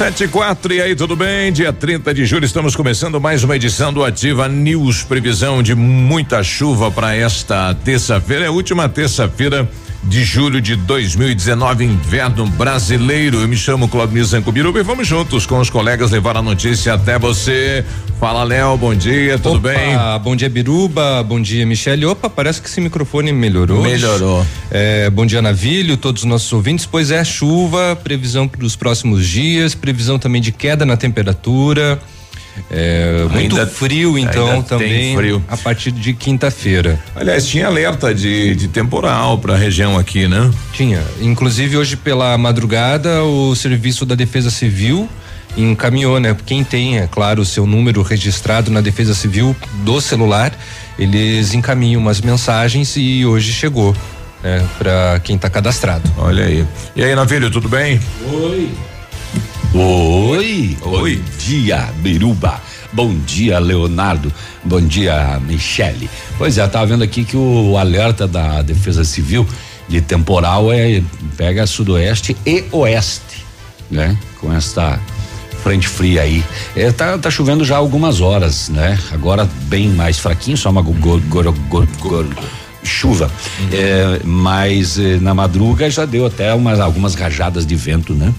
Sete e quatro, e aí, tudo bem? Dia 30 de julho, estamos começando mais uma edição do Ativa News. Previsão de muita chuva para esta terça-feira, é a última terça-feira de julho de 2019, inverno brasileiro. Eu me chamo Claudio Zancubiruba e vamos juntos com os colegas levar a notícia até você. Fala, Léo, bom dia, tudo Opa, bem? Bom dia, Biruba, bom dia, Michele. Opa, parece que esse microfone melhorou. Melhorou. É, bom dia, Navilho, todos os nossos ouvintes. Pois é, chuva, previsão para os próximos dias, previsão também de queda na temperatura. É, muito Ainda- frio, então, também frio. a partir de quinta-feira. Aliás, tinha alerta de, de temporal para a região aqui, né? Tinha. Inclusive, hoje pela madrugada, o Serviço da Defesa Civil encaminhou, né? Quem tem, é claro, o seu número registrado na Defesa Civil do celular, eles encaminham umas mensagens e hoje chegou, né? Para quem está cadastrado. Olha aí. E aí, Navilho, tudo bem? Oi, Oi. bom dia, Biruba. Bom dia, Leonardo. Bom dia, Michele. Pois é, tava vendo aqui que o alerta da Defesa Civil de temporal é pega sudoeste e oeste, né? Com esta frente fria aí. É, tá, tá chovendo já há algumas horas, né? Agora bem mais fraquinho, só uma go, go, go, go- go- chuva. É, mas eh, na madruga já deu até umas algumas rajadas de vento, né?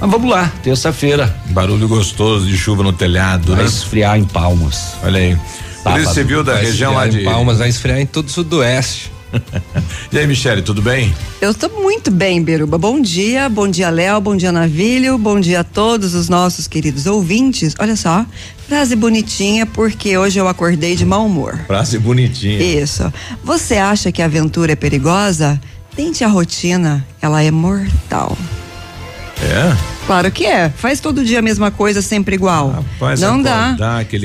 Mas vamos lá, terça-feira. Barulho gostoso de chuva no telhado, Vai né? esfriar em palmas. Olha aí. Polícia. Civil da região lá esfriar de. em Palmas, vai esfriar em todo o sudoeste. E aí, Michele, tudo bem? Eu estou muito bem, Biruba. Bom dia, bom dia, Léo, bom dia, Navilho, bom dia a todos os nossos queridos ouvintes. Olha só, frase bonitinha, porque hoje eu acordei de mau humor. Frase bonitinha. Isso. Você acha que a aventura é perigosa? Tente a rotina, ela é mortal. É? Claro que é. Faz todo dia a mesma coisa, sempre igual. Rapaz, Não dá.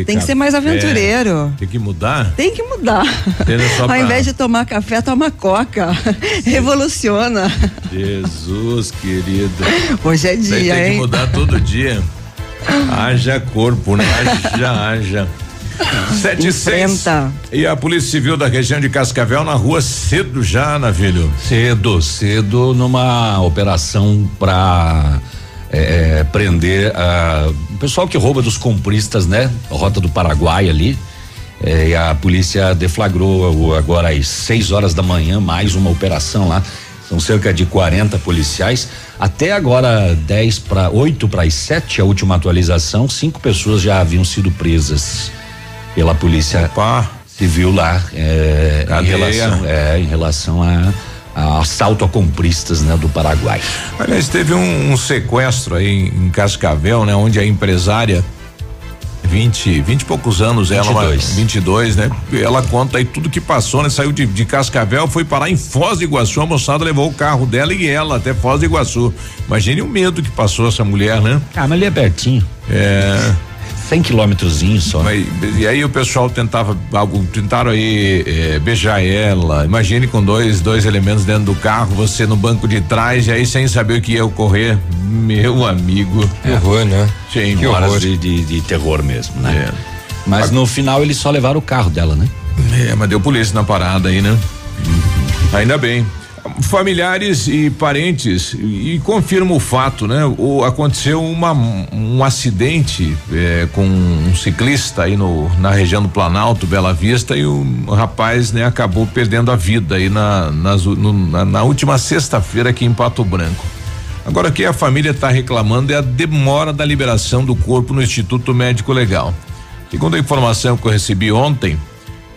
Tem que ser mais café. aventureiro. Tem que mudar? Tem que mudar. Ao pra- invés de tomar café, toma coca. Revoluciona. Jesus, querido. Hoje é Daí dia, tem que hein? mudar todo dia. Haja corpo, né? Haja, haja. Sete e seis. Enfrenta. E a Polícia Civil da região de Cascavel na rua cedo já, Navilho. Cedo, cedo, numa operação para prender ah, o pessoal que rouba dos compristas, né? Rota do Paraguai ali. Eh, e a polícia deflagrou agora às 6 horas da manhã mais uma operação lá. São cerca de 40 policiais. Até agora, 10 para 8 para as 7, a última atualização, cinco pessoas já haviam sido presas pela polícia Pá. civil lá é, em relação é, em relação a, a assalto a compristas né do Paraguai. Aliás, teve um, um sequestro aí em, em Cascavel, né? Onde a empresária 20, 20 e poucos anos, ela, uma- 22. 22, né? Ela conta aí tudo que passou, né? Saiu de, de Cascavel, foi parar em Foz do Iguaçu, a moçada levou o carro dela e ela até Foz do Iguaçu. Imagine o medo que passou essa mulher, né? Ah, mas ali é pertinho, É. 100 quilômetrozinhos só. Mas, e aí o pessoal tentava, algo, tentaram aí eh, beijar ela. Imagine com dois, dois elementos dentro do carro, você no banco de trás, e aí sem saber o que ia ocorrer. Meu amigo. Que horror, né? Sim, Que horas horror. de, de, de terror mesmo, né? É. Mas no final eles só levaram o carro dela, né? É, mas deu polícia na parada aí, né? Ainda bem. Familiares e parentes e, e confirma o fato, né? O, aconteceu uma, um acidente eh, com um ciclista aí no, na região do Planalto, Bela Vista, e o rapaz, né, acabou perdendo a vida aí na, nas no- na, na última sexta-feira aqui em Pato Branco. Agora, o que a família está reclamando é a demora da liberação do corpo no Instituto Médico Legal. Segundo a informação que eu recebi ontem,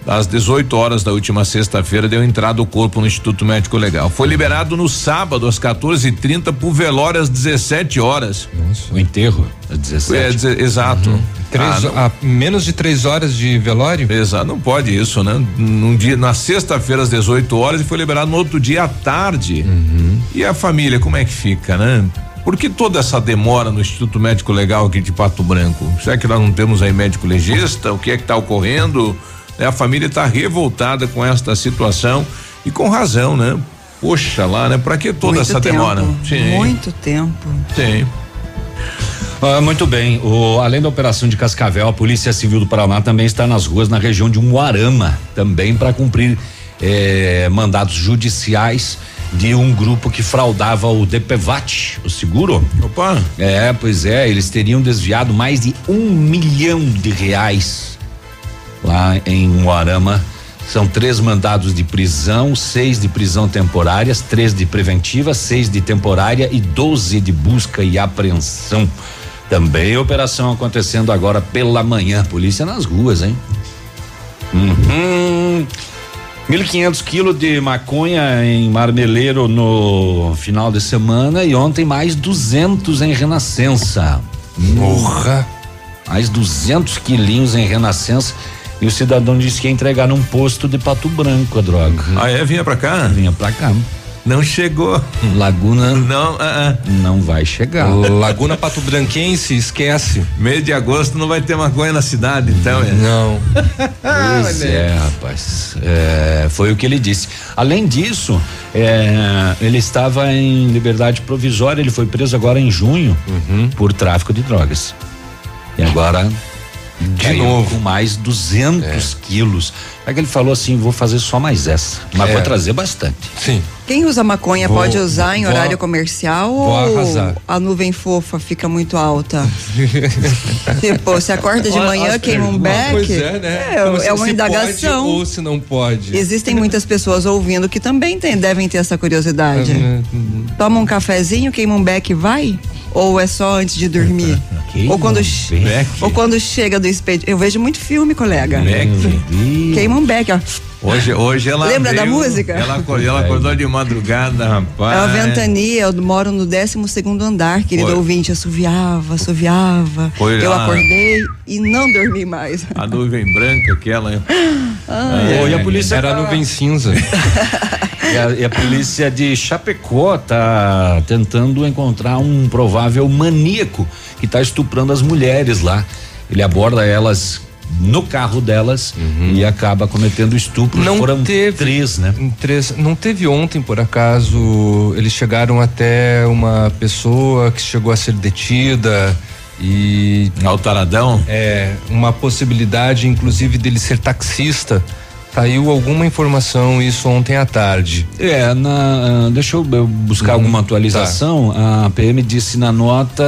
às 18 horas da última sexta-feira, deu entrada o corpo no Instituto Médico Legal. Foi liberado no sábado, às 14h30, por velório às 17 horas. Nossa. O enterro, às 17 é, Exato. Uhum. Três, ah, menos de três horas de velório? Exato, não pode isso, né? Num dia, na sexta-feira, às 18 horas, e foi liberado no outro dia à tarde. Uhum. E a família, como é que fica, né? Por que toda essa demora no Instituto Médico Legal aqui de Pato Branco? Será que nós não temos aí médico legista? O que é que está ocorrendo? A família está revoltada com esta situação e com razão, né? Poxa lá, né? Para que toda muito essa tempo, demora? Sim. Muito tempo. Sim. Ah, muito bem. O, além da operação de Cascavel, a Polícia Civil do Paraná também está nas ruas na região de Umuarama, também para cumprir eh, mandados judiciais de um grupo que fraudava o DPVAT, o seguro. Opa! É, pois é, eles teriam desviado mais de um milhão de reais lá em Moarama. São três mandados de prisão, seis de prisão temporárias, três de preventiva, seis de temporária e doze de busca e apreensão. Também operação acontecendo agora pela manhã. Polícia nas ruas, hein? Uhum. 1.500 quilos de maconha em Marmeleiro no final de semana e ontem mais 200 em Renascença. Morra! Mais 200 quilinhos em Renascença. E o cidadão disse que ia entregar num posto de Pato Branco a droga. Ah, é? Vinha pra cá? Vinha pra cá. Não chegou. Laguna. Não, uh -uh. não vai chegar. Laguna Pato Branquense, esquece. Mês de agosto não vai ter maconha na cidade, então. É. Não. pois é, rapaz. É, foi o que ele disse. Além disso, é, ele estava em liberdade provisória. Ele foi preso agora em junho uhum. por tráfico de drogas. E agora de novo. Com mais 200 é. quilos. Aí que ele falou assim: vou fazer só mais essa. Mas é. vou trazer bastante. Sim. Quem usa maconha vou, pode usar em vou, horário comercial vou ou arrasar. a nuvem fofa fica muito alta? tipo, você acorda de manhã, queima um beck. Pois é, né? É, é uma indagação. Pode, ou se não pode. Existem muitas pessoas ouvindo que também tem, devem ter essa curiosidade. Uhum. Toma um cafezinho, queima um beck vai? Ou é só antes de dormir? ou quando, ou quando chega do expediente. Eu vejo muito filme, colega. Beck. Queima um beck, ó. Hoje, hoje ela. Lembra veio, da música? Ela, ela acordou de madrugada, rapaz. É uma ventania, eu moro no 12 segundo andar, querido Foi. ouvinte. Assoviava, assoviava. Foi eu acordei e não dormi mais. A nuvem branca, aquela. Ah, é, e a polícia. Era a nuvem cinza. e, a, e a polícia de Chapecó tá tentando encontrar um provável maníaco que está estuprando as mulheres lá. Ele aborda elas no carro delas uhum. e acaba cometendo estupro. Não Foram teve três, né? Três. Não teve ontem, por acaso, eles chegaram até uma pessoa que chegou a ser detida e. Altaradão? É, uma possibilidade, inclusive, dele ser taxista. Saiu alguma informação isso ontem à tarde. É, na, deixa eu buscar uhum, alguma atualização. Tá. A PM disse na nota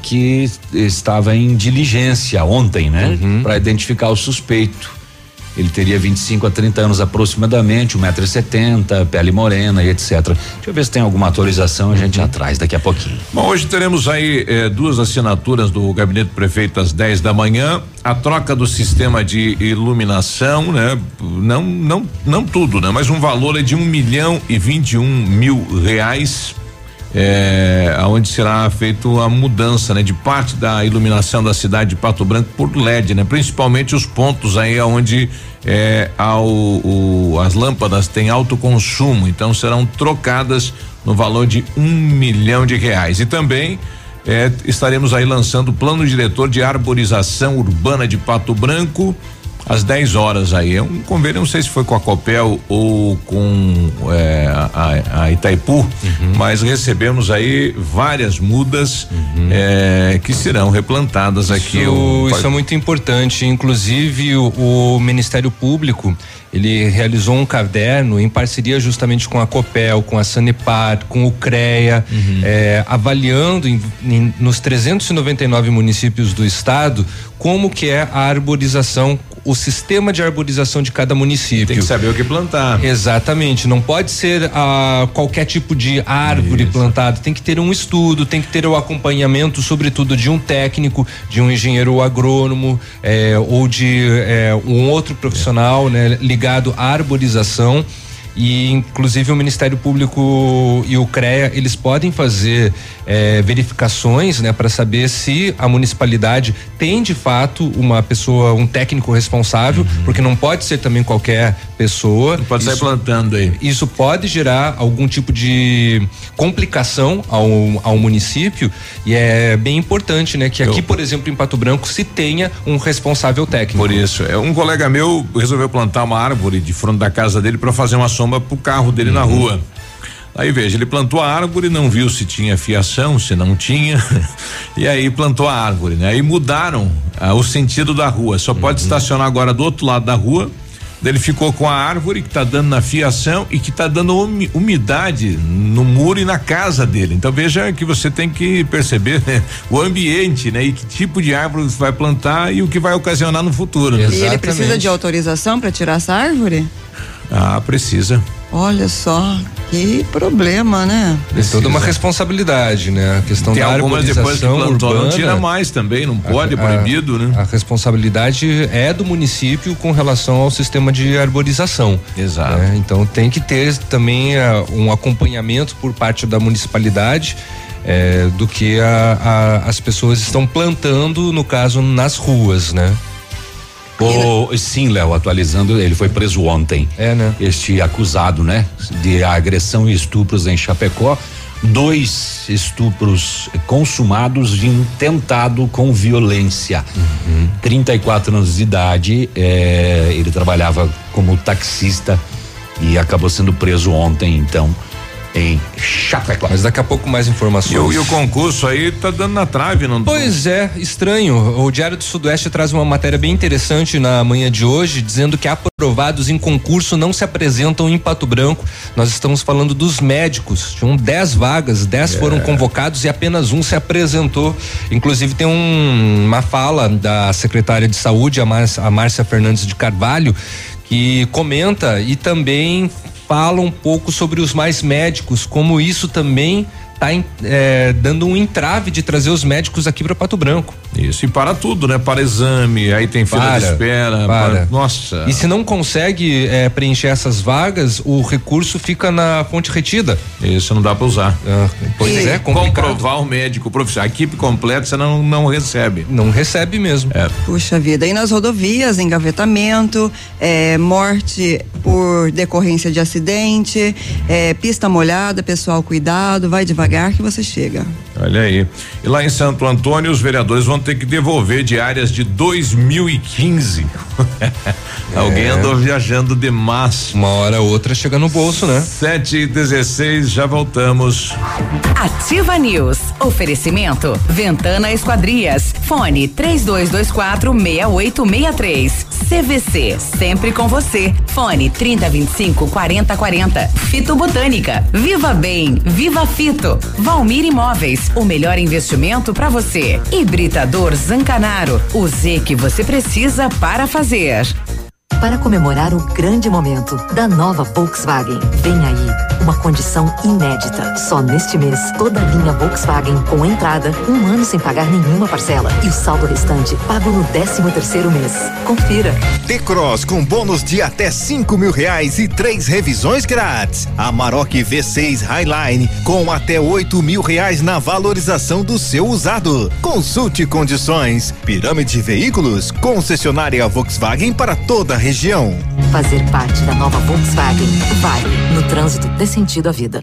que estava em diligência ontem, né? Uhum. Para identificar o suspeito. Ele teria 25 a 30 anos aproximadamente, 1,70m, pele morena e etc. Deixa eu ver se tem alguma atualização, a gente uhum. atrás daqui a pouquinho. Bom, hoje teremos aí eh, duas assinaturas do gabinete do prefeito às 10 da manhã. A troca do sistema de iluminação, né? Não, não, não tudo, né? Mas um valor é de um milhão e vinte e um mil reais é, onde será feito a mudança, né, de parte da iluminação da cidade de Pato Branco por LED, né, principalmente os pontos aí onde é, ao, o, as lâmpadas têm alto consumo, então serão trocadas no valor de um milhão de reais. E também é, estaremos aí lançando o plano diretor de arborização urbana de Pato Branco às 10 horas aí. É um convênio, não sei se foi com a Copel ou com é, a, a, Itaipu, uhum. mas recebemos aí várias mudas uhum. é, que serão replantadas isso, aqui. O, isso é muito importante. Inclusive, o, o Ministério Público ele realizou um caderno em parceria justamente com a Copel, com a Sanepar, com o CREA, uhum. é, avaliando em, em, nos 399 municípios do estado como que é a arborização o sistema de arborização de cada município. Tem que saber o que plantar. Exatamente, não pode ser ah, qualquer tipo de árvore Isso. plantada, tem que ter um estudo, tem que ter o acompanhamento, sobretudo de um técnico, de um engenheiro agrônomo eh, ou de eh, um outro profissional, né, ligado à arborização e inclusive o Ministério Público e o CREA eles podem fazer é, verificações, né, para saber se a municipalidade tem de fato uma pessoa, um técnico responsável, uhum. porque não pode ser também qualquer pessoa. Não pode isso, sair plantando aí. Isso pode gerar algum tipo de complicação ao, ao município e é bem importante, né, que aqui, Eu, por exemplo, em Pato Branco se tenha um responsável técnico. Por isso, é um colega meu resolveu plantar uma árvore de frente da casa dele para fazer uma sombra pro carro dele uhum. na rua. Aí veja, ele plantou a árvore, não viu se tinha fiação, se não tinha, e aí plantou a árvore, né? Aí mudaram ah, o sentido da rua. Só uhum. pode estacionar agora do outro lado da rua. Ele ficou com a árvore que está dando na fiação e que está dando umidade no muro e na casa dele. Então veja que você tem que perceber né? o ambiente, né? E que tipo de árvore você vai plantar e o que vai ocasionar no futuro. Né? E ele precisa de autorização para tirar essa árvore? Ah, precisa. Olha só, que problema, né? Tem toda uma responsabilidade, né? A questão Tem da algumas depois que plantou, urbana, não tira mais também, não pode, a, é proibido, né? A responsabilidade é do município com relação ao sistema de arborização. Exato. Né? Então tem que ter também uh, um acompanhamento por parte da municipalidade é, do que a, a, as pessoas estão plantando, no caso, nas ruas, né? O, sim, Léo, atualizando, ele foi preso ontem. É, né? Este acusado, né? De agressão e estupros em Chapecó. Dois estupros consumados de intentado com violência. Uhum. 34 anos de idade, é, ele trabalhava como taxista e acabou sendo preso ontem, então em Chapecó. Mas daqui a pouco mais informações. E o, e o, concurso aí tá dando na trave, não? Pois é, estranho. O Diário do Sudoeste traz uma matéria bem interessante na manhã de hoje, dizendo que aprovados em concurso não se apresentam em Pato Branco. Nós estamos falando dos médicos. Tinham 10 vagas, 10 é. foram convocados e apenas um se apresentou. Inclusive tem um, uma fala da secretária de saúde, a Márcia, a Márcia Fernandes de Carvalho, que comenta e também fala um pouco sobre os mais médicos, como isso também está é, dando um entrave de trazer os médicos aqui para Pato Branco. Isso, e para tudo, né? Para exame, aí tem fila para, de espera. Para. para. Nossa. E se não consegue é, preencher essas vagas, o recurso fica na fonte retida. Isso não dá para usar. Ah, pois e é, complicado. Comprovar o médico profissional. A equipe completa você não, não recebe. Não recebe mesmo. É. Puxa vida, e nas rodovias, engavetamento, é, morte por decorrência de acidente, é, pista molhada, pessoal cuidado, vai devagar que você chega. Olha aí. E lá em Santo Antônio, os vereadores vão ter que devolver diárias de 2015. é. Alguém andou viajando demais. Uma hora ou outra chega no bolso, né? 7 e 16 já voltamos. Ativa News. Oferecimento. Ventana Esquadrias. Fone 3224 6863. CVC. Sempre com você. Fone 3025 4040. Fito Botânica. Viva Bem. Viva Fito. Valmir Imóveis. O melhor investimento para você. Hibridador Zancanaro. O Z que você precisa para fazer para comemorar o grande momento da nova Volkswagen. Vem aí uma condição inédita. Só neste mês, toda a linha Volkswagen com entrada, um ano sem pagar nenhuma parcela e o saldo restante pago no 13 terceiro mês. Confira. T-Cross com bônus de até cinco mil reais e três revisões grátis. Amarok V6 Highline com até oito mil reais na valorização do seu usado. Consulte condições. Pirâmide Veículos, concessionária Volkswagen para toda a região. Fazer parte da nova Volkswagen vale. No trânsito, dê sentido à vida.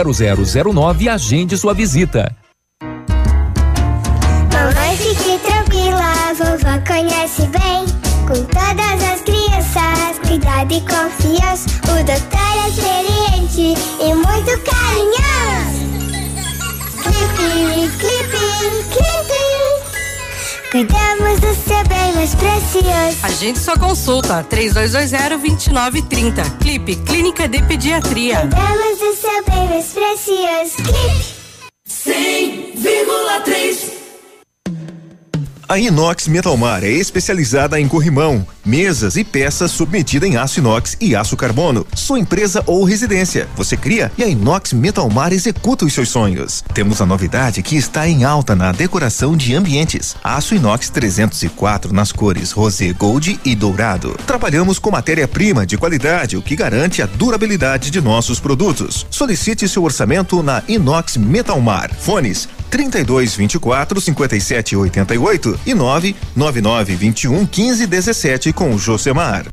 0009 e agende sua visita. Mamãe, fique tranquila, vovó conhece bem com todas as crianças. Cuidado e confiança, o doutor é experiente e muito carinhoso. Clipe, clipe, clipe. Cuidamos do seu bem mais precioso. A gente só consulta 3220-2930. Clipe Clínica de Pediatria. Cuidamos do seu bem mais precioso. Clipe. 100,3 a Inox Metalmar é especializada em corrimão, mesas e peças submetida em aço inox e aço carbono. Sua empresa ou residência, você cria e a Inox Metalmar executa os seus sonhos. Temos a novidade que está em alta na decoração de ambientes. Aço inox 304 nas cores rosé, gold e dourado. Trabalhamos com matéria-prima de qualidade, o que garante a durabilidade de nossos produtos. Solicite seu orçamento na Inox Metalmar. Fones 32 24 57 88 e 999 21 15 17 com o Josemar.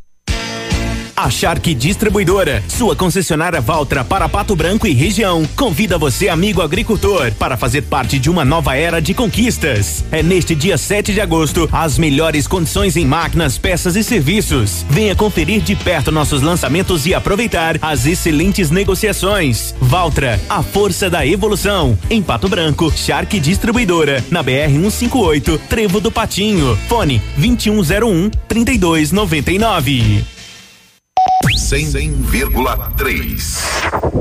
A Shark Distribuidora, sua concessionária Valtra para Pato Branco e região, convida você, amigo agricultor, para fazer parte de uma nova era de conquistas. É neste dia 7 de agosto, as melhores condições em máquinas, peças e serviços. Venha conferir de perto nossos lançamentos e aproveitar as excelentes negociações. Valtra, a força da evolução. Em Pato Branco, Shark Distribuidora, na BR 158, Trevo do Patinho. Fone 2101 3299. 100,3.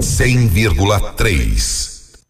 100,3.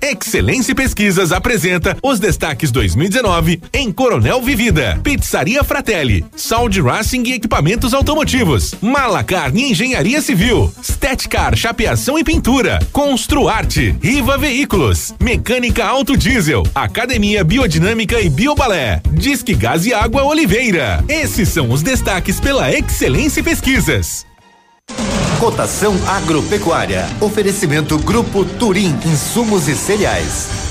Excelência Pesquisas apresenta os destaques 2019 em Coronel Vivida, Pizzaria Fratelli, Sound Racing e Equipamentos Automotivos, Malacarne Engenharia Civil, Stetcar Chapeação e Pintura, Construarte, Riva Veículos, Mecânica Auto Diesel, Academia Biodinâmica e Biobalé, Disque Gás e Água Oliveira. Esses são os destaques pela Excelência Pesquisas. Cotação agropecuária. Oferecimento Grupo Turim, insumos e cereais.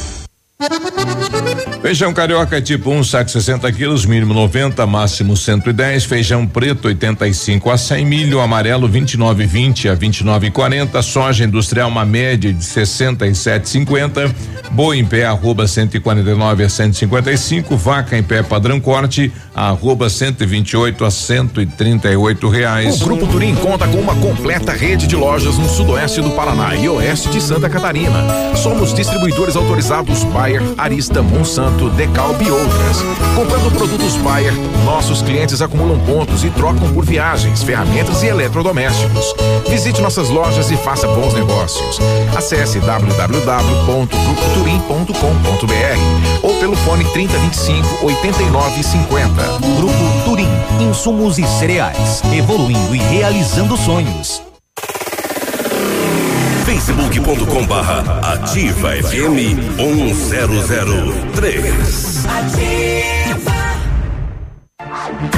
Feijão carioca tipo 1, um, saco 60 quilos, mínimo 90, máximo 110. Feijão preto 85 a 100. Milho amarelo 29,20 a 29,40. Soja industrial uma média de 67,50. Boi em pé arroba 149 a 155. Vaca em pé padrão corte arroba 128 a 138 reais. O Grupo Turim conta com uma completa rede de lojas no sudoeste do Paraná e oeste de Santa Catarina. Somos distribuidores autorizados Bayer, Arista, Monsanto, Decalb e outras. Comprando produtos Bayer, nossos clientes acumulam pontos e trocam por viagens, ferramentas e eletrodomésticos. Visite nossas lojas e faça bons negócios. Acesse www.grupoturim.com.br ou pelo fone 3025 8950. Grupo Turim, insumos e cereais, evoluindo e realizando sonhos. facebook.com barra ativa FM 1003. Ativa.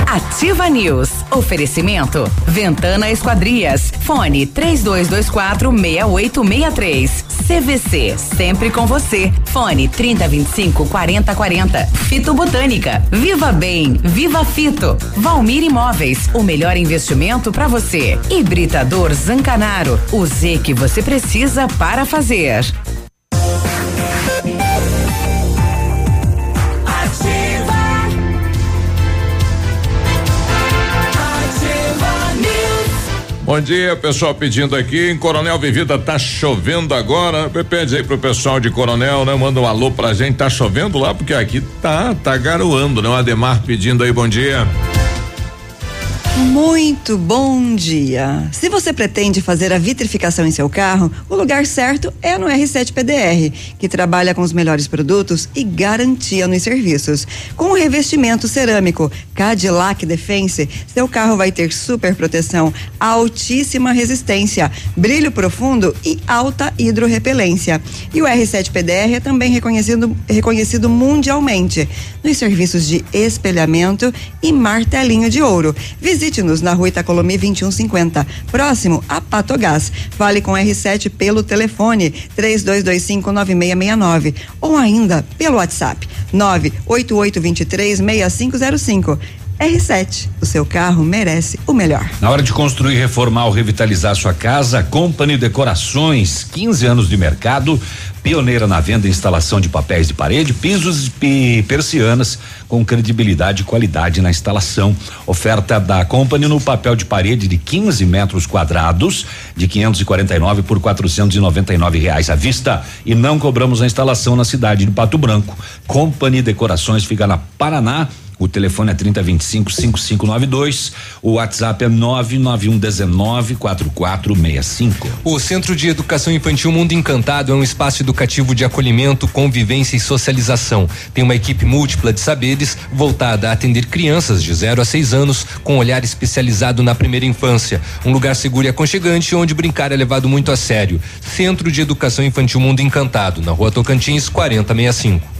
Ativa News. Oferecimento. Ventana Esquadrias. Fone 3224 6863. CVC. Sempre com você. Fone 3025 4040. Fito Botânica. Viva Bem. Viva Fito. Valmir Imóveis. O melhor investimento para você. Hibridador Zancanaro. O Z que você precisa para fazer. Bom dia, pessoal pedindo aqui. Em Coronel Vivida tá chovendo agora. Pede aí pro pessoal de Coronel, né? Manda um alô pra gente. Tá chovendo lá porque aqui tá tá garoando, né? O Ademar pedindo aí bom dia. Muito bom dia. Se você pretende fazer a vitrificação em seu carro, o lugar certo é no R7 PDR, que trabalha com os melhores produtos e garantia nos serviços. Com o revestimento cerâmico Cadillac Defense, seu carro vai ter super proteção, altíssima resistência, brilho profundo e alta hidrorrepelência. E o R7 PDR é também reconhecido, reconhecido mundialmente nos serviços de espelhamento e martelinho de ouro. Visite Visite-nos na rua Itacolomi 2150, próximo a Patogás. Fale com R7 pelo telefone 32259669 ou ainda pelo WhatsApp 988236505. R7, o seu carro merece o melhor. Na hora de construir, reformar ou revitalizar sua casa, Company Decorações, 15 anos de mercado, pioneira na venda e instalação de papéis de parede, pisos e persianas com credibilidade e qualidade na instalação. Oferta da Company no papel de parede de 15 metros quadrados, de 549 por 499 reais à vista e não cobramos a instalação na cidade de Pato Branco. Company Decorações fica na Paraná o telefone é 3025 5592. O WhatsApp é 99119 4465. O Centro de Educação Infantil Mundo Encantado é um espaço educativo de acolhimento, convivência e socialização. Tem uma equipe múltipla de saberes voltada a atender crianças de 0 a 6 anos com olhar especializado na primeira infância. Um lugar seguro e aconchegante onde brincar é levado muito a sério. Centro de Educação Infantil Mundo Encantado, na Rua Tocantins, 4065.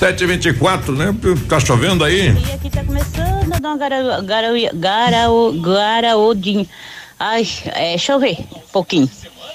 724, né? Tá chovendo aí? E aqui tá começando a dar uma gara, gara, gara, garaodinho. Ai, é, deixa eu ver, um pouquinho.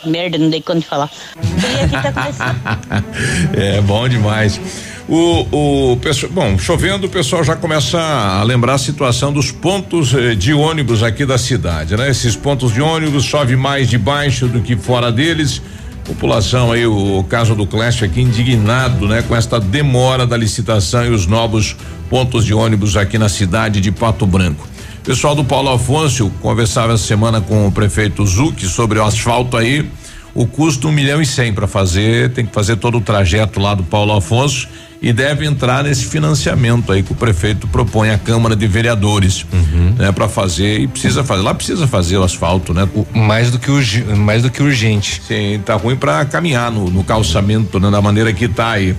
Merda, não dei de falar. E aqui tá começando. é bom demais. O, o pessoal, bom, chovendo, o pessoal já começa a lembrar a situação dos pontos eh, de ônibus aqui da cidade, né? Esses pontos de ônibus chove mais debaixo do que fora deles. População aí, o, caso do Clash aqui indignado, né, com esta demora da licitação e os novos pontos de ônibus aqui na cidade de Pato Branco. Pessoal do Paulo Afonso conversava essa semana com o prefeito Zuc sobre o asfalto aí. O custo um milhão e cem para fazer, tem que fazer todo o trajeto lá do Paulo Afonso e deve entrar nesse financiamento aí que o prefeito propõe à Câmara de Vereadores, uhum. né, para fazer e precisa fazer. Lá precisa fazer o asfalto, né? O, mais do que urgi, mais do que urgente. Sim, tá ruim para caminhar no, no calçamento, né, da maneira que tá aí.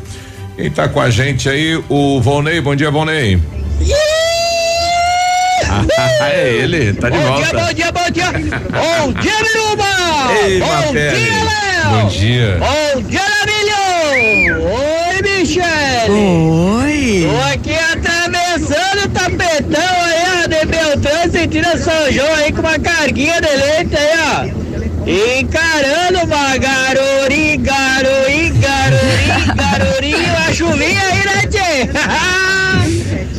Quem tá com a gente aí, o Volney, bom dia, Volney. é ele, tá de bom volta. Dia, bom dia, bom dia, bom dia, Biruba! Ei, bom dia, Léo! Bom dia! Bom dia, Lamilho! Michele? Oi. Tô aqui atravessando o tapetão aí, ó, de Beltrão, sentindo São João aí com uma carguinha de leite aí, ó. Encarando uma garori, garori, garori, garori, uma chuvinha aí, né, tchê?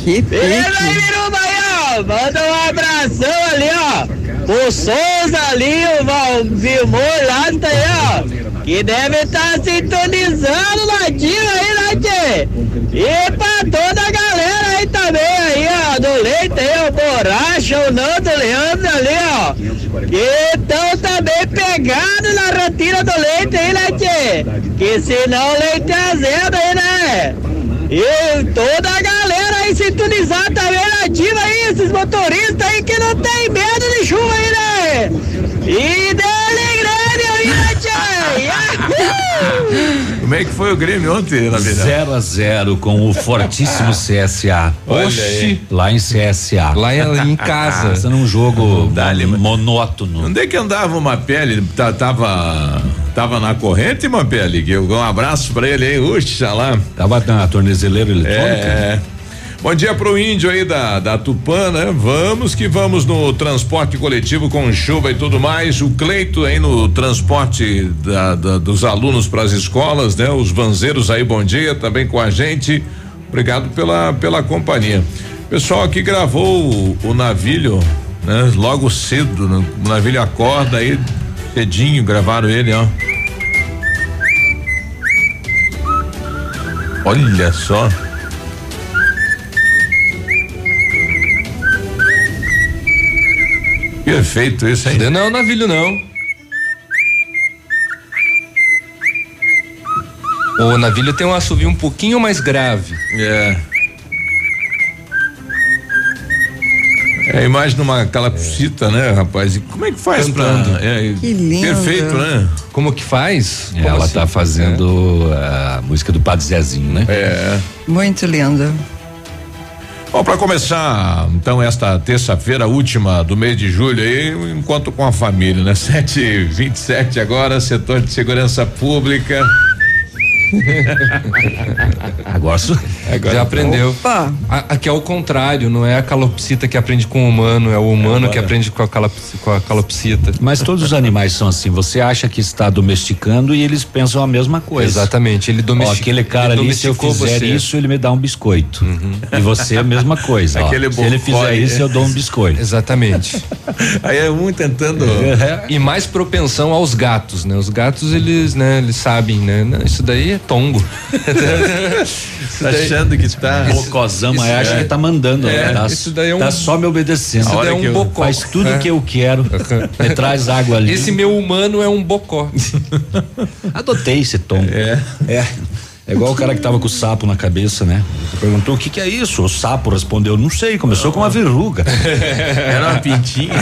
que Beleza aí, Miruba aí, ó. Manda um abração ali, ó. O Souza ali, o Valmir lá, tá aí, ó que deve estar tá sintonizando ladinho aí, E pra toda a galera aí também, aí, ó, do leite aí, o Borracha, o Nando, Leandro ali, ó. Que estão também pegados na rotina do leite aí, né, tchê? Que senão o leite é azedo aí, né? E toda a galera aí sintonizar também nativa aí, esses motoristas aí que não tem medo de chuva aí, né? E dele grande aí, né, Como é que foi o Grêmio ontem, na verdade? 0 a 0 com o fortíssimo CSA. Oxi. Lá em CSA. Lá em, em casa. Isso num jogo Dali, monótono. Onde é que andava uma pele? Tava. Tava na corrente, uma pele. Um abraço pra ele aí, uxa lá. Tava na tornezeleira eletrônica? É. Bom dia pro índio aí da, da Tupã, né? Vamos que vamos no transporte coletivo com chuva e tudo mais. O Cleito aí no transporte da, da, dos alunos para as escolas, né? Os vanzeiros aí, bom dia, também com a gente. Obrigado pela, pela companhia. Pessoal aqui gravou o, o navilho, né? Logo cedo, né? o navilho acorda aí, cedinho, gravaram ele, ó. Olha só. Perfeito isso, hein? Não, navilho não. O navilho tem um assovio um pouquinho mais grave. É. É a imagem de uma calapsita, né, rapaz? E como é que faz Cantando. pra. É, Que lindo. Perfeito, né? Como que faz? Como Ela assim? tá fazendo a música do Padre Zezinho, né? É. Muito lindo. Bom, para começar, então, esta terça-feira, última do mês de julho, aí, eu encontro com a família, né? 7h27 agora, setor de segurança pública. Agora, Agora Já aprendeu. Opa! A- Aqui é o contrário, não é a calopsita que aprende com o humano, é o humano que aprende com a, calopsi- com a calopsita. Mas todos os animais são assim. Você acha que está domesticando e eles pensam a mesma coisa. Exatamente, ele Ó, domestica. aquele cara ele ali, se eu domesticou fizer você. isso, ele me dá um biscoito. E você a mesma coisa. ó. Aquele Se ele fizer isso, é. eu dou um biscoito. Exatamente. Aí é um tentando. E mais propensão aos gatos, né? Os gatos, eles, né, eles sabem, né? Não, isso daí é tongo. Tá daí- achando que tá. Bocozão, mas Isso acha é. que tá mandando. É, né? Tá, isso daí é um- tá só me obedecendo. Isso daí é um que eu- bocó. Faz tudo o É. que eu quero. Me traz água ali. Esse meu humano é um bocó. Adotei esse tom. É. É. É igual o cara que tava com o sapo na cabeça, né? Perguntou o que que é isso? O sapo respondeu, não sei, começou com uma verruga. Era uma pintinha.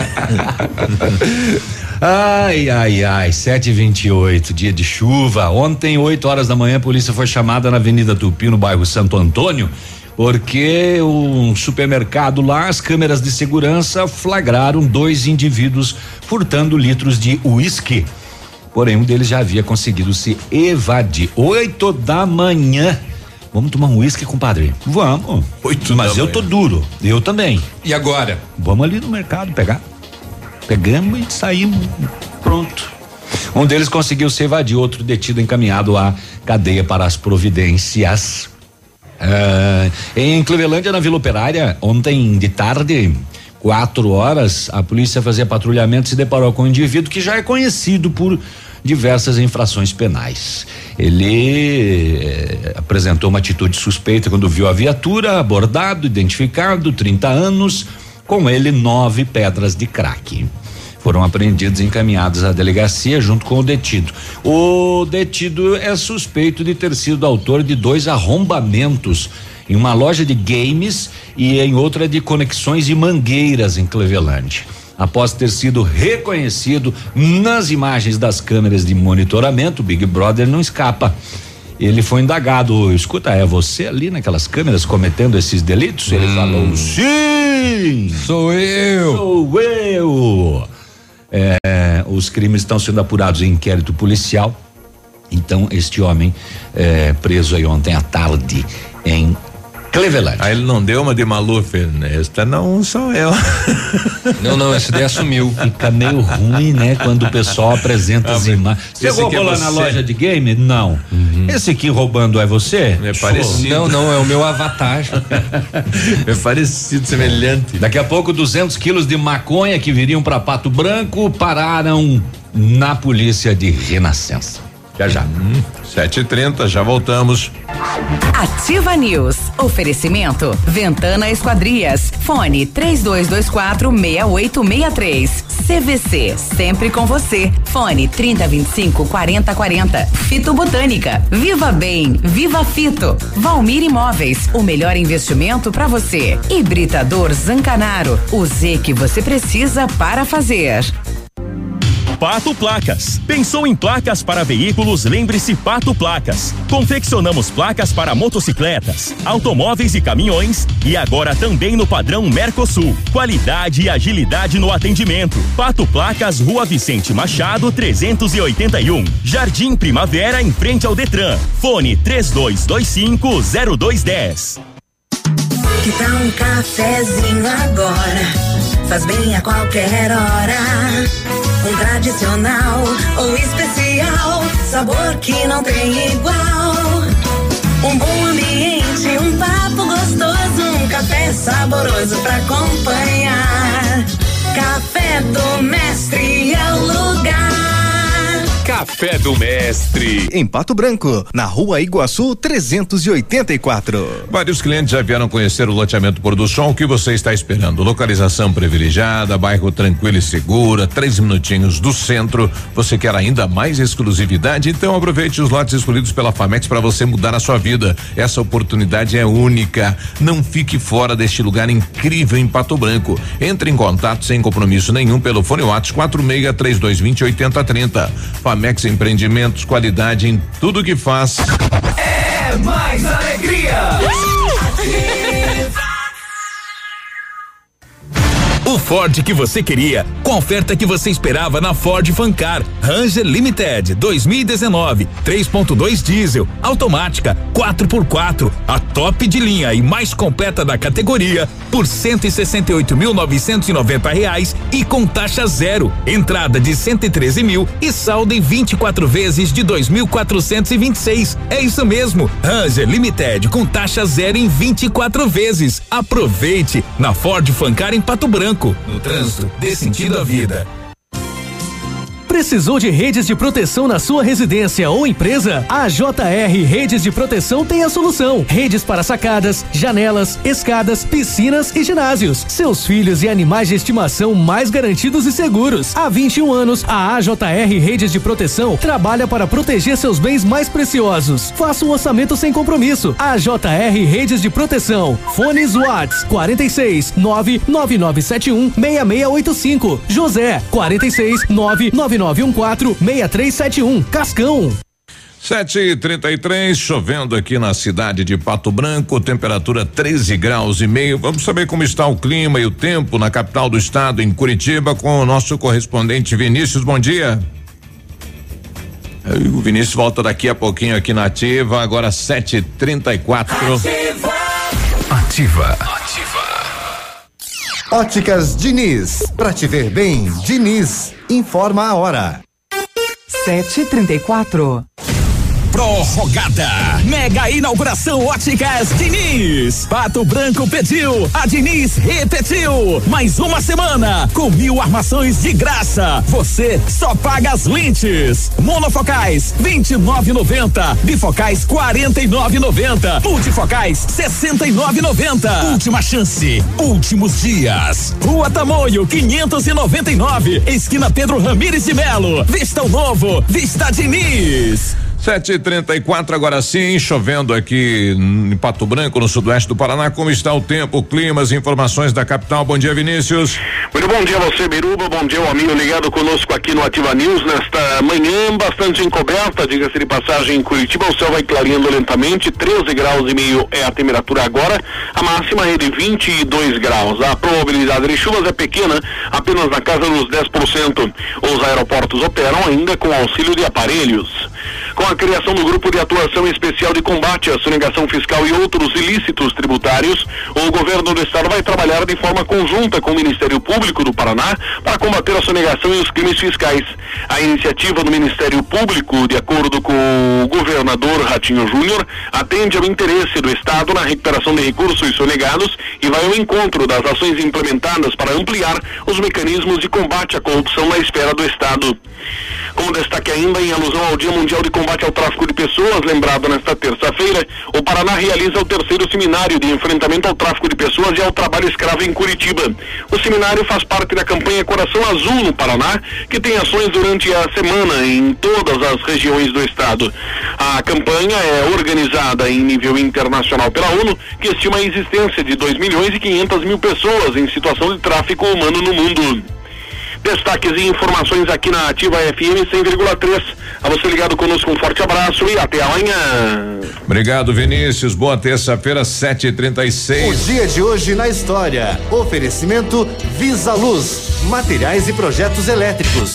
Ai, ai, ai, 7h28, dia de chuva. Ontem, 8 horas da manhã, a polícia foi chamada na Avenida Tupi, no bairro Santo Antônio, porque um supermercado lá, as câmeras de segurança flagraram dois indivíduos furtando litros de uísque. Porém, um deles já havia conseguido se evadir. 8 da manhã. Vamos tomar um uísque, compadre? Vamos. Oito Mas eu manhã. tô duro. Eu também. E agora? Vamos ali no mercado pegar. Pegamos e saímos. Pronto. Um deles conseguiu se evadir, outro detido encaminhado à cadeia para as providências. Ah, em Clevelândia, na Vila Operária, ontem de tarde, quatro horas, a polícia fazia patrulhamento e se deparou com um indivíduo que já é conhecido por diversas infrações penais. Ele eh, apresentou uma atitude suspeita quando viu a viatura, abordado, identificado, 30 anos, com ele nove pedras de crack. Foram apreendidos e encaminhados à delegacia junto com o detido. O detido é suspeito de ter sido autor de dois arrombamentos em uma loja de games e em outra de conexões e mangueiras em Cleveland. Após ter sido reconhecido nas imagens das câmeras de monitoramento, Big Brother não escapa. Ele foi indagado. Escuta, é você ali naquelas câmeras cometendo esses delitos? Ele falou: sim! Sou eu! Sou eu! É, os crimes estão sendo apurados em inquérito policial. Então, este homem é, preso aí ontem à tarde em Cleveland. Aí ele não deu uma de Maluf, né? Esta não sou eu. Não, não, esse daí assumiu. Fica meio ruim, né? Quando o pessoal apresenta as imagens. Você esse aqui é roubou lá na você? loja de game? Não. Esse aqui roubando é você? É parecido. Não, não, é o meu avatar. É parecido, semelhante. Daqui a pouco, 200 quilos de maconha que viriam para Pato Branco pararam na polícia de Renascença. Já já. Hum, 7h30, já voltamos. Ativa News. Oferecimento. Ventana Esquadrias. Fone 3224 6863. CVC. Sempre com você. Fone 3025 4040. Fito Botânica. Viva Bem. Viva Fito. Valmir Imóveis. O melhor investimento para você. Hibridador Zancanaro. O Z que você precisa para fazer. Pato Placas. Pensou em placas para veículos? Lembre-se Pato Placas. Confeccionamos placas para motocicletas, automóveis e caminhões e agora também no padrão Mercosul. Qualidade e agilidade no atendimento. Pato Placas, Rua Vicente Machado, 381. Jardim Primavera, em frente ao Detran. Fone 32250210. Que tal um cafezinho agora? Faz bem a qualquer hora. Um tradicional ou especial, sabor que não tem igual. Um bom ambiente, um papo gostoso, um café saboroso pra acompanhar. Café do Mestre é o lugar. Café do Mestre. Em Pato Branco, na rua Iguaçu 384. Vários clientes já vieram conhecer o loteamento Pôr do. O que você está esperando? Localização privilegiada, bairro tranquilo e segura, três minutinhos do centro. Você quer ainda mais exclusividade? Então aproveite os lotes escolhidos pela Famex para você mudar a sua vida. Essa oportunidade é única. Não fique fora deste lugar incrível em Pato Branco. Entre em contato sem compromisso nenhum pelo fone WhatsApp 46 3220 8030. Famex Empreendimentos, qualidade em tudo que faz. É mais alegria. O Ford que você queria, com a oferta que você esperava na Ford Fancar. Ranger Limited 2019, 3.2 diesel, automática, 4x4, a top de linha e mais completa da categoria, por 168.990 reais e com taxa zero. Entrada de 113 mil e saldo em 24 vezes de 2.426. É isso mesmo, Ranger Limited com taxa zero em 24 vezes. Aproveite na Ford Fancar em Pato Branco. No trânsito, dê sentido à vida. Precisou de redes de proteção na sua residência ou empresa? A JR Redes de Proteção tem a solução. Redes para sacadas, janelas, escadas, piscinas e ginásios. Seus filhos e animais de estimação mais garantidos e seguros. Há 21 anos, a AJR Redes de Proteção trabalha para proteger seus bens mais preciosos. Faça um orçamento sem compromisso. AJR Redes de Proteção. Fones Watts 46 99971 6685. José 46 999 914-6371. Cascão. 7 e 33 chovendo aqui na cidade de Pato Branco, temperatura 13 graus e meio. Vamos saber como está o clima e o tempo na capital do estado, em Curitiba, com o nosso correspondente Vinícius. Bom dia. O Vinícius volta daqui a pouquinho aqui na Ativa, agora 7h34. Ativa. Ativa. Óticas Diniz, pra te ver bem, Diniz, informa a hora. 734. Prorrogada. Mega inauguração Óticas Diniz. Pato Branco pediu, a Diniz repetiu. Mais uma semana com mil armações de graça. Você só paga as lentes. Monofocais 29,90. Bifocais 49,90. Multifocais 69,90. Última chance. Últimos dias. Rua Tamoio 599. Esquina Pedro Ramires de Melo. Vista o novo. Vista Diniz. 7h34, agora sim, chovendo aqui em Pato Branco, no sudoeste do Paraná. Como está o tempo, o clima, as informações da capital? Bom dia, Vinícius. Muito bom dia você, Biruba. Bom dia, o amigo ligado conosco aqui no Ativa News nesta manhã bastante encoberta. Diga-se de passagem em Curitiba, o céu vai clareando lentamente. 13 graus e meio é a temperatura agora. A máxima é de 22 graus. A probabilidade de chuvas é pequena, apenas na casa dos 10%. Os aeroportos operam ainda com auxílio de aparelhos. Com a criação do Grupo de Atuação Especial de Combate à Sonegação Fiscal e outros ilícitos tributários, o governo do estado vai trabalhar de forma conjunta com o Ministério Público do Paraná para combater a sonegação e os crimes fiscais. A iniciativa do Ministério Público, de acordo com o governador Ratinho Júnior, atende ao interesse do estado na recuperação de recursos sonegados e vai ao encontro das ações implementadas para ampliar os mecanismos de combate à corrupção na esfera do estado. Como destaque ainda em alusão ao Dia Mundial de Combate ao Tráfico de Pessoas, lembrado nesta terça-feira, o Paraná realiza o terceiro seminário de enfrentamento ao tráfico de pessoas e ao trabalho escravo em Curitiba. O seminário faz parte da campanha Coração Azul no Paraná, que tem ações durante a semana em todas as regiões do estado. A campanha é organizada em nível internacional pela ONU, que estima a existência de 2 milhões e 500 mil pessoas em situação de tráfico humano no mundo. Destaques e informações aqui na Ativa FM 100,3. A você ligado conosco, um forte abraço e até amanhã. Obrigado, Vinícius. Boa terça-feira, 7h36. O dia de hoje na história. Oferecimento Visa Luz, materiais e projetos elétricos.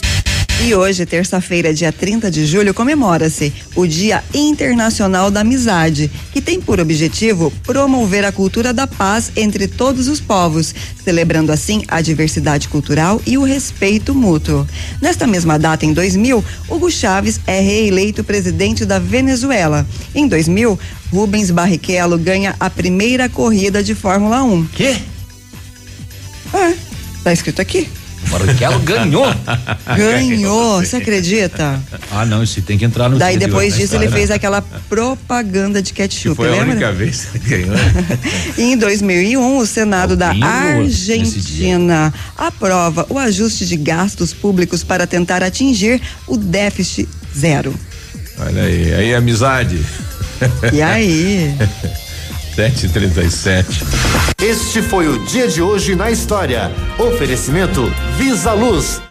E hoje, terça-feira, dia 30 de julho, comemora-se o Dia Internacional da Amizade, que tem por objetivo promover a cultura da paz entre todos os povos, celebrando assim a diversidade cultural e o respeito mútuo. Nesta mesma data, em 2000, Hugo Chávez é reeleito presidente da Venezuela. Em 2000, Rubens Barrichello ganha a primeira corrida de Fórmula 1. Quê? É, tá escrito aqui. Barrichello ganhou. Ganhou, você acredita? Ah, não, isso tem que entrar no Daí depois hoje, disso né, ele fez aquela propaganda de ketchup, Foi a lembra? única vez que ele ganhou. E em 2001, o Senado da Albinho, Argentina aprova o ajuste de gastos públicos para tentar atingir o déficit zero. Olha aí, aí amizade. E aí? 737. Este foi o dia de hoje na história. Oferecimento Visa Luz.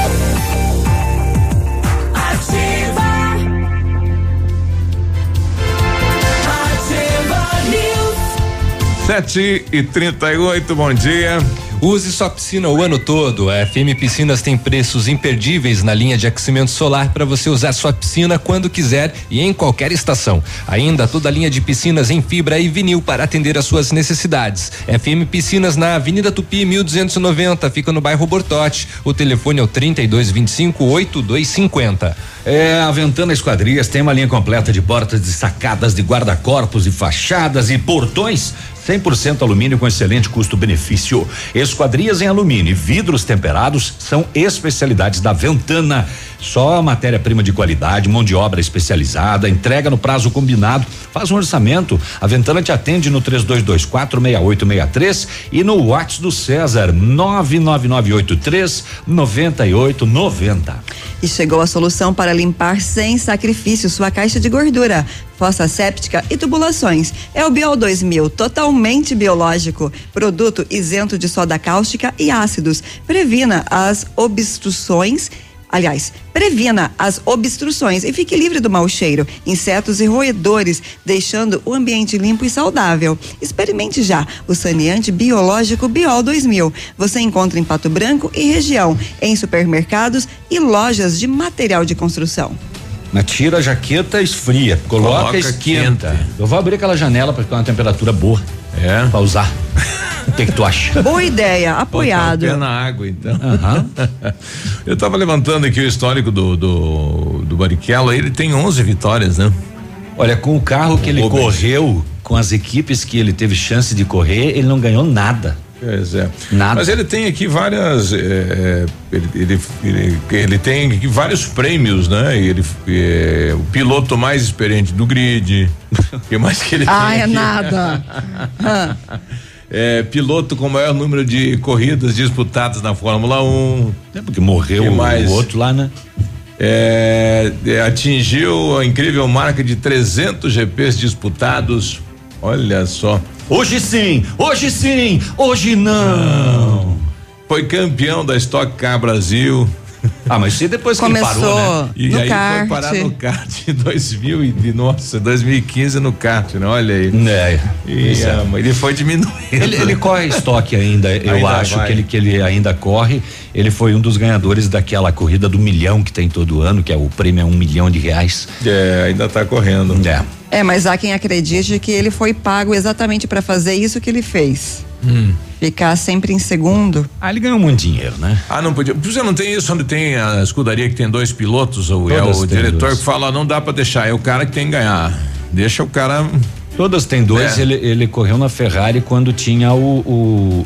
News. 7 e 38 bom dia. Use sua piscina o ano todo. A FM Piscinas tem preços imperdíveis na linha de aquecimento solar para você usar sua piscina quando quiser e em qualquer estação. Ainda toda a linha de piscinas em fibra e vinil para atender às suas necessidades. FM Piscinas na Avenida Tupi 1290, fica no bairro Bortote. O telefone é o 3225 8250. É, a Ventana Esquadrias tem uma linha completa de portas de sacadas, de guarda-corpos e fachadas e portões 100% alumínio com excelente custo-benefício. Esquadrias em alumínio e vidros temperados são especialidades da Ventana. Só matéria-prima de qualidade, mão de obra especializada, entrega no prazo combinado. Faz um orçamento. A Ventana te atende no 3224 6863 e no WhatsApp do César 99983 9890. E chegou a solução para limpar sem sacrifício sua caixa de gordura, fossa séptica e tubulações. É o Biol 2000, totalmente biológico. Produto isento de soda cáustica e ácidos. Previna as obstruções. Aliás, previna as obstruções e fique livre do mau cheiro, insetos e roedores, deixando o ambiente limpo e saudável. Experimente já o saneante biológico Biol 2000. Você encontra em Pato Branco e região, em supermercados e lojas de material de construção. Mas tira a jaqueta, esfria. Coloca, Coloca esquenta. quente. Eu vou abrir aquela janela para ficar uma temperatura boa. É. Pra usar. O que que tu acha? Boa ideia, apoiado. Botar o pé na água, então. Eu tava levantando aqui o histórico do, do, do Barrichello, ele tem 11 vitórias, né? Olha, com o carro que ele Rubens. correu, com as equipes que ele teve chance de correr, ele não ganhou nada. Pois é. Nada. Mas ele tem aqui várias. eh, eh, ele, ele, ele, ele tem aqui vários prêmios, né? Ele, eh, o piloto mais experiente do grid. O que mais que ele Ah, tem? é aqui? nada. Ah. É, piloto com maior número de corridas disputadas na Fórmula 1. É porque morreu o mais? outro lá, né? É, é, atingiu a incrível marca de 300 GPs disputados. Olha só. Hoje sim, hoje sim, hoje não. Foi campeão da Stock Car Brasil. Ah, mas aí depois que ele Começou parou, né? E no aí kart. foi parar no kart em 2000 e, de- nossa, 2015 no kart, né? Olha aí. É, E, é. ah, ele foi diminuindo. Ele, ele corre estoque ainda, eu Ainda acho vai. que ele, que ele ainda corre. Ele foi um dos ganhadores daquela corrida do milhão que tem todo ano, que é o prêmio é um milhão de reais. É, ainda tá correndo. É. É, mas há quem acredite que ele foi pago exatamente para fazer isso que ele fez. Hum. Ficar sempre em segundo. Ah, ele ganhou muito dinheiro, né? Ah, não podia. Você não tem isso onde tem a escudaria que tem dois pilotos? Ou é Todas o têm diretor dois. que fala, não dá pra deixar, é o cara que tem que ganhar. Deixa o cara. Todas têm dois. É. Ele, ele correu na Ferrari quando tinha o, o,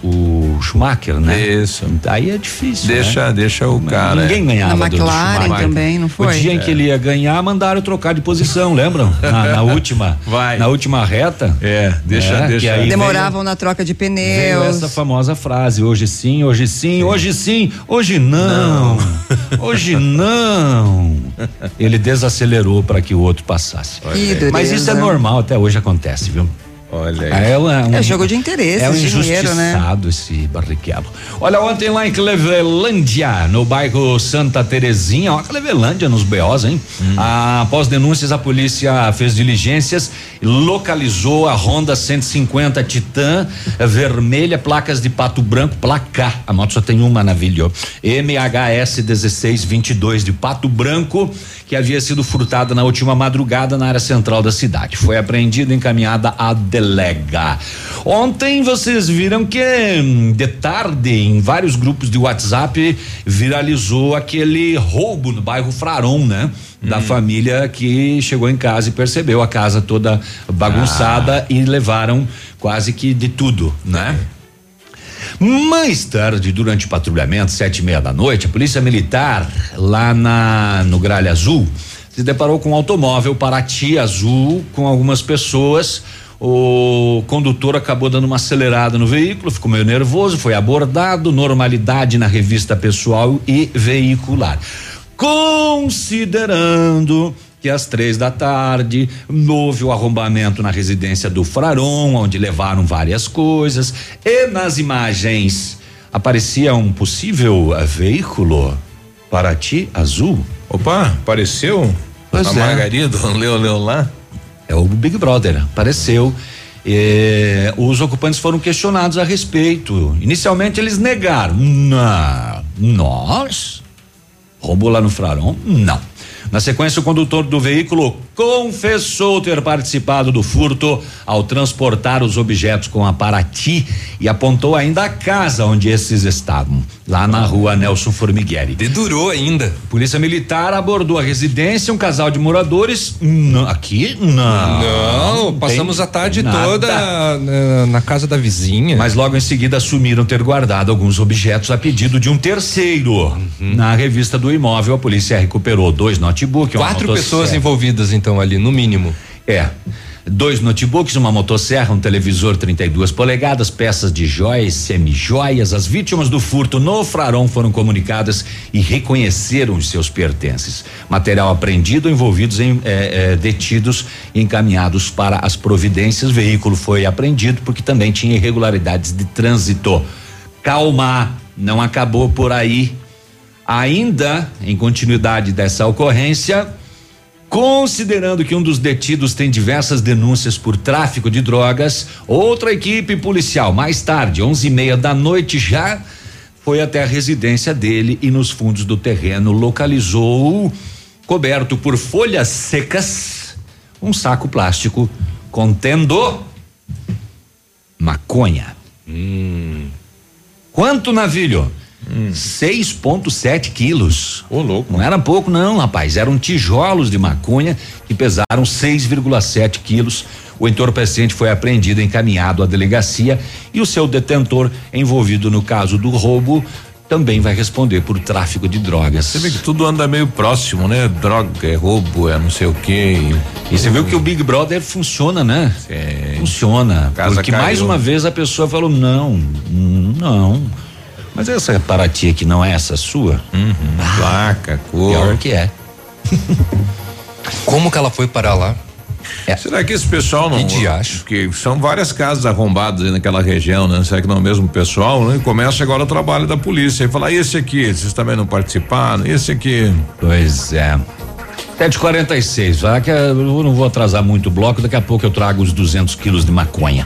o Schumacher, né? Isso. Aí é difícil. Deixa, né? deixa o cara. Ninguém é. ganhava Na do- do McLaren Schumacher. também, não foi? O dia em que ele ia ganhar, mandaram trocar de posição, lembram? Na, na última. Vai. Na última reta. É, deixa, É, deixa. Demoravam na troca de Veio pneus. essa famosa frase, hoje sim, hoje sim, hoje sim, hoje não, hoje não. Ele desacelerou para que o outro passasse. Que. Mas isso é normal, até hoje acontece, viu? Olha Ah, É, um, É jogo de interesse, é um dinheiro, né? injustiçado esse Barrichello. Olha, ontem lá em Clevelândia, no bairro Santa Terezinha, ó, Clevelândia nos BOs, hein? Ah, após denúncias, a polícia fez diligências e localizou a Honda 150 Titan eh, vermelha, placas de pato branco, placa. A moto só tem uma navilha, ó. MHS 1622 de pato branco, que havia sido furtada na última madrugada na área central da cidade. Foi apreendida e encaminhada à delega. Ontem vocês viram que hum, de tarde em vários grupos de WhatsApp viralizou aquele roubo no bairro Fraron, né? Da família que chegou em casa e percebeu a casa toda bagunçada e levaram quase que de tudo, né? Mais tarde, durante o patrulhamento, sete e meia da noite, a polícia militar lá na no Gralha Azul se deparou com um automóvel Paraty azul com algumas pessoas. O condutor acabou dando uma acelerada no veículo, ficou meio nervoso, foi abordado, normalidade na revista pessoal e veicular. Considerando que às três da tarde houve o arrombamento na residência do Fraron, onde levaram várias coisas, e nas imagens aparecia um possível eh, veículo Paraty azul. Opa, apareceu? Pois a é. Margarida, leu, leu lá. É o Big Brother, apareceu. Eh, os ocupantes foram questionados a respeito. Inicialmente eles negaram. Não, nós? Roubou lá no Fraron? Não. Na sequência, o condutor do veículo confessou ter participado do furto ao transportar os objetos com a Paraty e apontou ainda a casa onde esses estavam, lá na rua Nelson Formigueri. Dedurou ainda. Polícia Militar abordou a residência, um casal de moradores. Não, aqui? Não. Não, passamos tem a tarde nada. toda na, na casa da vizinha. Mas logo em seguida assumiram ter guardado alguns objetos a pedido de um terceiro. Uhum. Na revista do imóvel, a polícia recuperou dois notebooks, Quatro pessoas envolvidas, então, ali, no mínimo. É. Dois notebooks, uma motosserra, um televisor 32 polegadas, peças de joias, semijoias. As vítimas do furto no Fraron foram comunicadas e reconheceram os seus pertences. Material apreendido, envolvidos em eh, eh, detidos e encaminhados para as providências. Veículo foi apreendido porque também tinha irregularidades de trânsito. Calma, não acabou por aí. Ainda, em continuidade dessa ocorrência, Considerando que um dos detidos tem diversas denúncias por tráfico de drogas, outra equipe policial, mais tarde, onze e meia da noite, já foi até a residência dele e nos fundos do terreno localizou, coberto por folhas secas, um saco plástico contendo maconha. Quanto navilho? 6,7 quilos. Ô, louco. Não era pouco, não, rapaz. Eram tijolos de maconha que pesaram 6,7 quilos. O entorpecente foi apreendido e encaminhado à delegacia e o seu detentor, envolvido no caso do roubo, também vai responder por tráfico de drogas. Você vê que tudo anda meio próximo, né? Droga, é roubo, é não sei o quê. E você viu que o Big Brother funciona, né? Funciona. Casa porque caiu. mais uma vez a pessoa falou: não, não. Mas essa Paraty aqui não é essa sua? Placa, cor. Pior que é. Como que ela foi parar lá? Será que esse pessoal não. Que diacho. Que são várias casas arrombadas aí naquela região, né? Será que não é o mesmo pessoal, né? Começa agora o trabalho da polícia e falar, esse aqui, vocês também não participaram, esse aqui. Pois é. 746, vai que eu não vou atrasar muito o bloco, daqui a pouco eu trago os 200 quilos de maconha.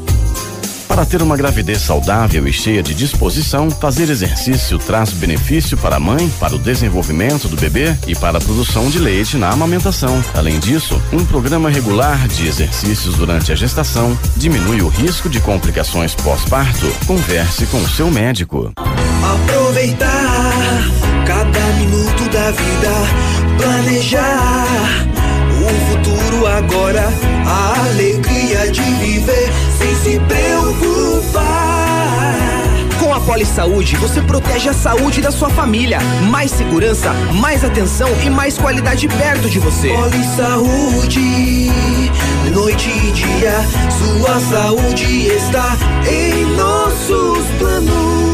Para ter uma gravidez saudável e cheia de disposição, fazer exercício traz benefício para a mãe, para o desenvolvimento do bebê e para a produção de leite na amamentação. Além disso, um programa regular de exercícios durante a gestação diminui o risco de complicações pós-parto. Converse com o seu médico. Aproveitar cada minuto da vida, planejar o futuro agora, a alegria se preocupar. Com a Poli Saúde, você protege a saúde da sua família. Mais segurança, mais atenção e mais qualidade perto de você. Poli Saúde, noite e dia, sua saúde está em nossos planos.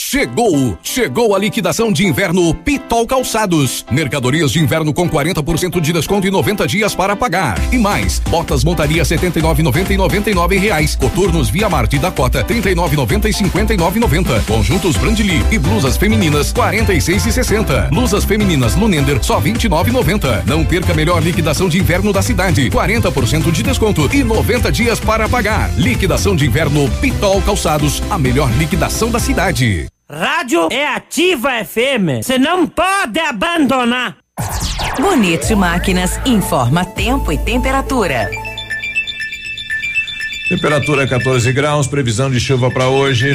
Chegou! Chegou a liquidação de inverno Pitol Calçados. Mercadorias de inverno com 40% de desconto e 90 dias para pagar. E mais, botas montaria 79,90 e 99 reais. Coturnos Via Marte da Cota 39,90 e 59,90. Conjuntos Brandly e blusas femininas 46 e 60. Blusas femininas Lunender só 29,90. Não perca a melhor liquidação de inverno da cidade. 40% de desconto e 90 dias para pagar. Liquidação de inverno Pitol Calçados, a melhor liquidação da cidade. Rádio é ativa FM. Você não pode abandonar. Bonito Máquinas informa tempo e temperatura. Temperatura 14 graus, previsão de chuva para hoje.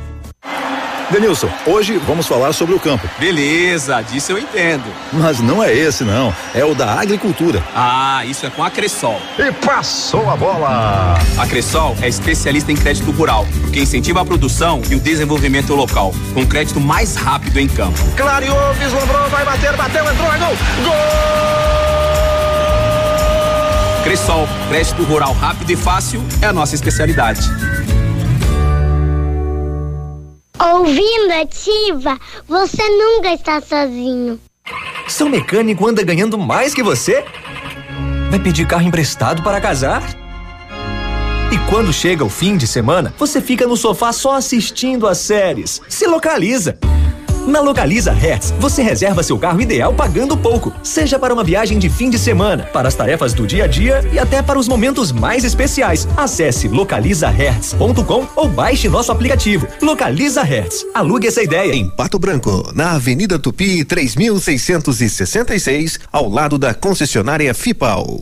Denilson, hoje vamos falar sobre o campo. Beleza, disso eu entendo. Mas não é esse não, é o da agricultura. Ah, isso é com a Cressol. E passou a bola! A Cressol é especialista em crédito rural, que incentiva a produção e o desenvolvimento local, com crédito mais rápido em campo. Clareou, vislumbrou, vai bater, bateu, entrou, é gol! Gol! Cressol, crédito rural rápido e fácil é a nossa especialidade. Ouvindo ativa, você nunca está sozinho. Seu mecânico anda ganhando mais que você? Vai pedir carro emprestado para casar? E quando chega o fim de semana, você fica no sofá só assistindo as séries. Se localiza! Na Localiza Hertz, você reserva seu carro ideal pagando pouco, seja para uma viagem de fim de semana, para as tarefas do dia a dia e até para os momentos mais especiais. Acesse localizahertz.com ou baixe nosso aplicativo. Localiza Hertz. Alugue essa ideia. Em Pato Branco, na Avenida Tupi, 3666, ao lado da concessionária Fipal.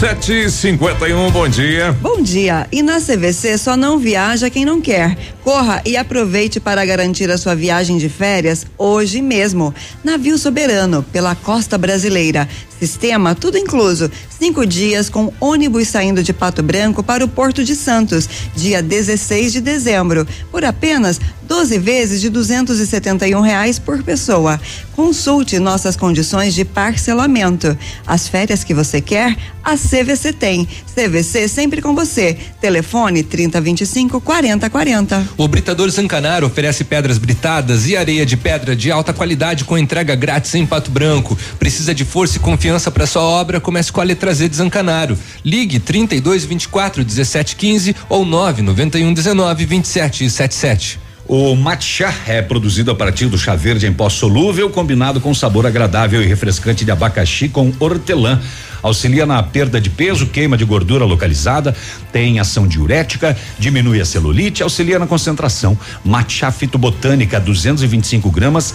Sete e cinquenta e um, bom dia. Bom dia. E na CVC só não viaja quem não quer. Corra e aproveite para garantir a sua viagem de férias hoje mesmo. Navio Soberano, pela costa brasileira. Sistema tudo incluso. Cinco dias com ônibus saindo de Pato Branco para o Porto de Santos, dia 16 de dezembro, por apenas 12 vezes de 271 reais por pessoa. Consulte nossas condições de parcelamento. As férias que você quer, a CVC tem. CVC sempre com você. Telefone 3025 4040. O Britador Zancanaro oferece pedras britadas e areia de pedra de alta qualidade com entrega grátis em Pato Branco. Precisa de força e confiança para sua obra? Comece com a letra Z de Zancanaro. Ligue 32 24 17 15 ou 9 91 19 27 77. O matcha é produzido a partir do chá verde em pó solúvel, combinado com sabor agradável e refrescante de abacaxi com hortelã. Auxilia na perda de peso, queima de gordura localizada, tem ação diurética, diminui a celulite, auxilia na concentração. Matcha fitobotânica 225 gramas,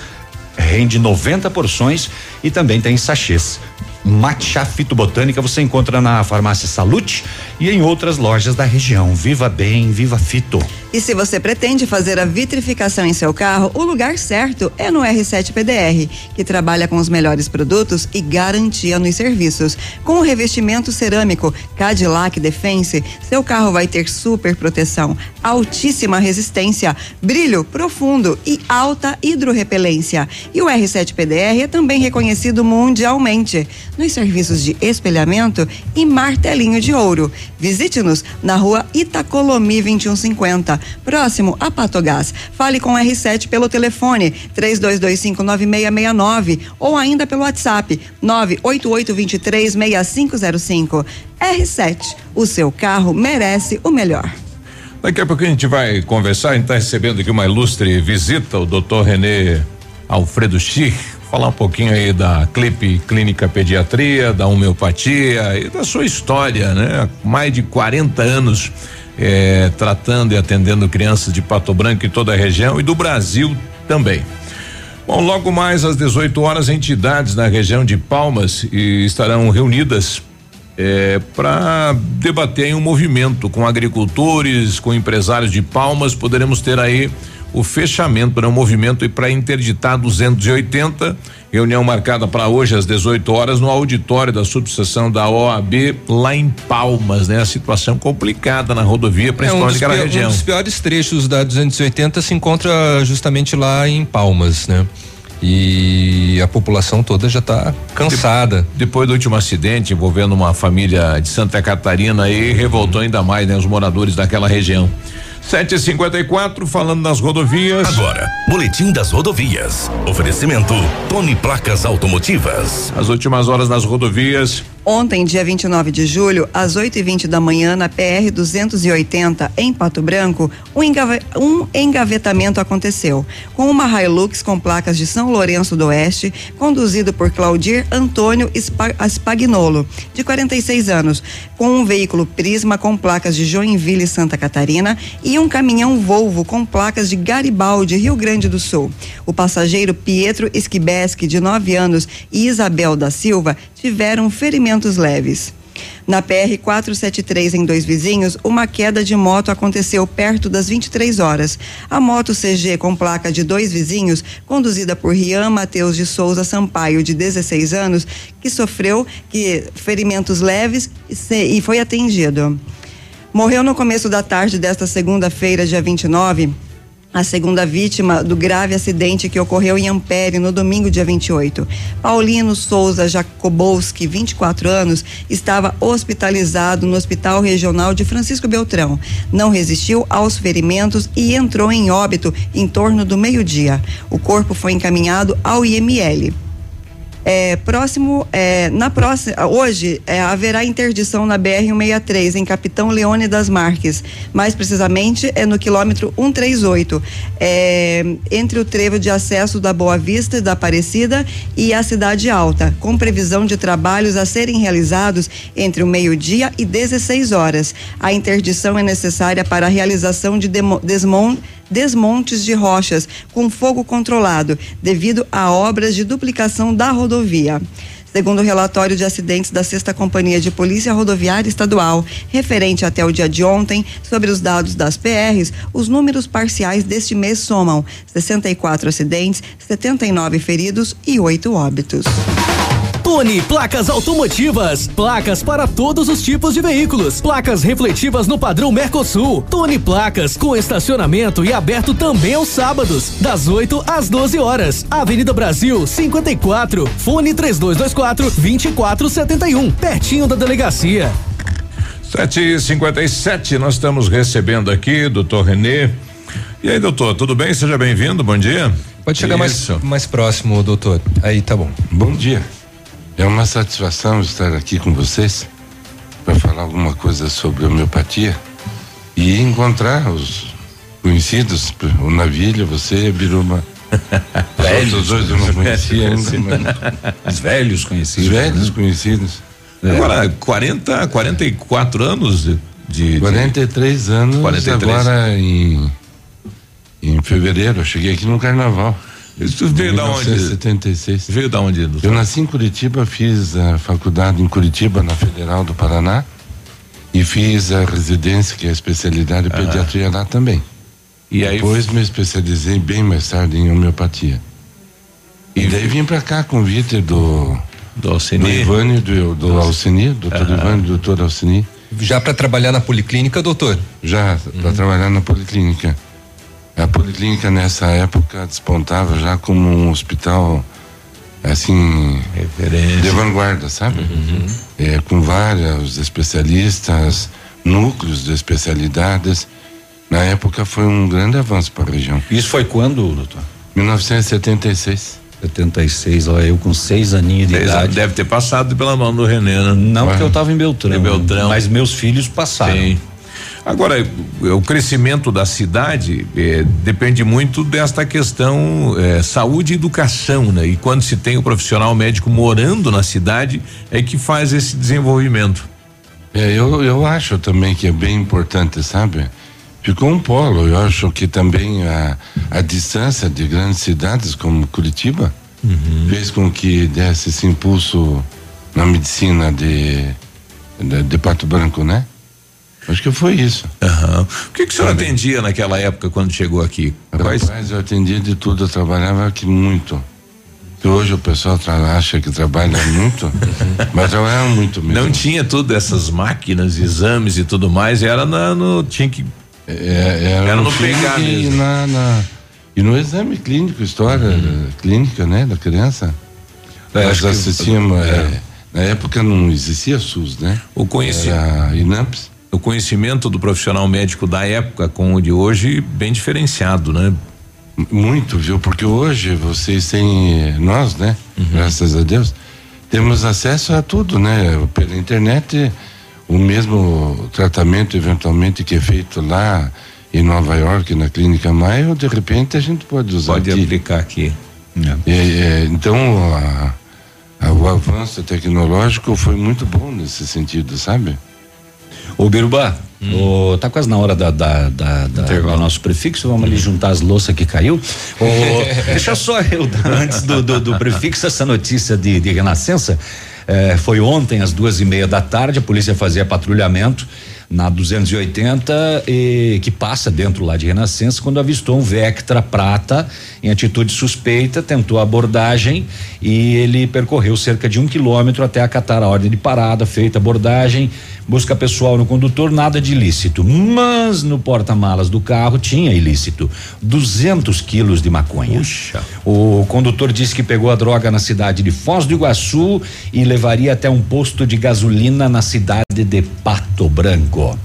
rende 90 porções e também tem sachês. Matcha fitobotânica você encontra na farmácia Salute e em outras lojas da região. Viva bem, viva fito. E se você pretende fazer a vitrificação em seu carro, o lugar certo é no R7 PDR, que trabalha com os melhores produtos e garantia nos serviços. Com o revestimento cerâmico Cadillac Defense, seu carro vai ter super proteção, altíssima resistência, brilho profundo e alta hidrorrepelência. E o R7 PDR é também reconhecido mundialmente nos serviços de espelhamento e martelinho de ouro. Visite-nos na rua Itacolomi 2150, próximo a Patogás. Fale com R7 pelo telefone 32259669 ou ainda pelo WhatsApp 988236505. R7, o seu carro merece o melhor. Daqui a pouco a gente vai conversar, a gente está recebendo aqui uma ilustre visita, o doutor Renê Alfredo Schich, falar um pouquinho aí da Clipe Clínica Pediatria, da homeopatia e da sua história, né? Mais de 40 anos eh, tratando e atendendo crianças de Pato Branco e toda a região e do Brasil também. Bom, logo mais às 18 horas, entidades na região de Palmas estarão reunidas é, para debater um movimento com agricultores, com empresários de Palmas, poderemos ter aí o fechamento para o movimento e para interditar 280. Reunião marcada para hoje às 18 horas no auditório da subseção da OAB lá em Palmas, né? A situação complicada na rodovia, principalmente é um naquela região. Um dos piores trechos da 280 se encontra justamente lá em Palmas, né? E a população toda já está cansada. De, depois do último acidente envolvendo uma família de Santa Catarina aí revoltou ainda mais, né? Os moradores daquela região. 754 falando das rodovias. Agora, Boletim das Rodovias. Oferecimento Tony Placas Automotivas. As últimas horas nas rodovias. Ontem, dia 29 de julho, às 8 e 20 da manhã, na PR 280, em Pato Branco, um, engave, um engavetamento aconteceu. Com uma Hilux com placas de São Lourenço do Oeste, conduzido por Claudir Antônio Spagnolo, de 46 anos, com um veículo Prisma com placas de Joinville e Santa Catarina e um caminhão Volvo com placas de Garibaldi, Rio Grande do Sul. O passageiro Pietro Esquibeski, de 9 anos, e Isabel da Silva tiveram ferimentos leves. Na PR 473 em Dois Vizinhos, uma queda de moto aconteceu perto das 23 horas. A moto CG com placa de dois vizinhos, conduzida por Rian Matheus de Souza Sampaio, de 16 anos, que sofreu que ferimentos leves e foi atendido. Morreu no começo da tarde desta segunda-feira, dia 29, a segunda vítima do grave acidente que ocorreu em Ampere no domingo, dia 28. Paulino Souza Jacobowski, 24 anos, estava hospitalizado no Hospital Regional de Francisco Beltrão. Não resistiu aos ferimentos e entrou em óbito em torno do meio-dia. O corpo foi encaminhado ao IML. É, próximo, é, na próxima, hoje é, haverá interdição na BR 163 em Capitão Leone das Marques, mais precisamente é no quilômetro 138, é, entre o trevo de acesso da Boa Vista da Aparecida e a Cidade Alta, com previsão de trabalhos a serem realizados entre o meio-dia e 16 horas. A interdição é necessária para a realização de desmonte desmontes de rochas com fogo controlado, devido a obras de duplicação da rodovia. Segundo o relatório de acidentes da Sexta Companhia de Polícia Rodoviária Estadual, referente até o dia de ontem, sobre os dados das PRs, os números parciais deste mês somam 64 acidentes, 79 feridos e 8 óbitos. Tony Placas Automotivas. Placas para todos os tipos de veículos. Placas refletivas no padrão Mercosul. Tony Placas com estacionamento e aberto também aos sábados, das 8 às 12 horas. Avenida Brasil 54. Fone 3224 2471. Pertinho da delegacia. Sete e cinquenta e sete, nós estamos recebendo aqui doutor Renê. E aí, doutor, tudo bem? Seja bem-vindo, bom dia. Pode chegar mais, mais próximo, doutor. Aí tá bom. Bom dia. É uma satisfação estar aqui com vocês para falar alguma coisa sobre homeopatia e encontrar os conhecidos, o Navilha, você, Biruma. Velhos, Os outros dois eu não conhecia ainda. Os velhos conhecidos. Os velhos né? conhecidos. Agora, 40, 44 anos de. de 43 anos 43. agora em, em fevereiro. Eu cheguei aqui no carnaval. Isso veio da onde? 1976. Veio da onde? Eu nasci em Curitiba, fiz a faculdade em Curitiba, na Federal do Paraná. E fiz a residência, que é a especialidade de pediatria lá também. E aí Depois me especializei bem mais tarde em homeopatia. E, daí vim pra cá com o convite do. Do Alcini. Do Ivani, do, do Alcini, doutor Aham. Ivani, doutor Alcini. Já para trabalhar na policlínica, doutor? Já, para trabalhar na policlínica. A policlínica nessa época despontava já como um hospital assim de vanguarda, sabe? É, com vários especialistas, núcleos de especialidades. Na época foi um grande avanço para a região. Isso foi quando, doutor? 1976. 76, ó, eu com seis aninhos de Seis idade. Deve ter passado pela mão do Renê, né? Não, porque eu estava em Beltrão. Em Beltrão. Mas meus filhos passaram. Sim. Agora, o crescimento da cidade eh, depende muito desta questão eh, saúde e educação, né? E quando se tem o profissional médico morando na cidade, é que faz esse desenvolvimento. É, eu, eu acho também que é bem importante, sabe? Ficou um polo. Eu acho que também a, a distância de grandes cidades como Curitiba fez com que desse esse impulso na medicina de, de, de Pato Branco, né? Acho que foi isso. Aham. O que, que o senhor atendia naquela época quando chegou aqui? Quais- Rapaz, eu atendia de tudo, eu trabalhava aqui muito. Que hoje o pessoal acha que trabalha muito, mas trabalhava muito mesmo. Não tinha tudo essas máquinas, exames e tudo mais, era na, no tinha que É, era, Era no no pegar mesmo. E, na, na- e no exame clínico, história Uhum. clínica, né, da criança. É, Nós acho que- é. é, na época não existia SUS, né? O conheci- Era INAMPS. O conhecimento do profissional médico da época com o de hoje bem diferenciado, né? Muito, viu? Porque hoje vocês têm, nós, né? Uhum. Graças a Deus, temos acesso a tudo, né? Pela internet, o mesmo tratamento eventualmente que é feito lá em Nova York, na Clínica Maio, de repente a gente pode usar Pode aqui. aplicar aqui. É, é, então, a- a- o avanço tecnológico foi muito bom nesse sentido, sabe? Ô Biruba, ô, tá quase na hora da, da, da- da- do nosso prefixo, vamos ali juntar as louças que caiu. Ô, deixa só eu dar antes do, do, do prefixo essa notícia de, de renascença. Eh, foi ontem às duas e meia da tarde, a polícia fazia patrulhamento na 280 e que passa dentro lá de Renascença quando avistou um Vectra prata em atitude suspeita, tentou a abordagem e ele percorreu cerca de um quilômetro até acatar a ordem de parada, feita a abordagem, busca pessoal no condutor, nada de ilícito, mas no porta-malas do carro tinha ilícito, 200 quilos de maconha. O condutor disse que pegou a droga na cidade de Foz do Iguaçu e levaria até um posto de gasolina na cidade de Pato Branco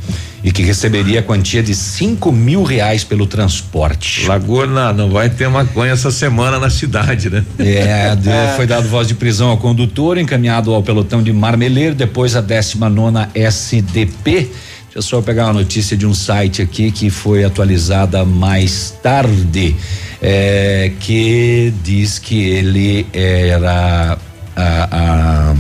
e que receberia a quantia de cinco mil reais pelo transporte. Lagoa não, não vai ter maconha essa semana na cidade, né? É, foi dado voz de prisão ao condutor, encaminhado ao pelotão de Marmeleiro, depois a 19 nona SDP. Deixa eu só pegar uma notícia de um site aqui que foi atualizada mais tarde, é, que diz que ele era ah, ah,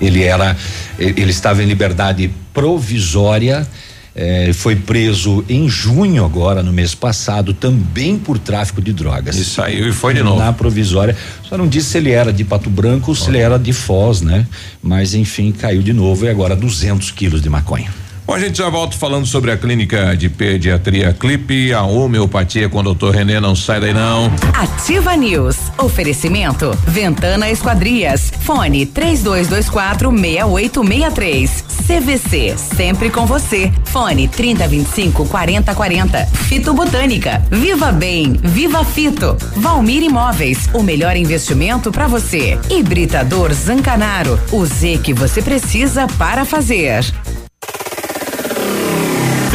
ele era ele estava em liberdade provisória eh, foi preso em junho agora no mês passado também por tráfico de drogas. E saiu e foi de novo. na provisória. Só não disse se ele era de Pato Branco ou se ele era de Foz né? Mas enfim caiu de novo e agora 200 quilos de maconha Bom, a gente já volta falando sobre a clínica de pediatria Clipe, a homeopatia com o doutor Renê, não sai daí não. Ativa News. Oferecimento. Ventana Esquadrias. Fone 3224 6863. CVC. Sempre com você. Fone 3025 4040. Fito Botânica. Viva Bem. Viva Fito. Valmir Imóveis. O melhor investimento para você. Hibridador Zancanaro. O Z que você precisa para fazer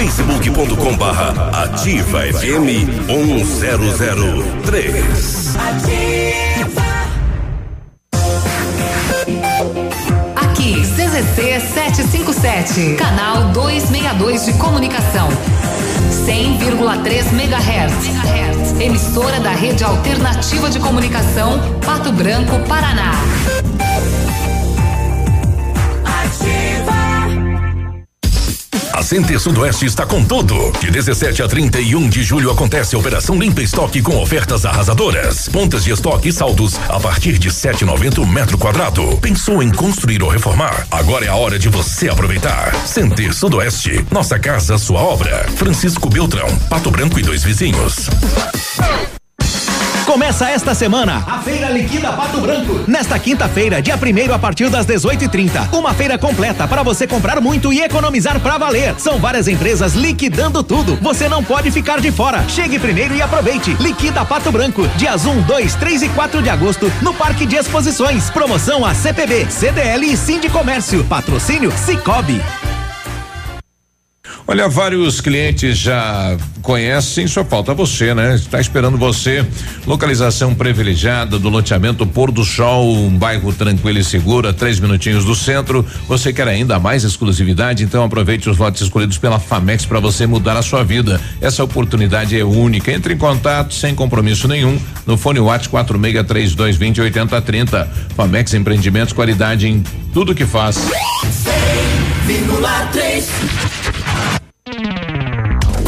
facebook.com barra ativa FM 1003. Ativa. Aqui, CZC 757, canal 262 de comunicação. 100,3 MHz. Emissora da Rede Alternativa de Comunicação, Pato Branco, Paraná. Center Sudoeste está com tudo. De 17 a 31 de julho acontece a Operação Limpa Estoque com ofertas arrasadoras. Pontas de estoque e saldos a partir de 7,90 metro quadrado. Pensou em construir ou reformar? Agora é a hora de você aproveitar. Center Sudoeste, nossa casa, sua obra. Francisco Beltrão, Pato Branco e dois vizinhos. Começa esta semana a Feira Liquida Pato Branco. Nesta quinta-feira, dia primeiro a partir das 18h30. Uma feira completa para você comprar muito e economizar para valer. São várias empresas liquidando tudo. Você não pode ficar de fora. Chegue primeiro e aproveite. Liquida Pato Branco. Dias 1, 2, 3 e 4 de agosto no Parque de Exposições. Promoção a CPB, CDL e Sim de Comércio. Patrocínio Cicobi. Olha, vários clientes já conhecem, só falta você, né? Está esperando você. Localização privilegiada do loteamento Pôr do Sol, um bairro tranquilo e seguro, a três minutinhos do centro. Você quer ainda mais exclusividade? Então aproveite os lotes escolhidos pela Famex para você mudar a sua vida. Essa oportunidade é única. Entre em contato sem compromisso nenhum no fone WhatsApp 463220 8030. Famex Empreendimentos, qualidade em tudo que faz. 100,3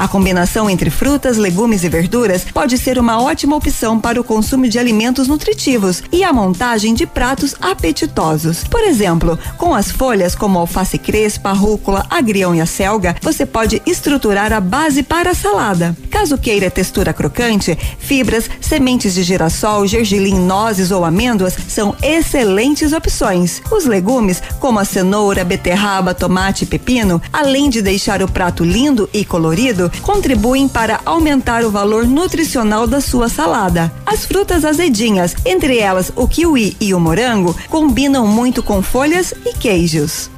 A combinação entre frutas, legumes e verduras pode ser uma ótima opção para o consumo de alimentos nutritivos e a montagem de pratos apetitosos. Por exemplo, com as folhas como alface crespa, rúcula, agrião e a selga, você pode estruturar a base para a salada. Caso queira textura crocante, fibras, sementes de girassol, gergelim, nozes ou amêndoas são excelentes opções. Os legumes, como a cenoura, beterraba, tomate e pepino, além de deixar o prato lindo e colorido, contribuem para aumentar o valor nutricional da sua salada. As frutas azedinhas, entre elas o kiwi e o morango, combinam muito com folhas e queijos.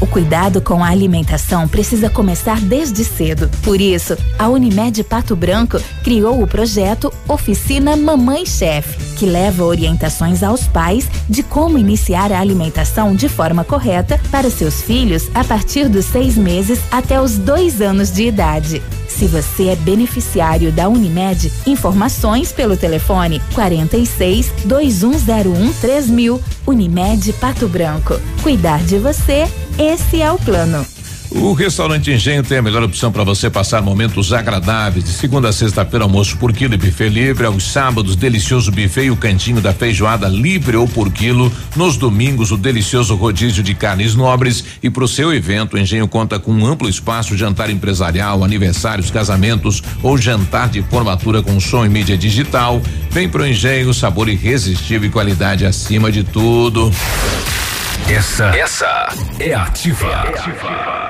O cuidado com a alimentação precisa começar desde cedo. Por isso, a Unimed Pato Branco criou o projeto Oficina Mamãe Chef, que leva orientações aos pais de como iniciar a alimentação de forma correta para seus filhos a partir dos seis meses até os dois anos de idade. Se você é beneficiário da Unimed, informações pelo telefone 46 2101 3000. Unimed Pato Branco. Cuidar de você, esse é o plano. O restaurante Engenho tem a melhor opção para você passar momentos agradáveis. De segunda a sexta-feira, almoço por quilo e buffet livre. Aos sábados, delicioso buffet e o cantinho da feijoada livre ou por quilo. Nos domingos, o delicioso rodízio de carnes nobres. E para o seu evento, o Engenho conta com um amplo espaço, jantar empresarial, aniversários, casamentos ou jantar de formatura com som e mídia digital. Vem pro Engenho, sabor irresistível e qualidade acima de tudo. Essa, essa é ativa. É ativa.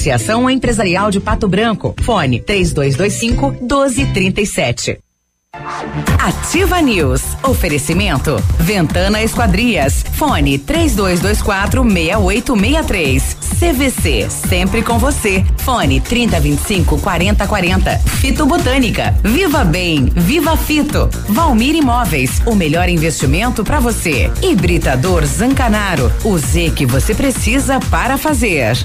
Associação Empresarial de Pato Branco. Fone 3225 1237. Ativa News. Oferecimento. Ventana Esquadrias. Fone 3224 6863. CVC. Sempre com você. Fone 3025 4040. Fito Botânica. Viva Bem. Viva Fito. Valmir Imóveis. O melhor investimento para você. Hibridador Zancanaro. O Z que você precisa para fazer.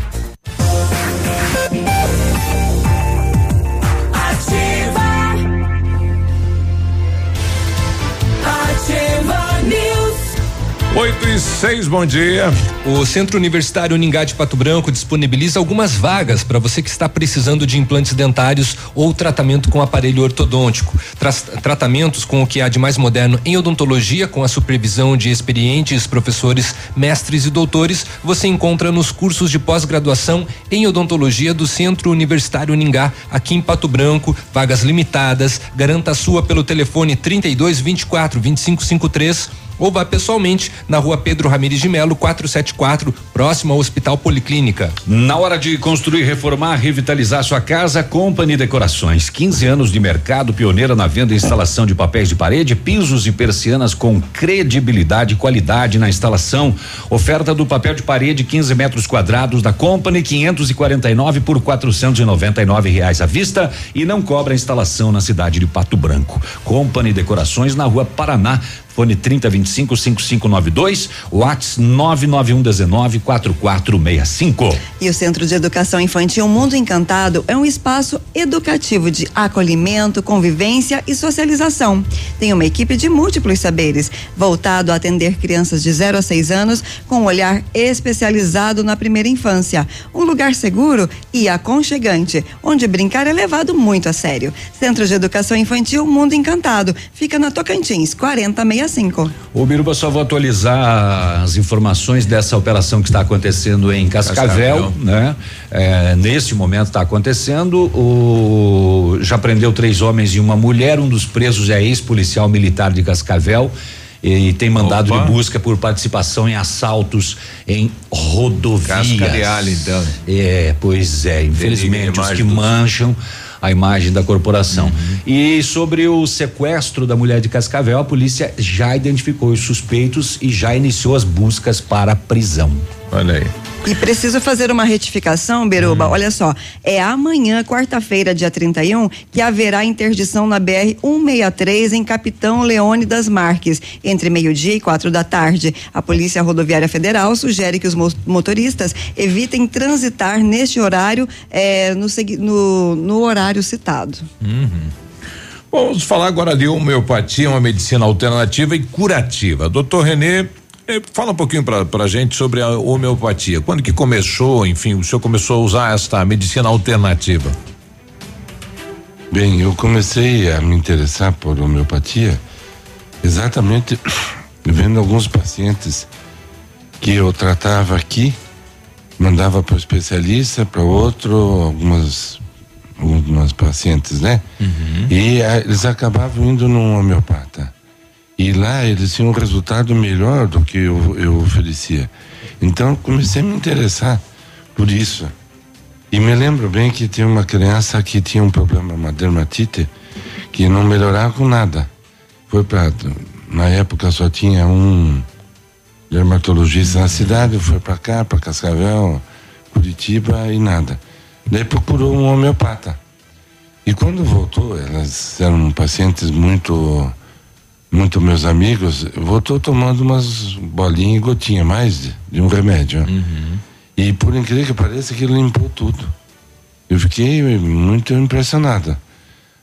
Oito e seis, bom dia. O Centro Universitário Uningá de Pato Branco disponibiliza algumas vagas para você que está precisando de implantes dentários ou tratamento com aparelho ortodôntico. Tra tratamentos com o que há de mais moderno em odontologia, com a supervisão de experientes professores, mestres e doutores, você encontra nos cursos de pós-graduação em odontologia do Centro Universitário Uningá, aqui em Pato Branco. Vagas limitadas. Garanta a sua pelo telefone 32 24 25 53 ou vá pessoalmente na rua Pedro Ramires de Melo, 474, próximo ao Hospital Policlínica. Na hora de construir, reformar, revitalizar sua casa, Company Decorações. 15 anos de mercado, pioneira na venda e instalação de papéis de parede, pisos e persianas com credibilidade e qualidade na instalação. Oferta do papel de parede 15 metros quadrados da Company, 549 por 499 reais à vista e não cobra instalação na cidade de Pato Branco. Company Decorações na rua Paraná, Fone 3025 5592, Whats 99119 4465. E o Centro de Educação Infantil Mundo Encantado é um espaço educativo de acolhimento, convivência e socialização. Tem uma equipe de múltiplos saberes, voltado a atender crianças de 0 a 6 anos com um olhar especializado na primeira infância. Um lugar seguro e aconchegante, onde brincar é levado muito a sério. Centro de Educação Infantil Mundo Encantado, fica na Tocantins, 4065. O Biruba só vou atualizar as informações dessa operação que está acontecendo em Cascavel, Cascavel. né? É, neste momento está acontecendo. O, já prendeu três homens e uma mulher. Um dos presos é ex-policial militar de Cascavel e tem mandado Opa. de busca por participação em assaltos em rodovias. Cascavel, então. É, pois é, infelizmente os que mancham a imagem da corporação. Uhum. E sobre o sequestro da mulher de Cascavel, a polícia já identificou os suspeitos e já iniciou as buscas para a prisão. Olha aí. E preciso fazer uma retificação, Beruba. Hum. Olha só, é amanhã, quarta-feira, dia 31, que haverá interdição na BR 163 em Capitão Leone das Marques, entre meio-dia e quatro da tarde. A Polícia Rodoviária Federal sugere que os motoristas evitem transitar neste horário, eh, no, no, no, horário citado. Uhum. Vamos falar agora de homeopatia, uma medicina alternativa e curativa. Doutor Renê é, fala um pouquinho para a gente sobre a homeopatia. Quando que começou, enfim, o senhor começou a usar esta medicina alternativa? Bem, eu comecei a me interessar por homeopatia exatamente vendo alguns pacientes que eu tratava aqui, mandava para o especialista, para outro, algumas algumas pacientes, né? Uhum. E a, eles acabavam indo num homeopata. E lá eles tinham um resultado melhor do que eu, eu oferecia. Então comecei a me interessar por isso. E me lembro bem que tinha uma criança que tinha um problema, uma dermatite, que não melhorava com nada. Foi para. Na época só tinha um dermatologista na cidade, foi para cá, para Cascavel, Curitiba e nada. Daí procurou um homeopata. E quando voltou, elas eram pacientes muito muito meus amigos, voltou tomando umas bolinhas e gotinha mais de, de um remédio. Uhum. E por incrível que pareça, que limpou tudo. Eu fiquei muito impressionado.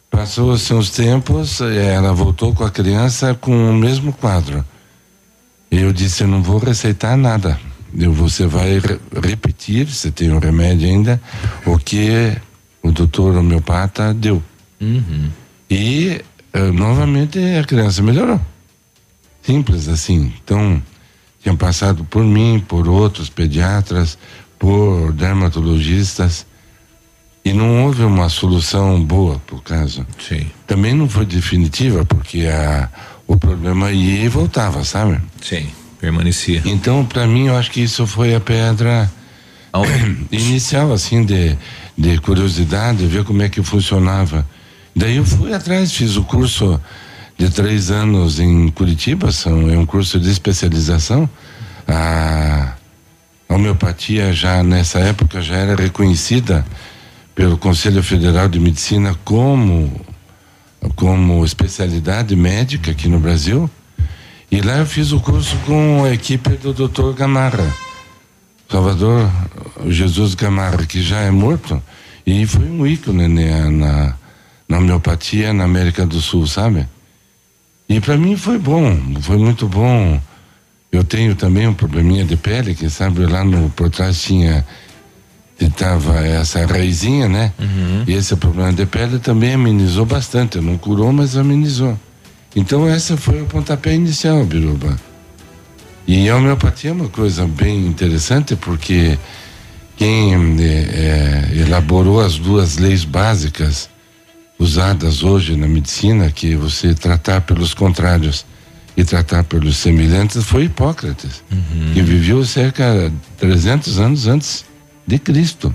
Passou-se uns tempos, ela voltou com a criança com o mesmo quadro. Eu disse, eu não vou receitar nada. Eu, você vai re repetir, você tem o um remédio ainda, o que o doutor homeopata deu. Uhum. E uh, novamente a criança melhorou. Simples assim. Então, tinham passado por mim, por outros pediatras, por dermatologistas e não houve uma solução boa para o caso. Sim. Também não foi definitiva porque a, o problema ia e voltava, sabe? Sim, permanecia. Então, para mim, eu acho que isso foi a pedra inicial, assim, de, de curiosidade, ver como é que funcionava. Daí eu fui atrás, fiz o curso de três anos em Curitiba, são, é um curso de especialização. A, homeopatia já nessa época já era reconhecida pelo Conselho Federal de Medicina como como especialidade médica aqui no Brasil. E lá eu fiz o curso com a equipe do Dr. Gamarra, Salvador Jesus Gamarra, que já é morto, e foi um ícone né, na, na homeopatia na América do Sul, sabe? E para mim foi bom, foi muito bom. Eu tenho também um probleminha de pele, que sabe, lá no, por trás tinha tava essa raizinha, né? Uhum. E esse problema de pele também amenizou bastante. Não curou, mas amenizou. Então essa foi o pontapé inicial, Biruba. E a homeopatia é uma coisa bem interessante porque quem é, elaborou as duas leis básicas usadas hoje na medicina, que você tratar pelos contrários e tratar pelos semelhantes, foi Hipócrates, uhum. que viveu cerca de 300 anos antes de Cristo.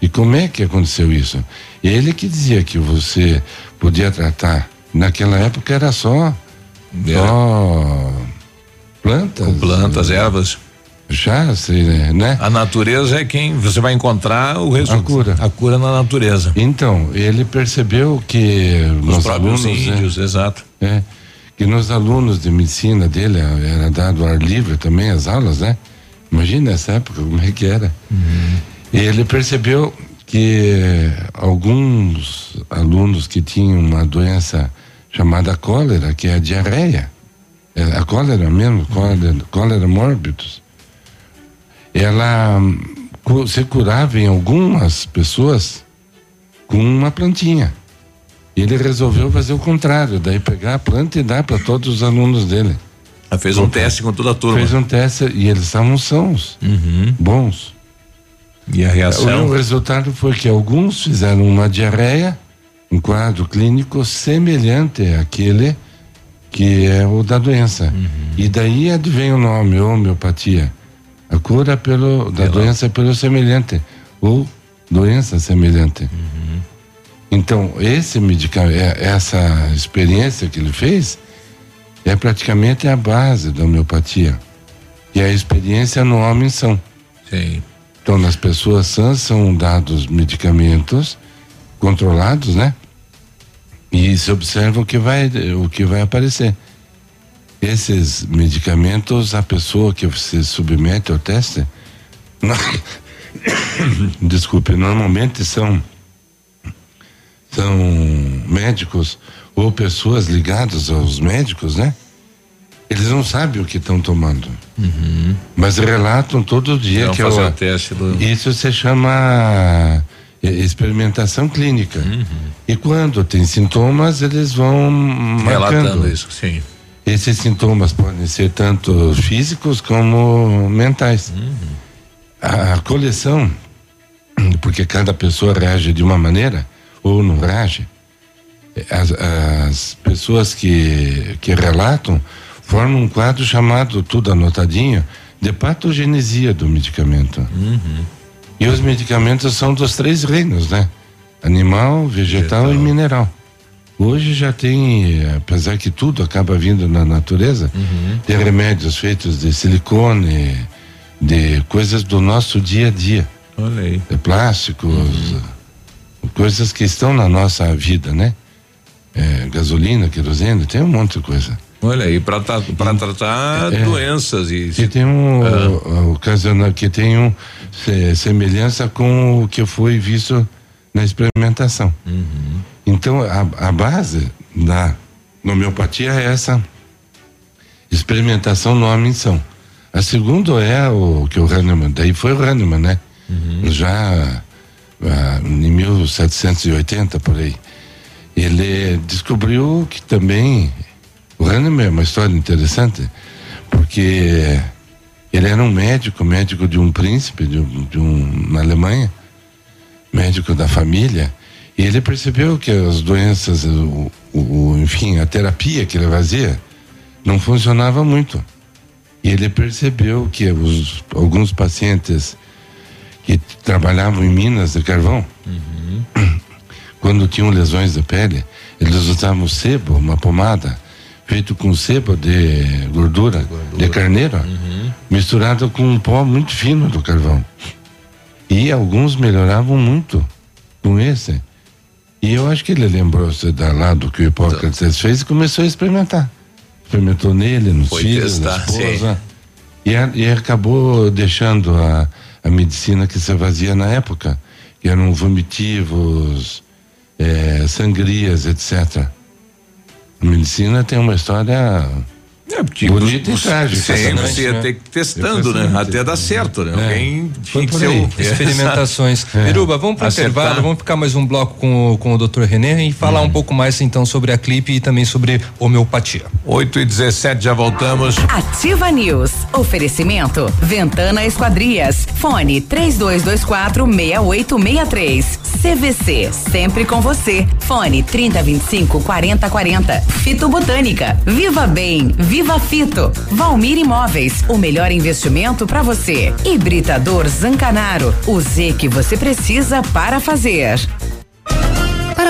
E como é que aconteceu isso? Ele que dizia que você podia tratar, naquela época era só, era. só plantas. Com plantas, ervas. Já, sei, né? A natureza é quem você vai encontrar o resultado. A cura. A cura na natureza. Então, ele percebeu que os próprios alunos, índios, né? exato. É, que nos alunos de medicina dele era dado ar livre também as aulas, né? Imagina essa época, como é que era. Uhum. E ele percebeu que alguns alunos que tinham uma doença chamada cólera, que é a diarreia, é a cólera mesmo, cólera, cólera morbidus, ela se curava em algumas pessoas com uma plantinha. Ele resolveu fazer o contrário, daí pegar a planta e dar para todos os alunos dele. Ah, fez um teste com toda a turma. Fez um teste e eles estavam sãos, uhum. bons. E a reação? O resultado foi que alguns fizeram uma diarreia, um quadro clínico semelhante àquele que é o da doença. Uhum. E daí advém o nome, homeopatia. A cura pelo, da doença pelo semelhante, ou doença semelhante. Uhum. Então, esse medicamento, é, essa experiência que ele fez, é praticamente a base da homeopatia. E a experiência no homem são. Sim. Então, nas pessoas sãs são dados medicamentos controlados, né? E se observa o que vai, o que vai aparecer. Esses medicamentos, a pessoa que você submete ao teste, não, desculpe, normalmente são são médicos ou pessoas ligadas aos médicos, né? Eles não sabem o que estão tomando. Uhum. Mas relatam todo dia Vão que fazer o teste do... isso se chama é, experimentação clínica. Uhum. E quando tem sintomas, eles vão marcando. Relatando isso, sim. Esses sintomas podem ser tanto físicos como mentais. Uhum. A coleção, porque cada pessoa reage de uma maneira ou não reage, as, as pessoas que, que relatam formam um quadro chamado, tudo anotadinho, de patogenesia do medicamento. Uhum. E os medicamentos são dos três reinos, né? Animal, vegetal, vegetal. e mineral. Hoje já tem, apesar que tudo acaba vindo na natureza, uhum. tem remédios feitos de silicone, de coisas do nosso dia a dia. Olha aí. De plásticos, uhum. coisas que estão na nossa vida, né? é, gasolina, querosene, tem um monte de coisa. Olha aí, para para tratar é, doenças e que tem um ah. que tem um se, semelhança com o que foi visto na experimentação. Uhum. Então a, a base da homeopatia é essa experimentação no são. A segunda é o que o Hahnemann, daí foi o Hahnemann, né? Uhum. Já ah, em 1780 por aí ele descobriu que também o Hahnemann é uma história interessante porque ele era um médico, médico de um príncipe de de um na Alemanha, médico da família, e ele percebeu que as doenças, o, o, enfim, a terapia que ele fazia não funcionava muito. E ele percebeu que os, alguns pacientes que trabalhavam em minas de carvão, uhum. quando tinham lesões da pele, eles usavam sebo, uma pomada, feito com sebo de gordura, de, gordura. de carneiro, uhum. misturado com um pó muito fino do carvão. E alguns melhoravam muito com esse. E eu acho que ele lembrou-se da lá do que o Hipócrates então. fez e começou a experimentar. Experimentou nele, nos Foi filhos, testar, na esposa. E, e, acabou deixando a, a medicina que se fazia na época, que eram vomitivos, é, sangrias, etc. A medicina tem uma história é, porque Bonito e trágico. Sempre você ia ter que testando, né? Até dar certo, né? É. Alguém tinha que ser o... Experimentações. É. Iruba, vamos para intervalo, vamos ficar mais um bloco com o, com o Dr. René e falar hum. um pouco mais então sobre a clipe e também sobre homeopatia. 8 e 17 já voltamos. Ativa News. Oferecimento. Ventana Esquadrias. Fone 3224 6863. CVC. Sempre com você. Fone 3025 4040. Fito Botânica. Viva Bem. Viva Fito. Valmir Imóveis. O melhor investimento para você. Hibridador Zancanaro. O Z que você precisa para fazer.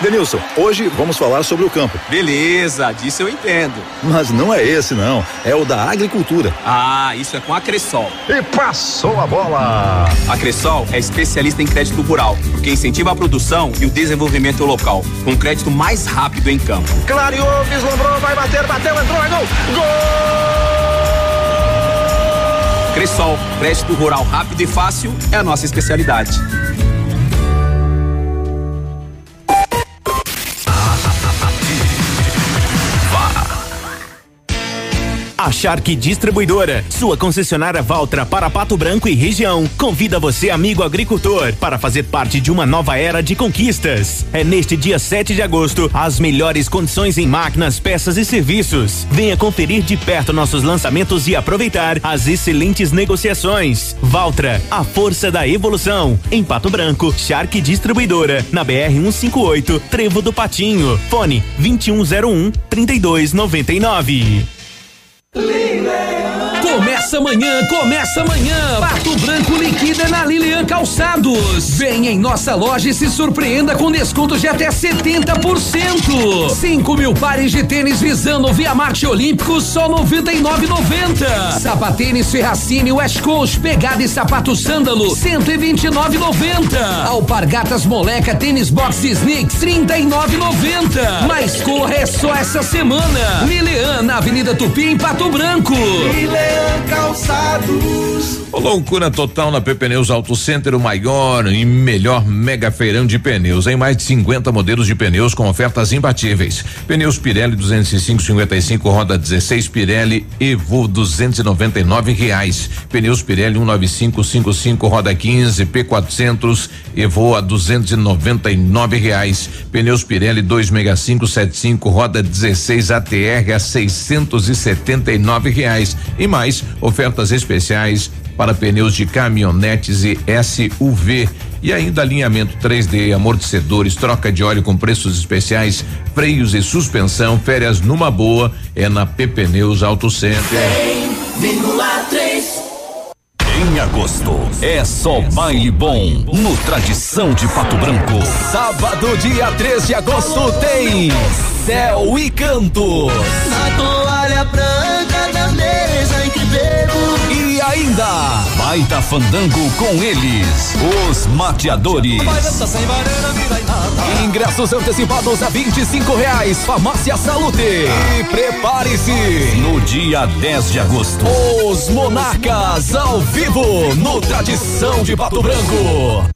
Denilson, hoje vamos falar sobre o campo. Beleza, disso eu entendo. Mas não é esse não, é o da agricultura. Ah, isso é com a Cressol. E passou a bola! A Cressol é especialista em crédito rural, que incentiva a produção e o desenvolvimento local, com crédito mais rápido em campo. Clareou, vislumbrou, vai bater, bateu, entrou, é gol! Gol! Cressol, crédito rural rápido e fácil é a nossa especialidade. Shark Distribuidora, sua concessionária Valtra para Pato Branco e região, convida você, amigo agricultor, para fazer parte de uma nova era de conquistas. É neste dia 7 de agosto, as melhores condições em máquinas, peças e serviços. Venha conferir de perto nossos lançamentos e aproveitar as excelentes negociações. Valtra, a força da evolução. Em Pato Branco, Shark Distribuidora, na BR 158, Trevo do Patinho. Fone 2101 3299. Leland. Começa amanhã, começa amanhã. Pato Branco liquida na Lilian Calçados. Vem em nossa loja e se surpreenda com descontos de até 70%. 5 mil pares de tênis visando Via Marte Olímpico só 99,90. Sapatênis Ferracini West Coast pegada e sapato sândalo 129,90. Alpargatas Moleca Tênis Box Sneaks 39,90. Mas corra é só essa semana. Lilian na Avenida Tupi em Pato Branco. Lilian Calçados. Loucura total na Pneus Auto Center, o maior e melhor mega feirão de pneus. Em mais de 50 modelos de pneus com ofertas imbatíveis. Pneus Pirelli 205 55 roda 16 Pirelli Evo 299 reais. Pneus Pirelli 195 55 roda 15 P400 Evo a 299 reais. Pneus Pirelli 265 75 roda 16 ATR a 679 reais. E mais ofertas especiais para pneus de caminhonetes e SUV. E ainda alinhamento 3D, amortecedores, troca de óleo com preços especiais, freios e suspensão, férias numa boa, é na PP Neus Auto Center. Em agosto, é só baile bom no Tradição de Pato Branco. Sábado, dia 3 de agosto, tem Céu e Cantos. A toalha branca ainda Baita Fandango com eles, os Mateadores. Ingressos antecipados a vinte e reais, Farmácia Salute. E prepare-se, no dia 10 de agosto, os Monarcas ao vivo, no Tradição de Pato Branco.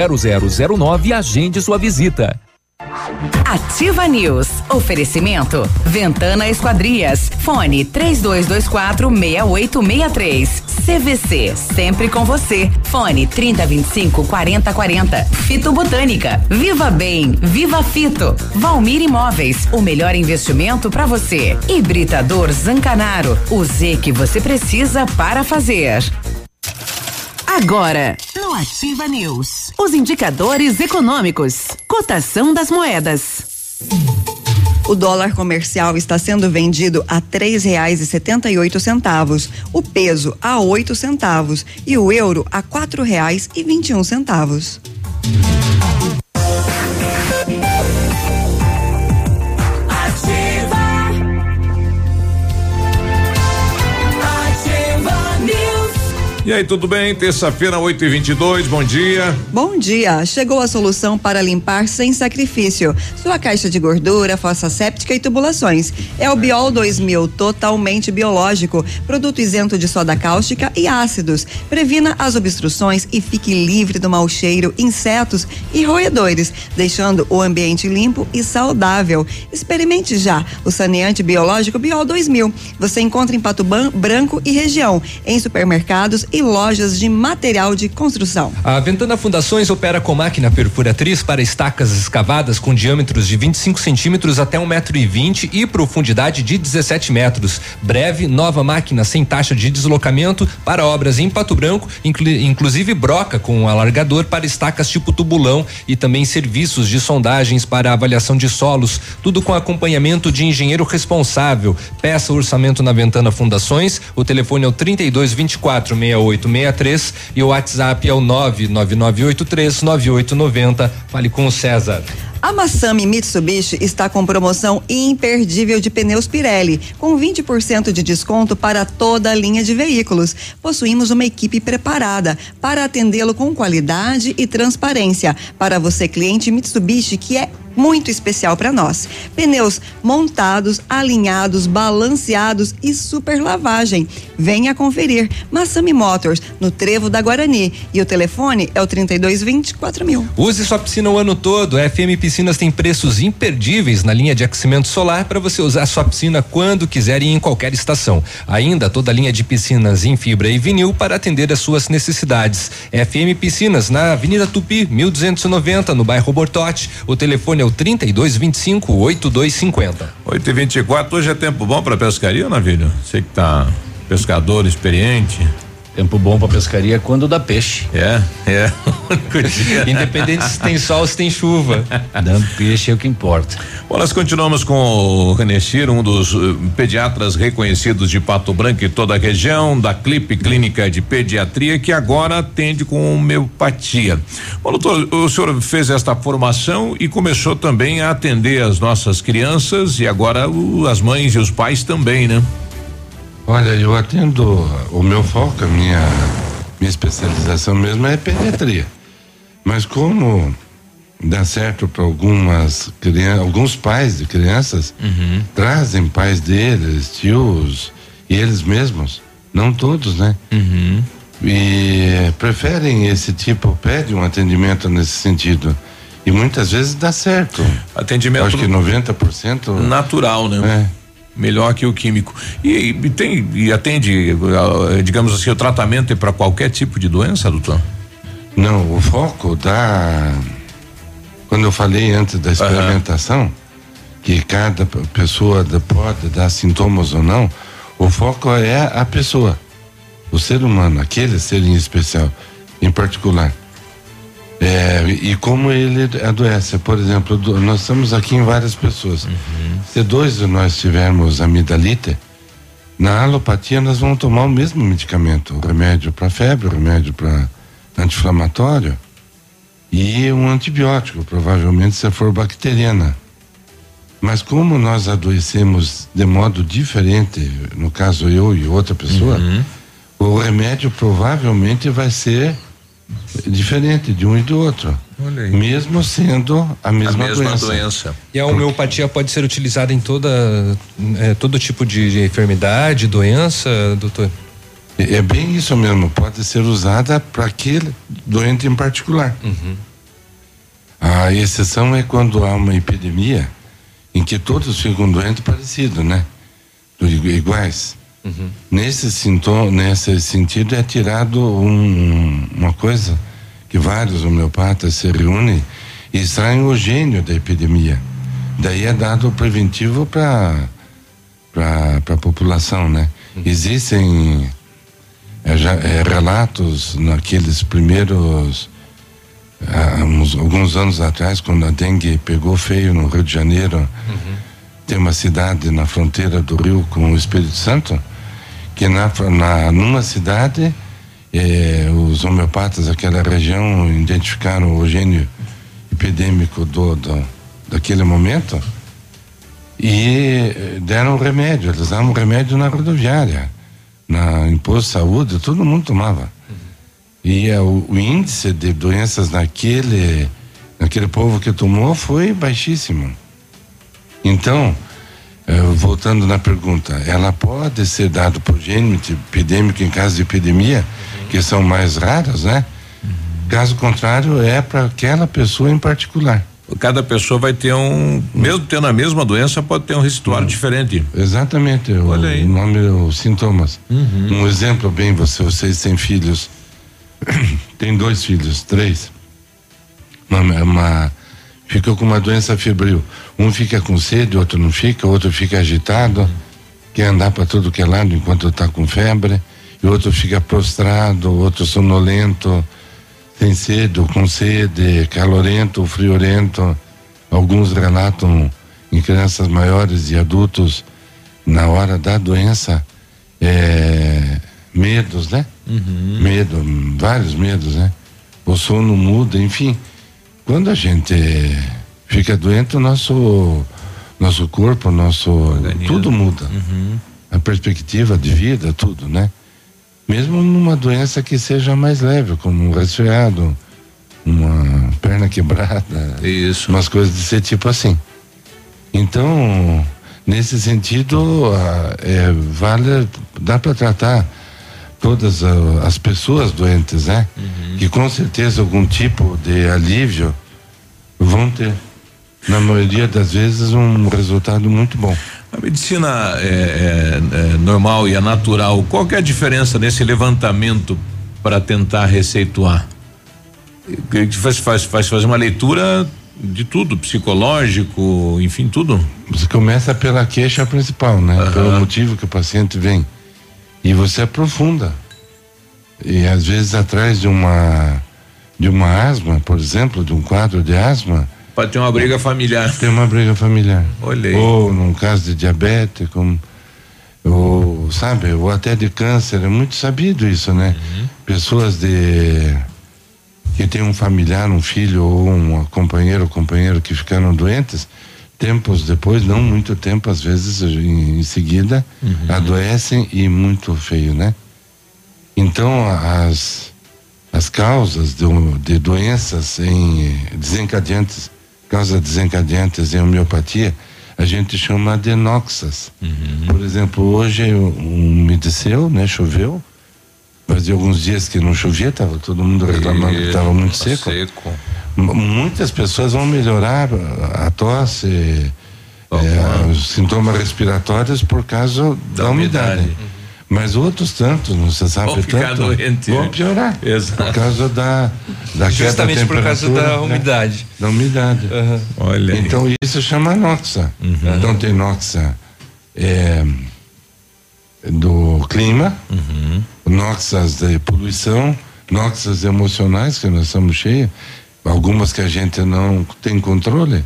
32250009 e agende sua visita. Ativa News. Oferecimento. Ventana Esquadrias. Fone 3224 6863. CVC. Sempre com você. Fone 3025 4040. Fito Botânica. Viva Bem. Viva Fito. Valmir Imóveis. O melhor investimento para você. Hibridador Zancanaro. O Z que você precisa para fazer. Agora, no Ativa News, os indicadores econômicos, cotação das moedas. O dólar comercial está sendo vendido a três reais e setenta e oito centavos, o peso a oito centavos e o euro a quatro reais e vinte e um centavos. E aí, tudo bem? Terça-feira, 8 e 22 bom dia. Bom dia. Chegou a solução para limpar sem sacrifício. Sua caixa de gordura, fossa séptica e tubulações. É o Biol 2000, totalmente biológico. Produto isento de soda cáustica e ácidos. Previna as obstruções e fique livre do mau cheiro, insetos e roedores, deixando o ambiente limpo e saudável. Experimente já o saneante biológico Biol 2000. Você encontra em Pato Branco e região, em supermercados e lojas de material de construção. A Ventana Fundações opera com máquina perfuratriz para estacas escavadas com diâmetros de 25 centímetros até um metro e vinte e profundidade de 17 metros. Breve, nova máquina sem taxa de deslocamento para obras em Pato Branco, inclu, inclusive broca com alargador para estacas tipo tubulão e também serviços de sondagens para avaliação de solos, tudo com acompanhamento de engenheiro responsável. Peça orçamento na Ventana Fundações. O telefone é o 32 24 6863 e o WhatsApp é o 99983 9890. Fale com o César. A Massami Mitsubishi está com promoção imperdível de pneus Pirelli, com 20% de desconto para toda a linha de veículos. Possuímos uma equipe preparada para atendê-lo com qualidade e transparência. Para você, cliente Mitsubishi, que é muito especial para nós. Pneus montados, alinhados, balanceados e super lavagem. Venha conferir. Massami Motors, no Trevo da Guarani. E o telefone é o 3224 mil. Use sua piscina o ano todo. A FM Piscinas tem preços imperdíveis na linha de aquecimento solar para você usar sua piscina quando quiser e em qualquer estação. Ainda toda a linha de piscinas em fibra e vinil para atender as suas necessidades. FM Piscinas na Avenida Tupi, 1290, no bairro Bortote. O telefone é o 3225 8250. 8 e 24 hoje é tempo bom para pescaria, Navilho? Você que tá pescador experiente. Tempo bom para pescaria é quando dá peixe. É, é. Independente se tem sol ou se tem chuva. Dando peixe é o que importa. Bom, nós continuamos com o René um dos uh, pediatras reconhecidos de Pato Branco e toda a região, da Clipe Clínica de Pediatria, que agora atende com homeopatia. Bom, doutor, o senhor fez esta formação e começou também a atender as nossas crianças e agora uh, as mães e os pais também, né? Olha, eu atendo, o meu foco, a minha, minha especialização mesmo é pediatria. Mas como dá certo para algumas crianças, alguns pais de crianças uhum. trazem pais deles, tios e eles mesmos, não todos, né? Uhum. E preferem esse tipo, pedem um atendimento nesse sentido. E muitas vezes dá certo. Atendimento. Acho que 90%. Natural, né? É melhor que o químico. E, e, tem e atende, digamos assim, o tratamento é para qualquer tipo de doença, doutor? Não, o foco da quando eu falei antes da experimentação, uhum. que cada pessoa pode dar sintomas ou não, o foco é a pessoa, o ser humano, aquele ser em especial, em particular. É, e como ele adoece, por exemplo, nós estamos aqui em várias pessoas. Uhum. Se dois de nós tivermos amidalite, na alopatia nós vamos tomar o mesmo medicamento, remédio para febre, remédio para anti-inflamatório. e um antibiótico, provavelmente se for bacteriana. Mas como nós adoecemos de modo diferente, no caso eu e outra pessoa, Uhum. o remédio provavelmente vai ser diferente de um e do outro. Olha aí. Mesmo sendo a mesma, mesma doença. doença. E a homeopatia pode ser utilizada em toda é, todo tipo de, de enfermidade, doença, doutor? É é bem isso mesmo, pode ser usada para aquele doente em particular. A exceção é quando há uma epidemia em que todos ficam doentes parecidos, né? Do- Iguais. Nesse, sintoma, nesse sentido é tirado um- uma coisa que vários homeopatas se reúnem e extraem o gênio da epidemia. Daí é dado o preventivo para a população, né? Existem é, já, é, relatos naqueles primeiros há uns, alguns anos atrás, quando a dengue pegou feio no Rio de Janeiro, tem uma cidade na fronteira do Rio com o Espírito Santo, que na, na numa cidade eh, os homeopatas daquela região identificaram o gênio epidêmico do, do daquele momento e eh, deram remédio, eles davam remédio na rodoviária, na em posto de saúde, todo mundo tomava. E eh, o, o índice de doenças naquele, naquele povo que tomou foi baixíssimo. Então, eh, voltando na pergunta, ela pode ser dada por gênio epidêmico em caso de epidemia, que são mais raras, né? Caso contrário, é para aquela pessoa em particular. Cada pessoa vai ter um, mesmo tendo a mesma doença, pode ter um ritual diferente. Exatamente, o, Olha aí. o nome, os sintomas. Uhum. Um exemplo bem, você, vocês têm filhos, tem dois filhos, três. Uma, uma- ficou com uma doença febril. Um fica com sede, outro não fica, outro fica agitado, quer andar para tudo que é lado enquanto está com febre, e outro fica prostrado, outro sonolento, tem sede, ou com sede, calorento, friorento. Alguns relatam em crianças maiores e adultos, na hora da doença, é, medos, né? Medo, vários medos, né? O sono muda, enfim. Quando a gente fica doente, o nosso, nosso corpo, nosso. Tudo muda. A perspectiva de vida, tudo, né? Mesmo numa doença que seja mais leve, como um resfriado, uma perna quebrada. Isso. Umas coisas desse tipo assim. Então, nesse sentido, é, vale, dá para tratar todas ah, as pessoas doentes, né? Que com certeza algum tipo de alívio vão ter. Na maioria das vezes, um resultado muito bom. A medicina é, é, é normal e a natural, qual que é a diferença nesse levantamento para tentar receituar? Faz, faz, faz fazer uma leitura de tudo, psicológico, enfim, tudo. Você começa pela queixa principal, né? Pelo motivo que o paciente vem. E você aprofunda. E às vezes atrás de uma de uma asma, por exemplo, de um quadro de asma, Pode ter uma briga familiar. tem uma briga familiar. Olha aí. Ou num caso de diabetes, como ou sabe, ou até de câncer, é muito sabido isso, né? Uhum. Pessoas de que tem um familiar, um filho ou um companheiro ou companheiro que ficaram doentes, tempos depois, não muito tempo, às vezes em, em seguida, Uhum. adoecem e muito feio, né? Então as as causas de, de doenças em desencadeantes, causas desencadeantes em homeopatia, a gente chama de noxas. Por exemplo, hoje um umedeceu, né? Choveu. Fazia alguns dias que não chovia, estava todo mundo reclamando que estava muito Tá seco. seco. Muitas pessoas vão melhorar a tosse, eh, os sintomas respiratórios por causa da, umidade. Mas outros tantos, não se sabe Vão ficar tanto, doente, vão né? piorar. Exato. Por causa da, da Justamente da por causa da né? umidade. Da umidade. Olha aí. Então isso chama noxa. Então tem noxa é, do clima, noxas de poluição, noxas emocionais que nós estamos cheios, algumas que a gente não tem controle,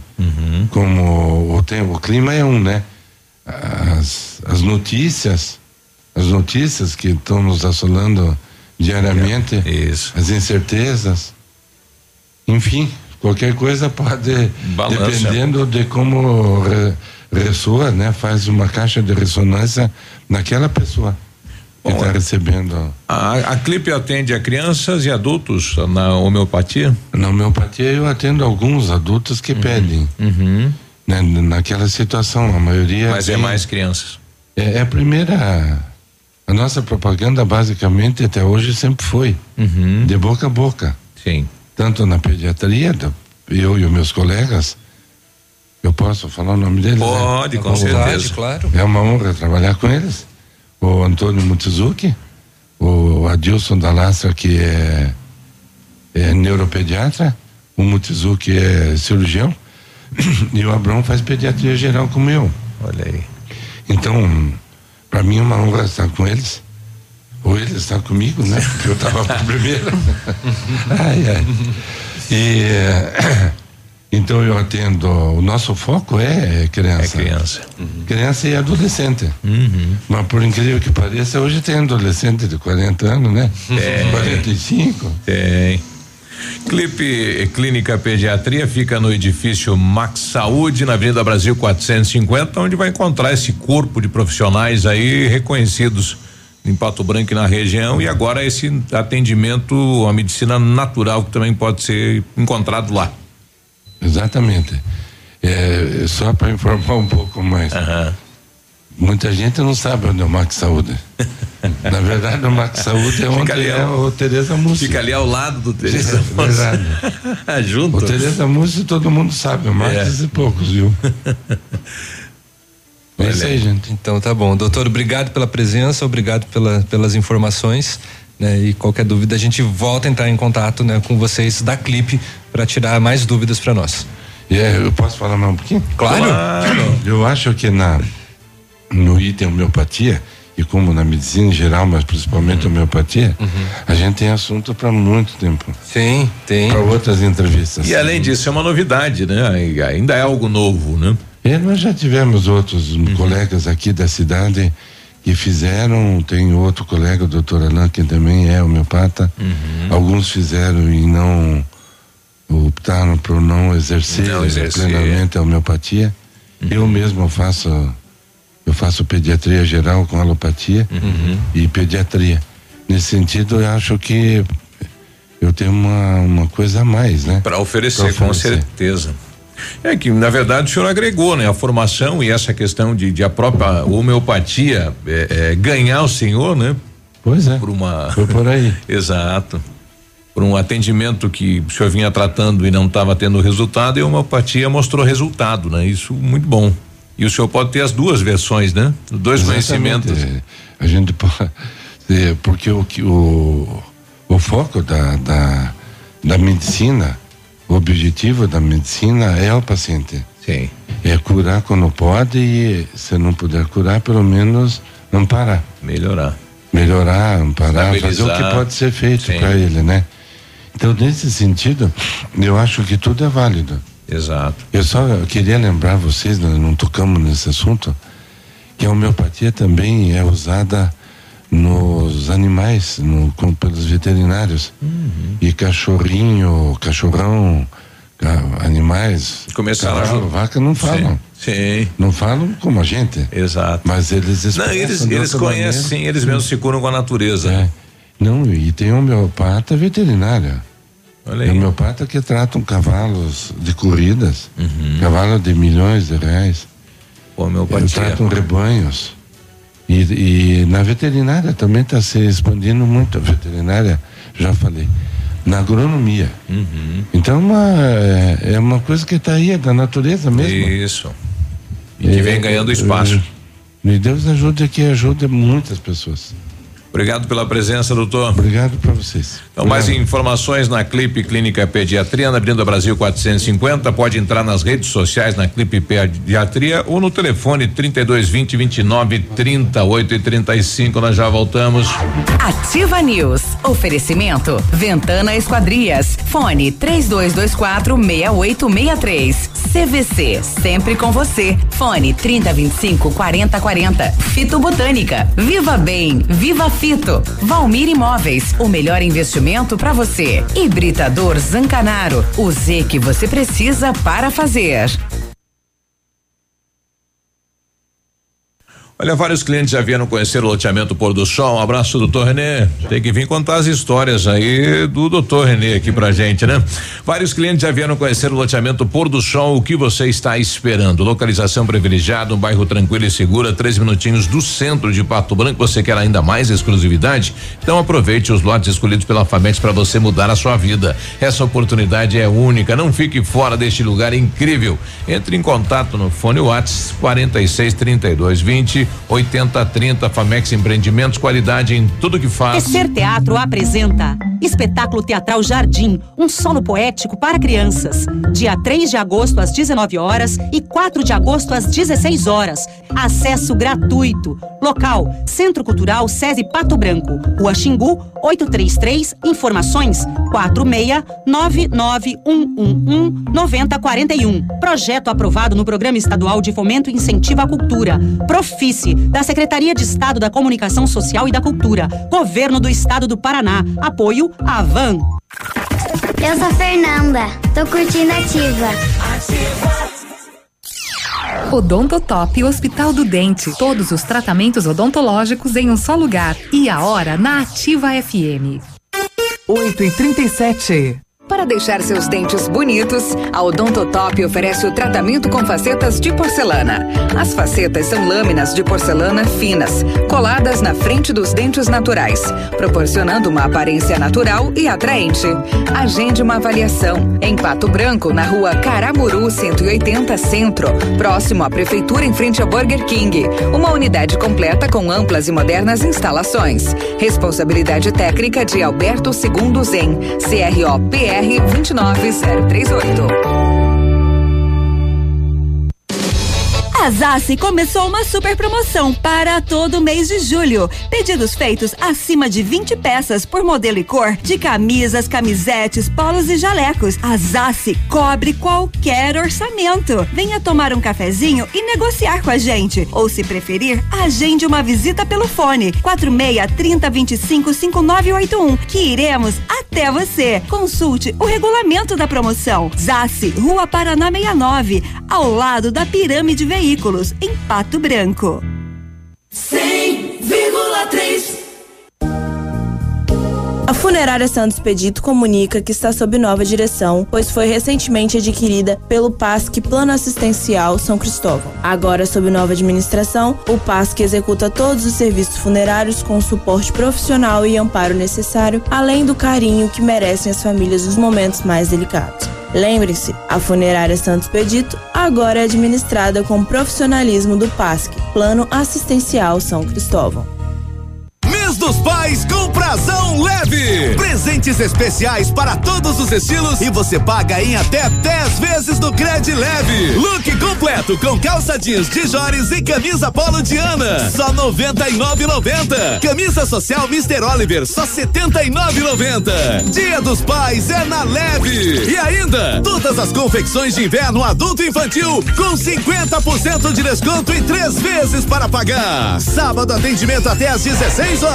como o tempo, o clima é um, né? As, as notícias, as notícias que estão nos assolando diariamente, as incertezas, enfim, qualquer coisa pode, Balança. dependendo de como re, ressoa, né? Faz uma caixa de ressonância naquela pessoa que está recebendo. A, a Clipe atende a crianças e adultos na homeopatia? Na homeopatia eu atendo alguns adultos Uhum. que pedem. Né, naquela situação, a maioria. Mas é tem- mais crianças. É, é a primeira. A nossa propaganda, basicamente, até hoje sempre foi de boca a boca. Uhum. Sim. Tanto na pediatria, eu e os meus colegas. Eu posso falar o nome deles? Pode, né? com certeza. claro. É uma honra trabalhar com eles. O Antônio Mutizuki, o Adilson da Lastra, que é, é neuropediatra, o Mutizuki é cirurgião, e o Abrão faz pediatria geral como eu. Olha aí. Então, para mim é uma honra estar com eles. Ou eles estar comigo, né? Porque eu estava primeiro. ai, ai. E eh, então eu atendo. O nosso foco é criança. É criança. Criança e adolescente. Uhum. Mas por incrível que pareça, hoje tem adolescente de 40 anos, né? É. 45. Tem. Clipe Clínica Pediatria fica no edifício Max Saúde, na Avenida Brasil 450, onde vai encontrar esse corpo de profissionais aí reconhecidos em Pato Branco e na região e agora esse atendimento à medicina natural que também pode ser encontrado lá. Exatamente. É, só para informar um pouco mais. Muita gente não sabe onde é o Max Saúde. Na verdade, o Max Saúde é onde ali é ao- o Tereza Mussi. Fica ali ao lado do Tereza É verdade. Junto. O Tereza Mussi todo mundo sabe, mais É. e poucos, viu? É isso aí, gente. Então tá bom. Doutor, obrigado pela presença, obrigado pela, pelas informações. Né, e qualquer dúvida a gente volta a entrar em contato né, com vocês da Clipe para tirar mais dúvidas para nós. É, eu posso falar mais um pouquinho? Claro. Eu acho que na, no item homeopatia, e como na medicina em geral, mas principalmente homeopatia, a gente tem assunto para muito tempo. Sim, tem. Para outras entrevistas. E além disso, é uma novidade, né? E Ainda é algo novo, né? É, nós já tivemos outros colegas aqui da cidade que fizeram, tem outro colega, o doutor Alain, que também é homeopata. Alguns fizeram e não optaram por não exercer, Não exercer. plenamente a homeopatia. Eu mesmo faço eu faço pediatria geral com alopatia e pediatria. Nesse sentido, eu acho que eu tenho uma, uma coisa a mais, né? Para oferecer, Pra com certeza. É que, na verdade, o senhor agregou, né? A formação e essa questão de, de a própria homeopatia é, é, ganhar o senhor, né? Pois é. Por uma. Foi por aí. Exato. Por um atendimento que o senhor vinha tratando e não estava tendo resultado, e a homeopatia mostrou resultado, né? Isso muito bom. E o senhor pode ter as duas versões, né? Dois Exatamente. conhecimentos. É, A gente pode. é, porque o, o, o foco da, da, da medicina, o objetivo da medicina é o paciente. Sim. É curar quando pode e, se não puder curar, pelo menos amparar. Melhorar. Melhorar, amparar, fazer o que pode ser feito para ele, né? Então, nesse sentido, eu acho que tudo é válido. Exato. Eu só queria lembrar vocês, nós não tocamos nesse assunto, que a homeopatia também é usada nos animais, no, com, pelos veterinários. Uhum. E cachorrinho, cachorrão, ca- animais. Começaram a cavalo, ajudar. vaca não falam. Sim. Não falam como a gente. Exato. Mas eles Não, eles, eles conhecem, sim, eles mesmos se curam com a natureza. É. Não, e tem homeopata veterinária. Olha aí. Homeopata que tratam cavalos de corridas, Uhum. cavalos de milhões de reais. Homeopatia. Eles tratam rebanhos. E, e na veterinária também está se expandindo muito. A veterinária, já falei, na agronomia. Uhum. Então uma, é, é uma coisa que está aí, é da natureza mesmo. Isso. E que vem ganhando espaço. E Deus ajude que ajude muitas pessoas. Obrigado pela presença, doutor. Obrigado para vocês. Então, mais informações na Clipe Clínica Pediatria, na Avenida Brasil 450. Pode entrar nas redes sociais na Clipe Pediatria ou no telefone 3220 29 38 e 35. Nós já voltamos. Ativa News. Oferecimento. Ventana Esquadrias. Fone 3224 6863. CVC. Sempre com você. Fone 3025 4040. Fito Botânica. Viva Bem. Viva Fit. Fito, Valmir Imóveis, o melhor investimento para você. Hibridador Zancanaro, o Z que você precisa para fazer. Olha, vários clientes já vieram conhecer o loteamento Pôr do Sol. Um abraço, doutor Renê. Tem que vir contar as histórias aí do doutor Renê aqui pra gente, né? Vários clientes já vieram conhecer o loteamento Pôr do Sol. O que você está esperando? Localização privilegiada, um bairro tranquilo e segura, três minutinhos do centro de Pato Branco. Você quer ainda mais exclusividade? Então aproveite os lotes escolhidos pela Famex para você mudar a sua vida. Essa oportunidade é única. Não fique fora deste lugar incrível. Entre em contato no fone Whats 46 32 20 8030 Famex Empreendimentos, qualidade em tudo que faz. Tecer Teatro apresenta Espetáculo Teatral Jardim, um solo poético para crianças. Dia 3 de agosto às 19 horas e 4 de agosto às 16 horas. Acesso gratuito. Local: Centro Cultural SESI Pato Branco, Rua Xingu, 833. Informações: 46991119041. Projeto aprovado no Programa Estadual de Fomento e Incentivo à Cultura. Profi da Secretaria de Estado da Comunicação Social e da Cultura. Governo do Estado do Paraná. Apoio Avan. Eu sou Fernanda. Tô curtindo ativa. Ativa. Odontotop Hospital do Dente. Todos os tratamentos odontológicos em um só lugar. E a hora na Ativa FM. 8 e 37 para deixar seus dentes bonitos, a Odontotop oferece o tratamento com facetas de porcelana. As facetas são lâminas de porcelana finas, coladas na frente dos dentes naturais, proporcionando uma aparência natural e atraente. Agende uma avaliação em Pato Branco, na rua Caramuru 180 Centro, próximo à Prefeitura em frente ao Burger King. Uma unidade completa com amplas e modernas instalações. Responsabilidade técnica de Alberto Segundo Zen, CROPR BR 29038. A Zassi começou uma super promoção para todo mês de julho. Pedidos feitos acima de 20 peças por modelo e cor de camisas, camisetes, polos e jalecos. A Zassi cobre qualquer orçamento. Venha tomar um cafezinho e negociar com a gente. Ou se preferir, agende uma visita pelo fone 46 30 25 5981 que iremos até você. Consulte o regulamento da promoção. Zassi, Rua Paraná 69, ao lado da Pirâmide Veículos veículos em Pato Branco. 100,3 a Funerária Santos Pedito comunica que está sob nova direção, pois foi recentemente adquirida pelo PASC Plano Assistencial São Cristóvão. Agora, sob nova administração, o PASC executa todos os serviços funerários com o suporte profissional e amparo necessário, além do carinho que merecem as famílias nos momentos mais delicados. Lembre-se, a Funerária Santos Pedito agora é administrada com profissionalismo do PASC, Plano Assistencial São Cristóvão. Mês dos Pais com prazão leve. Presentes especiais para todos os estilos e você paga em até 10 vezes no Cred Leve. Look completo com calça jeans de Jores e camisa polo de Ana, só 99,90. Camisa social Mr. Oliver, só 79,90. Dia dos Pais é na Leve. E ainda, todas as confecções de inverno adulto e infantil com 50% de desconto e três vezes para pagar. Sábado atendimento até às 16 horas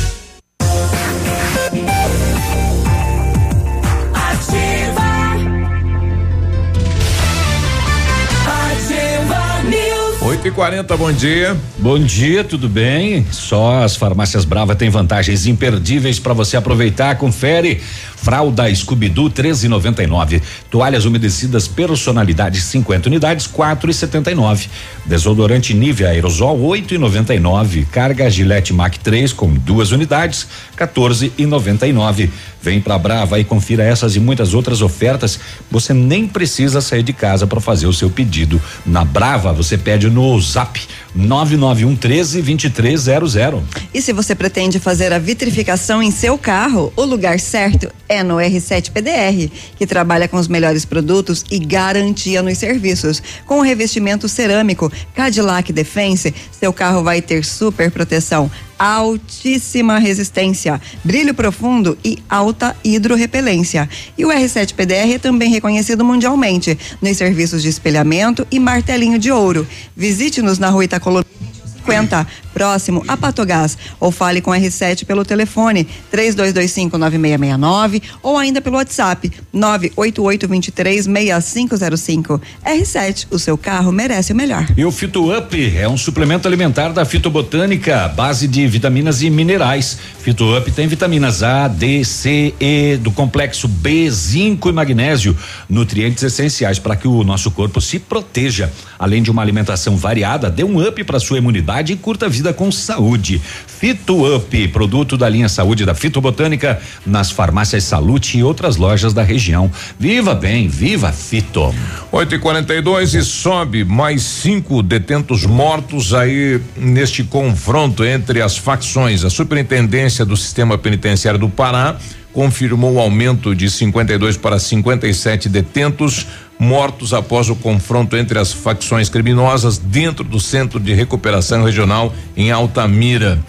8 e 40 bom dia. Bom dia, tudo bem? Só as farmácias Brava têm vantagens imperdíveis para você aproveitar. Confere. Fralda Scooby-Doo 13,99. Toalhas umedecidas personalidade 50 unidades 4,79. Desodorante Nivea aerosol 8,99. Carga Gillette Mac 3 com duas unidades 14,99. Vem pra Brava e confira essas e muitas outras ofertas. Você nem precisa sair de casa para fazer o seu pedido. Na Brava, você pede no Zap 991 13 2300. E se você pretende fazer a vitrificação em seu carro, o lugar certo é no R7 PDR, que trabalha com os melhores produtos e garantia nos serviços. Com o revestimento cerâmico Cadillac Defense, seu carro vai ter super proteção altíssima resistência, brilho profundo e alta hidrorrepelência. E o R7 PDR é também reconhecido mundialmente nos serviços de espelhamento e martelinho de ouro. Visite-nos na rua Itacolomia 50, próximo a Patogás, ou fale com R7 pelo telefone 32259669 ou ainda pelo WhatsApp 988236505. R7, o seu carro merece o melhor. E o Fito Up é um suplemento alimentar da Fitobotânica, base de vitaminas e minerais. Fito Up tem vitaminas A, D, C, E, do complexo B, zinco e magnésio, nutrientes essenciais para que o nosso corpo se proteja. Além de uma alimentação variada, dê um up para sua imunidade e curta a vida com saúde. Fito Up, produto da linha Saúde da Fitobotânica, nas farmácias Salute e outras lojas da região. Viva bem, viva Fito. 8 e 42 e sobe mais cinco detentos mortos aí neste confronto entre as facções. A Superintendência do Sistema Penitenciário do Pará confirmou o aumento de 52 para 57 detentos mortos após o confronto entre as facções criminosas dentro do Centro de Recuperação Regional em Altamira.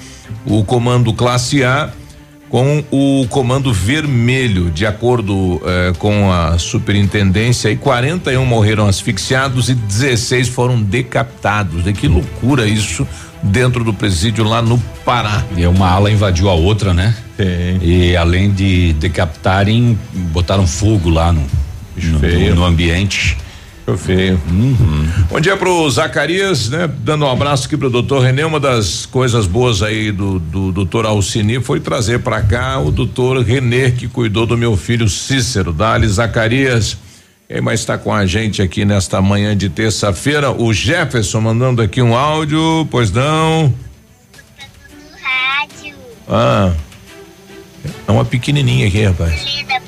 O comando classe A com o comando vermelho, de acordo eh, com a superintendência, e 41 morreram asfixiados e 16 foram decapitados. E que loucura isso dentro do presídio lá no Pará. E uma ala invadiu a outra, né? Sim. E além de decapitarem, botaram fogo lá no, no, feio. no ambiente. Ficou feio. Uhum. Bom dia pro Zacarias, né? Dando um abraço aqui pro doutor Renê. Uma das coisas boas aí do, do doutor Alcini foi trazer para cá o doutor Renê, que cuidou do meu filho Cícero. Dali Zacarias. Quem mais está com a gente aqui nesta manhã de terça-feira? O Jefferson mandando aqui um áudio, pois não? Rádio. Ah. É uma pequenininha aqui, rapaz. Você.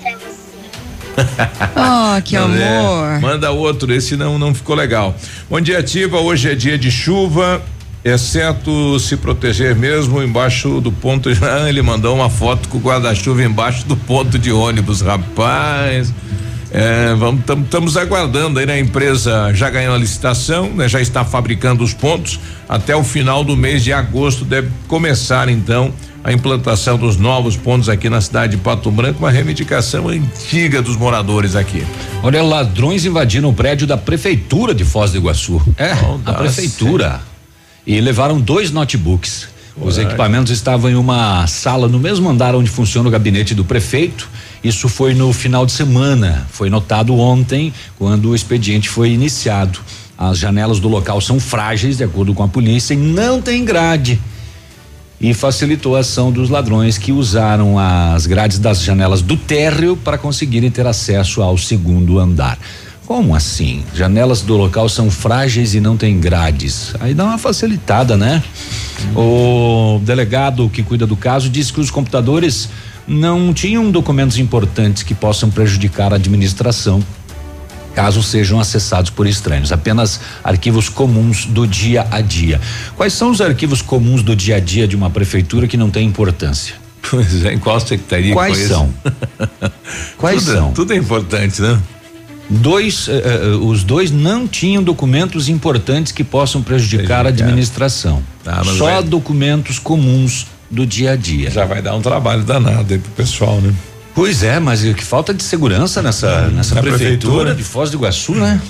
Oh, que É, amor. manda outro, esse não não ficou legal. Bom dia, Ativa. Hoje é dia de chuva, exceto se proteger mesmo embaixo do ponto. Ah, ele mandou uma foto com o guarda-chuva embaixo do ponto de ônibus, rapaz. É, vamos, estamos aguardando aí, né? A empresa já ganhou a licitação, né? Já está fabricando os pontos. Até o final do mês de agosto deve começar então a implantação dos novos pontos aqui na cidade de Pato Branco, uma reivindicação antiga dos moradores aqui. Olha, ladrões invadiram o prédio da prefeitura de Foz do Iguaçu. É, a Audácia. prefeitura. E levaram dois notebooks. Os equipamentos estavam em uma sala no mesmo andar onde funciona o gabinete do prefeito. Isso foi no final de semana. Foi notado ontem, quando o expediente foi iniciado. As janelas do local são frágeis, de acordo com a polícia, e não tem grade. E facilitou a ação dos ladrões que usaram as grades das janelas do térreo para conseguirem ter acesso ao segundo andar. Como assim? Janelas do local são frágeis e não tem grades. Aí dá uma facilitada, né? O delegado que cuida do caso disse que os computadores não tinham documentos importantes que possam prejudicar a administração caso sejam acessados por estranhos, apenas arquivos comuns do dia a dia. Quais são os arquivos comuns do dia a dia de uma prefeitura que não tem importância? Pois é, em qual secretaria Quais são? Quais tudo, são? Tudo é importante, né? Dois, eh, os dois não tinham documentos importantes que possam prejudicar a administração. Ah, Só vai- documentos comuns do dia a dia. Já vai dar um trabalho danado aí pro pessoal, né? Pois é, mas que falta de segurança nessa, nessa prefeitura, prefeitura. de Foz do Iguaçu, né?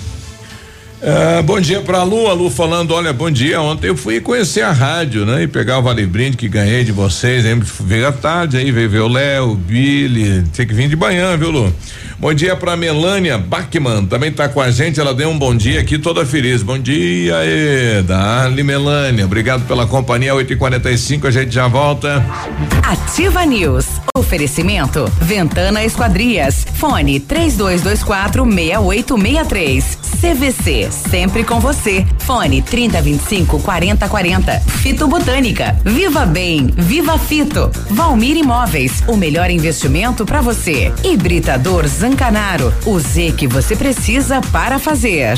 Ah, bom dia pra Lu, a Lu falando, olha, bom dia, ontem eu fui conhecer a rádio, né? E pegar o Vale Brinde que ganhei de vocês, hein? Veio à tarde aí, veio ver o Léo, o Billy, tem que vir de manhã, viu Lu? Bom dia pra Melânia Bachmann, também tá com a gente, ela deu um bom dia aqui, toda feliz, bom dia aí, Dali Melânia, obrigado pela companhia, 8 e 45 a gente já volta. Ativa News. Oferecimento Ventana Esquadrias. Fone 3224 6863. CVC, sempre com você. Fone 3025 4040. Fito Botânica. Viva Bem, Viva Fito. Valmir Imóveis, o melhor investimento para você. Hibridador Zancanaro, o Z que você precisa para fazer.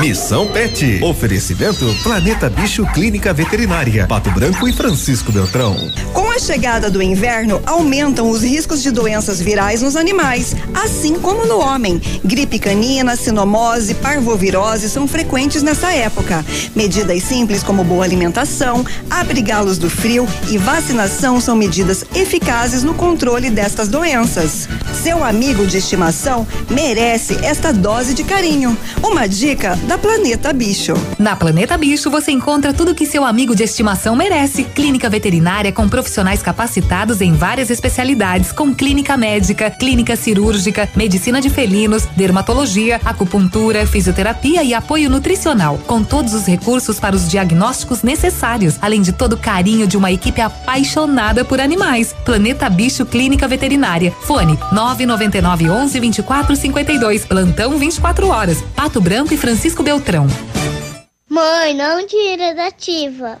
Missão Pet. Oferecimento Planeta Bicho Clínica Veterinária. Pato Branco e Francisco Beltrão. Com a chegada do inverno, aumentam os riscos de doenças virais nos animais, assim como no homem. Gripe canina, sinomose, parvovirose são frequentes nessa época. Medidas simples como boa alimentação, abrigá-los do frio e vacinação são medidas eficazes no controle destas doenças. Seu amigo de estimação merece esta dose de carinho. Uma dica da Planeta Bicho. Na Planeta Bicho você encontra tudo que seu amigo de estimação merece. Clínica veterinária com profissionais capacitados em várias especialidades, com clínica médica, clínica cirúrgica, medicina de felinos, dermatologia, acupuntura, fisioterapia e apoio nutricional, com todos os recursos para os diagnósticos necessários, além de todo o carinho de uma equipe apaixonada por animais. Planeta Bicho Clínica Veterinária. Fone 999 11 24 52. Plantão 24 horas. Pato Branco e Francisco Beltrão. Mãe, não tira da ativa.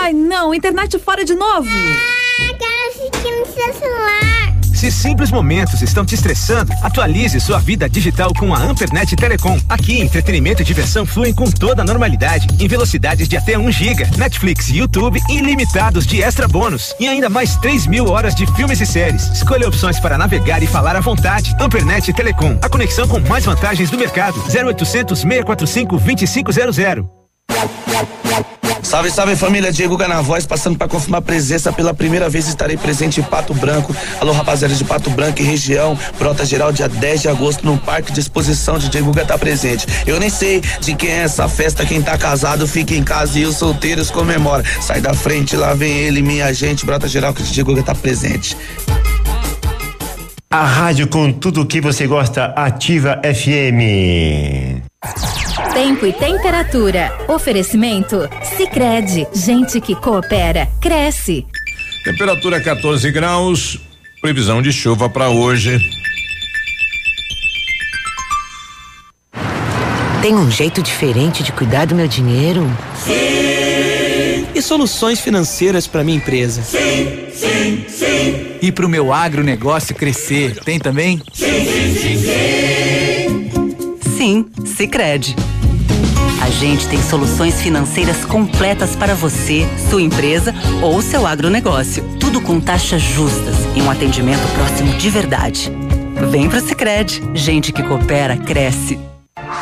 Ai, não, internet fora de novo. Ah, quero assistir no seu celular. Se simples momentos estão te estressando, atualize sua vida digital com a Ampernet Telecom. Aqui, entretenimento e diversão fluem com toda a normalidade, em velocidades de até 1 giga, Netflix e YouTube ilimitados de extra bônus e ainda mais 3 mil horas de filmes e séries. Escolha opções para navegar e falar à vontade. Ampernet Telecom, a conexão com mais vantagens do mercado. 0800 645 2500. Salve, salve família, Diego Ganavoz, passando para confirmar presença pela primeira vez estarei presente em Pato Branco. Alô, rapaziada de Pato Branco e região, brota geral dia 10 de agosto no Parque de Exposição de Diego tá presente. Eu nem sei de quem é essa festa, quem tá casado fica em casa e os solteiros comemora. Sai da frente, lá vem ele, minha gente, brota geral que o Diego tá presente. A rádio com tudo que você gosta, Ativa FM. Tempo e temperatura. Oferecimento? Sicredi Gente que coopera, cresce. Temperatura 14 graus. Previsão de chuva para hoje. Tem um jeito diferente de cuidar do meu dinheiro? Sim. Soluções financeiras para minha empresa? Sim, sim, sim. E para o meu agronegócio crescer? Tem também? Sim, sim, sim, sim. Sim, Sicredi. A gente tem soluções financeiras completas para você, sua empresa ou seu agronegócio. Tudo com taxas justas e um atendimento próximo de verdade. Vem pro Sicredi. Gente que coopera cresce.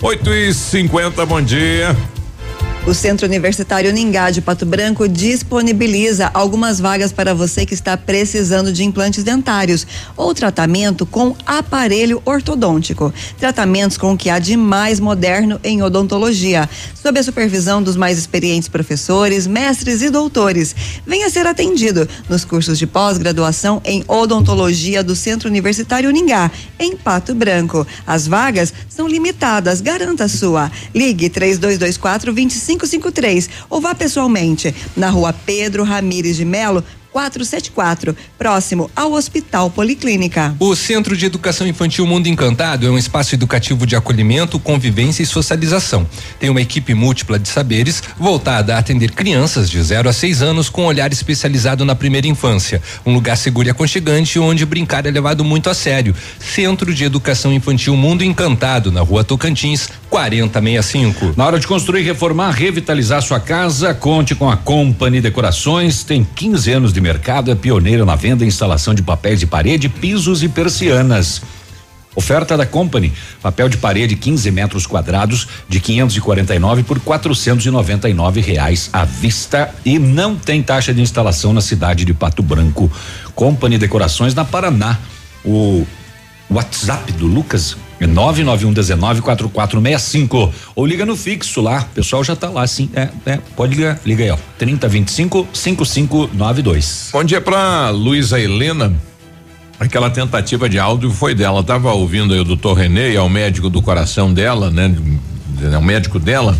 8 e 50 bom dia. O Centro Universitário Ningá de Pato Branco disponibiliza algumas vagas para você que está precisando de implantes dentários ou tratamento com aparelho ortodôntico. Tratamentos com o que há de mais moderno em odontologia, sob a supervisão dos mais experientes professores, mestres e doutores. Venha ser atendido nos cursos de pós-graduação em odontologia do Centro Universitário Ningá, em Pato Branco. As vagas são limitadas, garanta a sua. Ligue 3224 25 3553 ou vá pessoalmente na rua Pedro Ramires de Melo, 474, próximo ao Hospital Policlínica. O Centro de Educação Infantil Mundo Encantado é um espaço educativo de acolhimento, convivência e socialização. Tem uma equipe múltipla de saberes voltada a atender crianças de 0 a 6 anos com olhar especializado na primeira infância. Um lugar seguro e aconchegante onde brincar é levado muito a sério. Centro de Educação Infantil Mundo Encantado, na rua Tocantins, 4065. Na hora de construir, reformar, revitalizar sua casa, conte com a Company Decorações. Tem 15 anos de mercado, é pioneira na venda e instalação de papéis de parede, pisos e persianas. Oferta da Company: papel de parede 15 metros quadrados de 549 por 499 reais à vista e não tem taxa de instalação na cidade de Pato Branco. Company Decorações na Paraná. O WhatsApp do Lucas 991194465 ou liga no fixo lá, o pessoal já tá lá sim, é, é, pode ligar, liga aí ó, 3025 5592. Bom dia pra Luísa Helena. Aquela tentativa de áudio foi dela. Tava ouvindo aí o doutor Renê e ao médico do coração dela, né? O médico dela.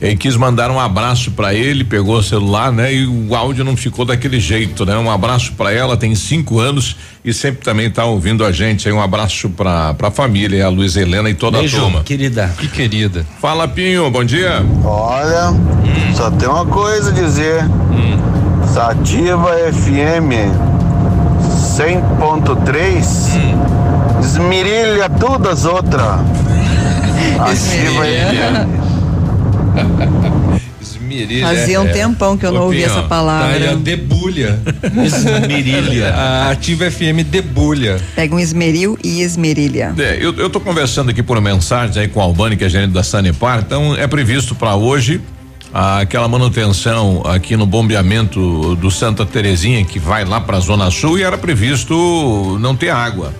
E quis mandar um abraço para ele, pegou o celular, né? E o áudio não ficou daquele jeito, né? Um abraço para ela, tem cinco anos e sempre também tá ouvindo a gente. Aí um abraço pra, pra família, a Luiz Helena e toda Beijo, a turma. querida. Que querida. Fala, Pinho, bom dia. Olha, só tem uma coisa a dizer. Sativa FM 100.3 esmirilha todas as outras. FM. Esmerilha. Fazia um tempão que eu não ouvi essa palavra. Tá aí a debulha. Esmerilha. A Ativa FM debulha. Pega um esmeril e esmerilha. É, eu, eu tô conversando aqui por mensagem aí com o Albani, que é gerente da Sanepar, então é previsto para hoje aquela manutenção aqui no bombeamento do Santa Terezinha que vai lá para a Zona Sul e era previsto não ter água.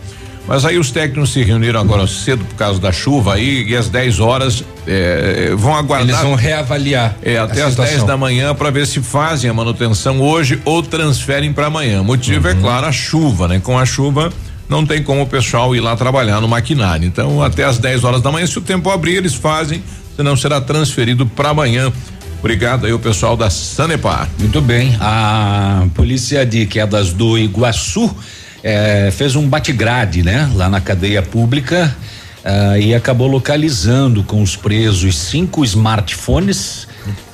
Mas aí os técnicos se reuniram agora cedo por causa da chuva aí e às 10 horas eh, vão aguardar. Eles vão reavaliar. É, até a às 10 situação. da manhã para ver se fazem a manutenção hoje ou transferem para amanhã. O motivo é claro a chuva, né? Com a chuva não tem como o pessoal ir lá trabalhar no maquinário. Então, até às 10 horas da manhã, se o tempo abrir, eles fazem, senão será transferido para amanhã. Obrigado aí o pessoal da Sanepar. Muito bem. A polícia de quedas do Iguaçu eh, fez um bate-grade, né? Lá na cadeia pública ah, e acabou localizando com os presos cinco smartphones,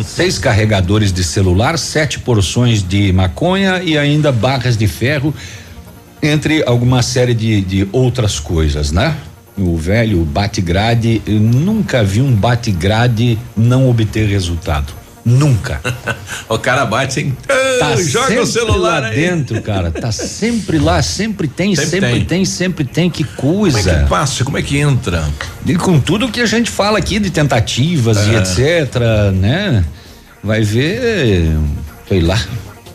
seis carregadores de celular, sete porções de maconha e ainda barras de ferro, entre alguma série de, de outras coisas, né? O velho bate-grade, eu nunca vi um bate-grade não obter resultado. Nunca. o cara bate sem. Tá joga o celular lá aí. dentro, cara. Tá sempre lá, sempre tem, Sempre sempre, tem. tem. sempre tem. Que coisa. Como é que passa? Como é que entra? E com tudo que a gente fala aqui de tentativas e É. etc, né? Vai ver, sei lá,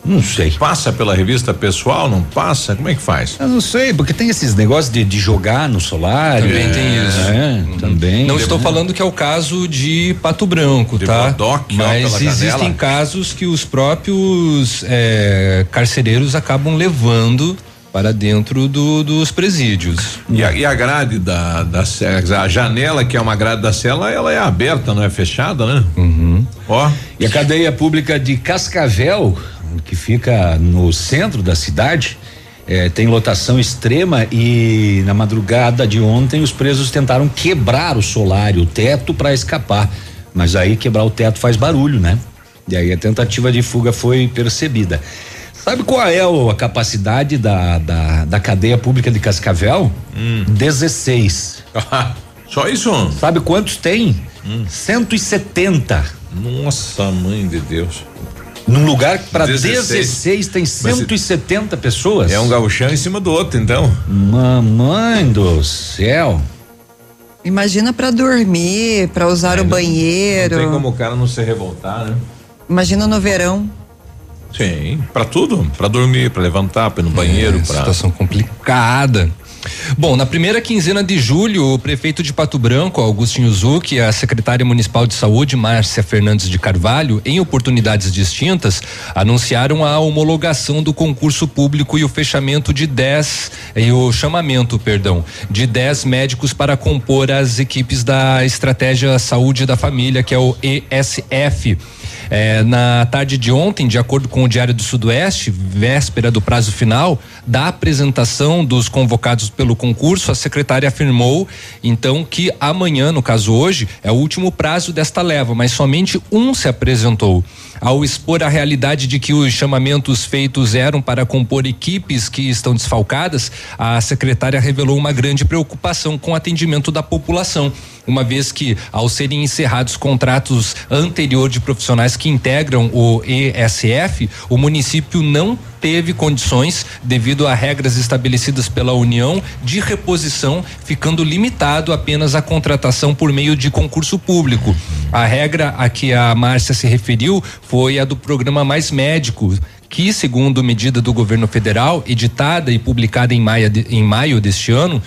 não sei. Passa pela revista pessoal, não passa? Como é que faz? Eu não sei, porque tem esses negócios de, de jogar no solar. Também tem isso. É, também. Não estou falando que é o caso de Pato Branco, tá? Bodoque, ó, Mas pela existem canela. casos que os próprios eh, carcereiros acabam levando para dentro do- dos presídios. E a, e a grade da, da cela, a janela que é uma grade da cela, ela é aberta, não é fechada, né? Uhum. Ó. E a cadeia pública de Cascavel, que fica no centro da cidade, eh, tem lotação extrema e na madrugada de ontem os presos tentaram quebrar o solário, o teto para escapar. Mas aí quebrar o teto faz barulho, né? E aí a tentativa de fuga foi percebida. Sabe qual é a capacidade da, da, da cadeia pública de Cascavel? 16. Só isso? Sabe quantos tem? 170. Nossa, mãe de Deus. Num lugar que para 16. 16. tem Mas 170 pessoas. É um gauchão em cima do outro, então. Mamãe do céu. Imagina para dormir, para usar é, o banheiro. Não tem como o cara não se revoltar, né? Imagina no verão. Sim, para tudo, para dormir, para levantar, para ir no banheiro, é, pra... situação complicada. Bom, na primeira quinzena de julho, o prefeito de Pato Branco, Augustinho Zuc, e a secretária municipal de saúde, Márcia Fernandes de Carvalho, em oportunidades distintas, anunciaram a homologação do concurso público e o fechamento de 10 e o chamamento, perdão, de 10 médicos para compor as equipes da Estratégia Saúde da Família, que é o ESF. É, na tarde de ontem, de acordo com o Diário do Sudoeste, véspera do prazo final da apresentação dos convocados pelo concurso, a secretária afirmou então que amanhã, no caso hoje, é o último prazo desta leva, mas somente um se apresentou. Ao expor a realidade de que os chamamentos feitos eram para compor equipes que estão desfalcadas, a secretária revelou uma grande preocupação com o atendimento da população uma vez que, ao serem encerrados contratos anterior de profissionais que integram o ESF, o município não teve condições, devido a regras estabelecidas pela União, de reposição, ficando limitado apenas à contratação por meio de concurso público. A regra a que a Márcia se referiu foi a do programa Mais Médico, que, segundo medida do governo federal, editada e publicada em maio, em maio deste ano,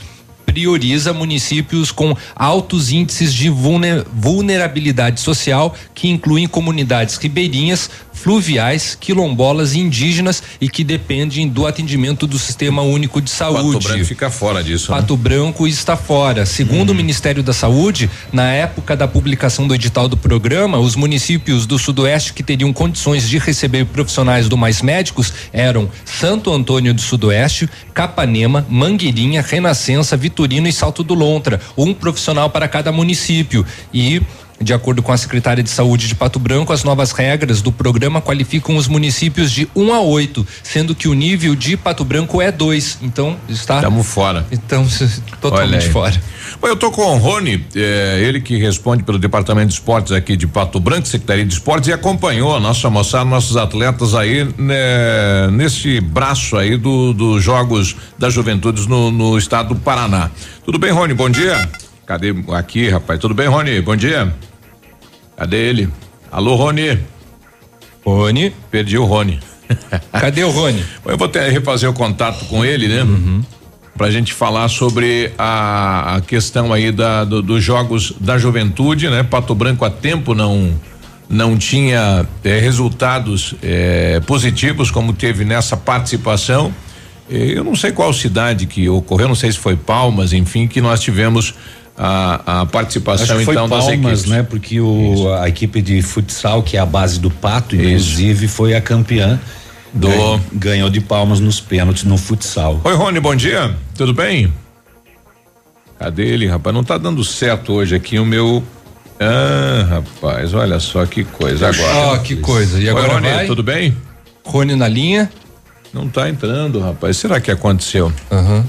prioriza municípios com altos índices de vulnerabilidade social, que incluem comunidades ribeirinhas, fluviais, quilombolas e indígenas e que dependem do atendimento do Sistema Único de Saúde. Pato Branco fica fora disso. Né? Pato né? Branco está fora. Segundo hum. o Ministério da Saúde, na época da publicação do edital do programa, os municípios do Sudoeste que teriam condições de receber profissionais do Mais Médicos eram Santo Antônio do Sudoeste, Capanema, Mangueirinha, Renascença, Vitorino e Salto do Lontra, um profissional para cada município. E de acordo com a secretária de Saúde de Pato Branco, as novas regras do programa qualificam os municípios de 1 um a 8, sendo que o nível de Pato Branco é 2. Então, está. Estamos fora. Então, totalmente fora. Bom, eu tô com o Rony, é, ele que responde pelo Departamento de Esportes aqui de Pato Branco, Secretaria de Esportes, e acompanhou a nossa moçada, nossos atletas aí né, nesse braço aí dos do Jogos das Juventudes no, no estado do Paraná. Tudo bem, Rony? Bom dia. Cadê aqui, rapaz? Tudo bem, Rony? Bom dia. Cadê ele? Alô, Rony. Rony. Perdi o Rony. Cadê o Rony? Eu vou ter, refazer o contato com ele, né? Uhum. Pra gente falar sobre a, a questão aí da, do, dos jogos da juventude, né? Pato Branco há tempo não não tinha eh, resultados eh, positivos como teve nessa participação. Eu não sei qual cidade que ocorreu, não sei se foi Palmas, enfim, que nós tivemos a, a participação Acho então Palmas, das equipes. né? Porque o, a equipe de futsal, que é a base do Pato, inclusive, Isso. foi a campeã. Do ganhou, ganhou de palmas nos pênaltis no futsal. Oi, Rony, bom dia. Tudo bem? Cadê ele, rapaz? Não tá dando certo hoje aqui o meu. Ah, rapaz, olha só que coisa agora. Oh, que coisa. E agora Oi, Rony, vai? tudo bem? Rony na linha? Não tá entrando, rapaz. Será que aconteceu? Aham. Uhum.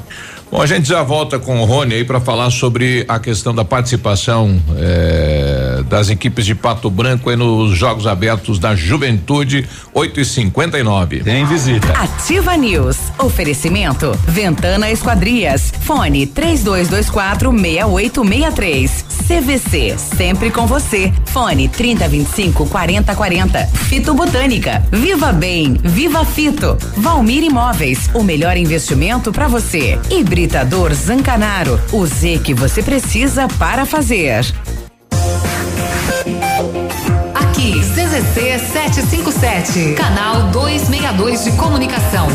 Bom, a gente já volta com o Rony aí para falar sobre a questão da participação eh, das equipes de Pato Branco aí nos Jogos Abertos da Juventude, 8 e 59 Tem visita. Ativa News. Oferecimento. Ventana Esquadrias. Fone 3224 6863. CVC. Sempre com você. Fone 3025 4040. Fito Botânica. Viva Bem. Viva Fito. Valmir Imóveis. O melhor investimento para você. Hibrid Hibridador Zancanaro, o Z que você precisa para fazer. Aqui, CZC 757, canal 262 de comunicação.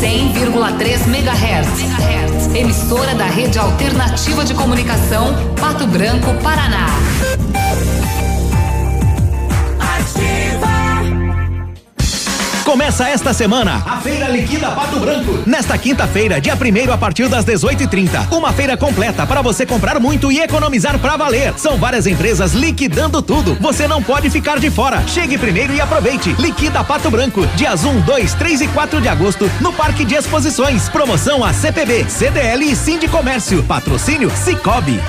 100,3 MHz. Emissora da Rede Alternativa de Comunicação, Pato Branco, Paraná. Começa esta semana a Feira Liquida Pato Branco. Nesta quinta-feira, dia primeiro a partir das 18h30. Uma feira completa para você comprar muito e economizar para valer. São várias empresas liquidando tudo. Você não pode ficar de fora. Chegue primeiro e aproveite. Liquida Pato Branco. Dias 1, 2, 3 e 4 de agosto no Parque de Exposições. Promoção a CPB, CDL e Sim Comércio. Patrocínio Cicobi.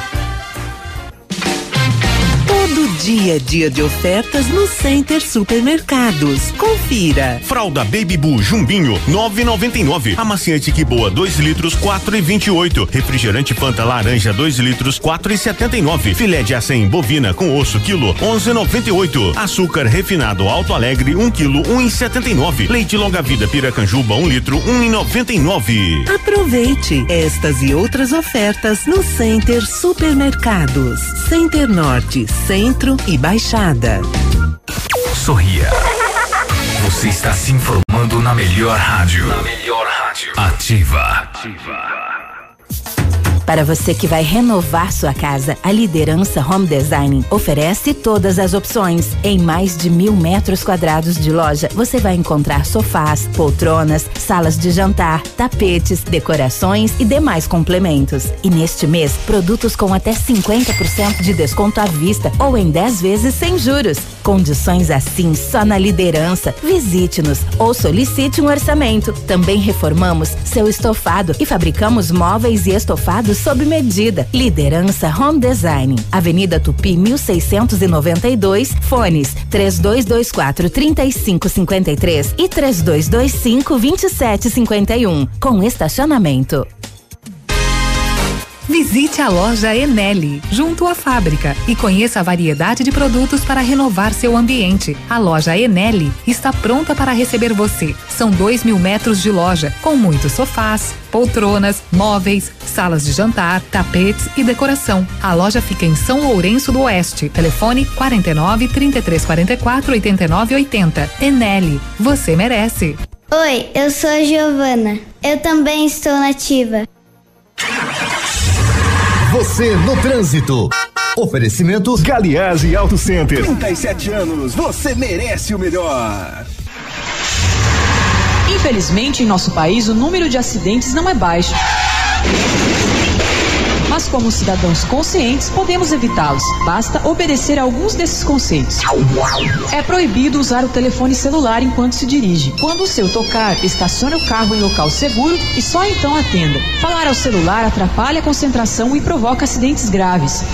Dia a dia de ofertas no Center Supermercados. Confira. Fralda Baby Boo Jumbinho 9,99. Amaciante que boa 2 litros 4,28. Refrigerante Fanta laranja 2 litros 4,79. Filé de acém bovina com osso quilo 11,98. Açúcar refinado Alto Alegre 1 um quilo 1,79. Leite longa vida Piracanjuba 1 um litro 1,99. Aproveite estas e outras ofertas no Center Supermercados. Center Norte, Centro e Baixada. Sorria. Você está se informando na melhor rádio. Na melhor rádio. Ativa. Ativa. Para você que vai renovar sua casa, a Liderança Home Design oferece todas as opções. Em mais de mil metros quadrados de loja, você vai encontrar sofás, poltronas, salas de jantar, tapetes, decorações e demais complementos. E neste mês, produtos com até 50% de desconto à vista ou em 10 vezes sem juros. Condições assim só na Liderança. Visite-nos ou solicite um orçamento. Também reformamos seu estofado e fabricamos móveis e estofados sob medida. Liderança Home Design. Avenida Tupi 1692, fones 3224 3553 e 3225 2751, com estacionamento. Visite a loja Enelli, junto à fábrica, e conheça a variedade de produtos para renovar seu ambiente. A loja Enelli está pronta para receber você. São dois mil metros de loja, com muitos sofás, poltronas, móveis, salas de jantar, tapetes e decoração. A loja fica em São Lourenço do Oeste. Telefone 49 33 44 89 80. Enelli, você merece. Oi, eu sou a Giovana. Eu também estou nativa. Você no trânsito. Oferecimento Galiase Auto Center. 37 anos, você merece o melhor. Infelizmente, em nosso país, o número de acidentes não é baixo. Mas, como cidadãos conscientes, podemos evitá-los. Basta obedecer a alguns desses conceitos. É proibido usar o telefone celular enquanto se dirige. Quando o seu tocar, estacione o carro em local seguro e só então atenda. Falar ao celular atrapalha a concentração e provoca acidentes graves.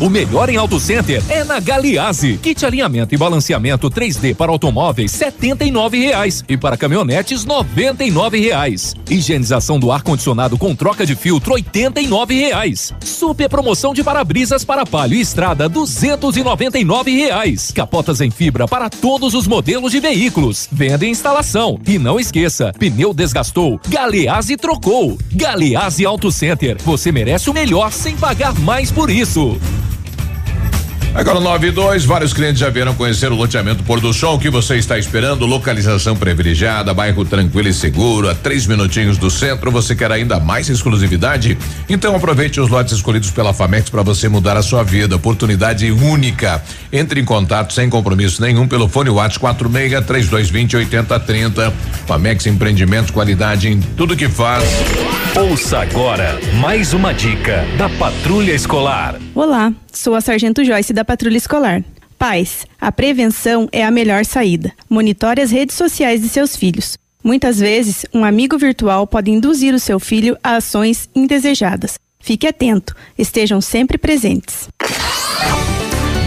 O melhor em Auto Center é na Galiase. Kit alinhamento e balanceamento 3D para automóveis setenta e reais e para caminhonetes noventa e reais. Higienização do ar condicionado com troca de filtro oitenta e reais. Super promoção de para-brisas para palio e estrada duzentos e reais. Capotas em fibra para todos os modelos de veículos. Venda e instalação. E não esqueça, pneu desgastou, Galeazzi trocou. Galeazzi Auto Center. Você merece o melhor sem pagar mais por isso. Agora 9 e 2, vários clientes já vieram conhecer o loteamento Pôr do Sol. O que você está esperando? Localização privilegiada, bairro tranquilo e seguro, a três minutinhos do centro. Você quer ainda mais exclusividade? Então aproveite os lotes escolhidos pela Famex para você mudar a sua vida. Oportunidade única. Entre em contato sem compromisso nenhum pelo fone WhatsApp 46 3220 8030. Famex Empreendimentos, qualidade em tudo que faz. Ouça agora mais uma dica da Patrulha Escolar. Olá, sou a Sargento Joyce da Patrulha Escolar. Pais, a prevenção é a melhor saída. Monitore as redes sociais de seus filhos. Muitas vezes, um amigo virtual pode induzir o seu filho a ações indesejadas. Fique atento, estejam sempre presentes.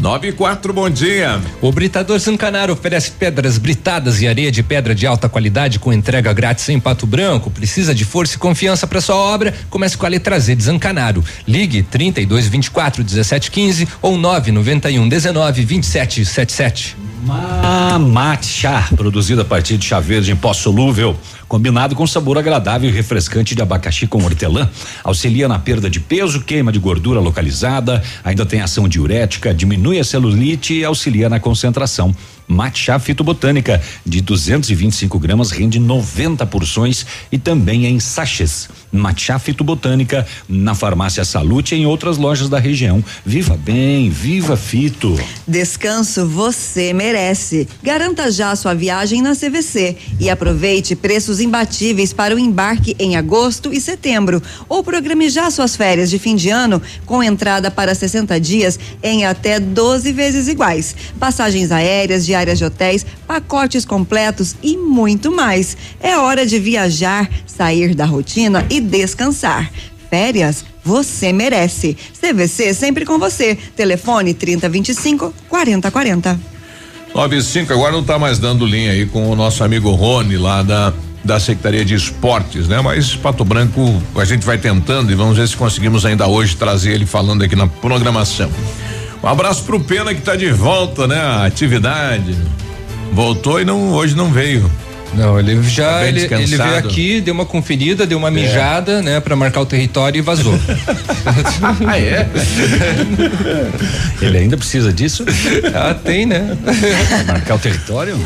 9 e 4, bom dia. O Britador Zancanaro oferece pedras britadas e areia de pedra de alta qualidade com entrega grátis em Pato Branco. Precisa de força e confiança para sua obra? Comece com a letra Z de Zancanaro. Ligue 32 24 17 15 ou 991 19 27 77. Mamate chá, produzido a partir de chá verde em pó solúvel, combinado com sabor agradável e refrescante de abacaxi com hortelã, auxilia na perda de peso, queima de gordura localizada, ainda tem ação diurética, diminui a celulite e auxilia na concentração. Matcha Fitobotânica de 225 gramas rende 90 porções e também em sachês. Matcha Fitobotânica na farmácia Salute e em outras lojas da região. Viva bem, viva Fito. Descanso você merece. Garanta já sua viagem na CVC e aproveite preços imbatíveis para o embarque em agosto e setembro. Ou programe já suas férias de fim de ano com entrada para 60 dias em até 12 vezes iguais. Passagens aéreas, diárias de hotéis, pacotes completos e muito mais. É hora de viajar, sair da rotina e descansar. Férias você merece. CVC sempre com você. Telefone 3025 4040. 95 agora não está mais dando linha aí com o nosso amigo Rony lá da da Secretaria de Esportes, né? Mas Pato Branco a gente vai tentando e vamos ver se conseguimos ainda hoje trazer ele falando aqui na programação. Um abraço pro Pena que está de volta, né? A atividade. Voltou e não hoje não veio. Não, ele já tá ele, ele, veio aqui, deu uma conferida, deu uma é. mijada, né, para marcar o território e vazou. ah, é? ele ainda precisa disso? Ah, tem, né? Pra marcar o território?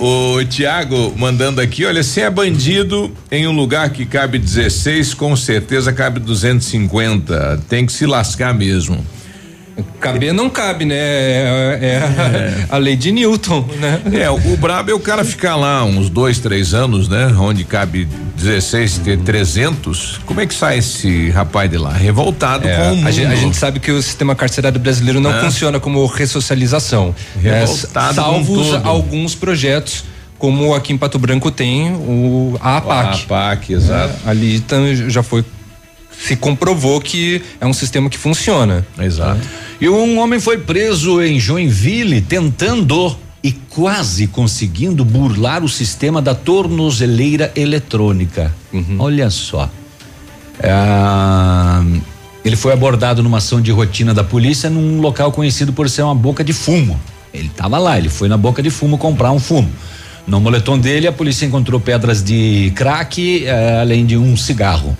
o, o, o Tiago mandando aqui, olha, se é bandido em um lugar que cabe 16, com certeza cabe 250. Tem que se lascar mesmo. Caber não cabe, né? É, é, é. A, a, lei de Newton, né? É, o brabo é o cara ficar lá uns dois, três anos, né? Onde cabe 16, ter 300. Como é que sai esse rapaz de lá? Revoltado é, com o mundo. A gente, a gente, sabe que o sistema carcerário brasileiro não é. funciona como ressocialização. Né? Revoltado salvos alguns projetos como aqui em Pato Branco tem o a APAC. A APAC, exato. É, ali então, já foi se comprovou que é um sistema que funciona. Exato. E um homem foi preso em Joinville tentando e quase conseguindo burlar o sistema da tornozeleira eletrônica. Uhum. Olha só. Ah, ele foi abordado numa ação de rotina da polícia num local conhecido por ser uma boca de fumo. Ele estava lá, ele foi na boca de fumo comprar um fumo. No moletom dele, a polícia encontrou pedras de crack, eh, além de um cigarro.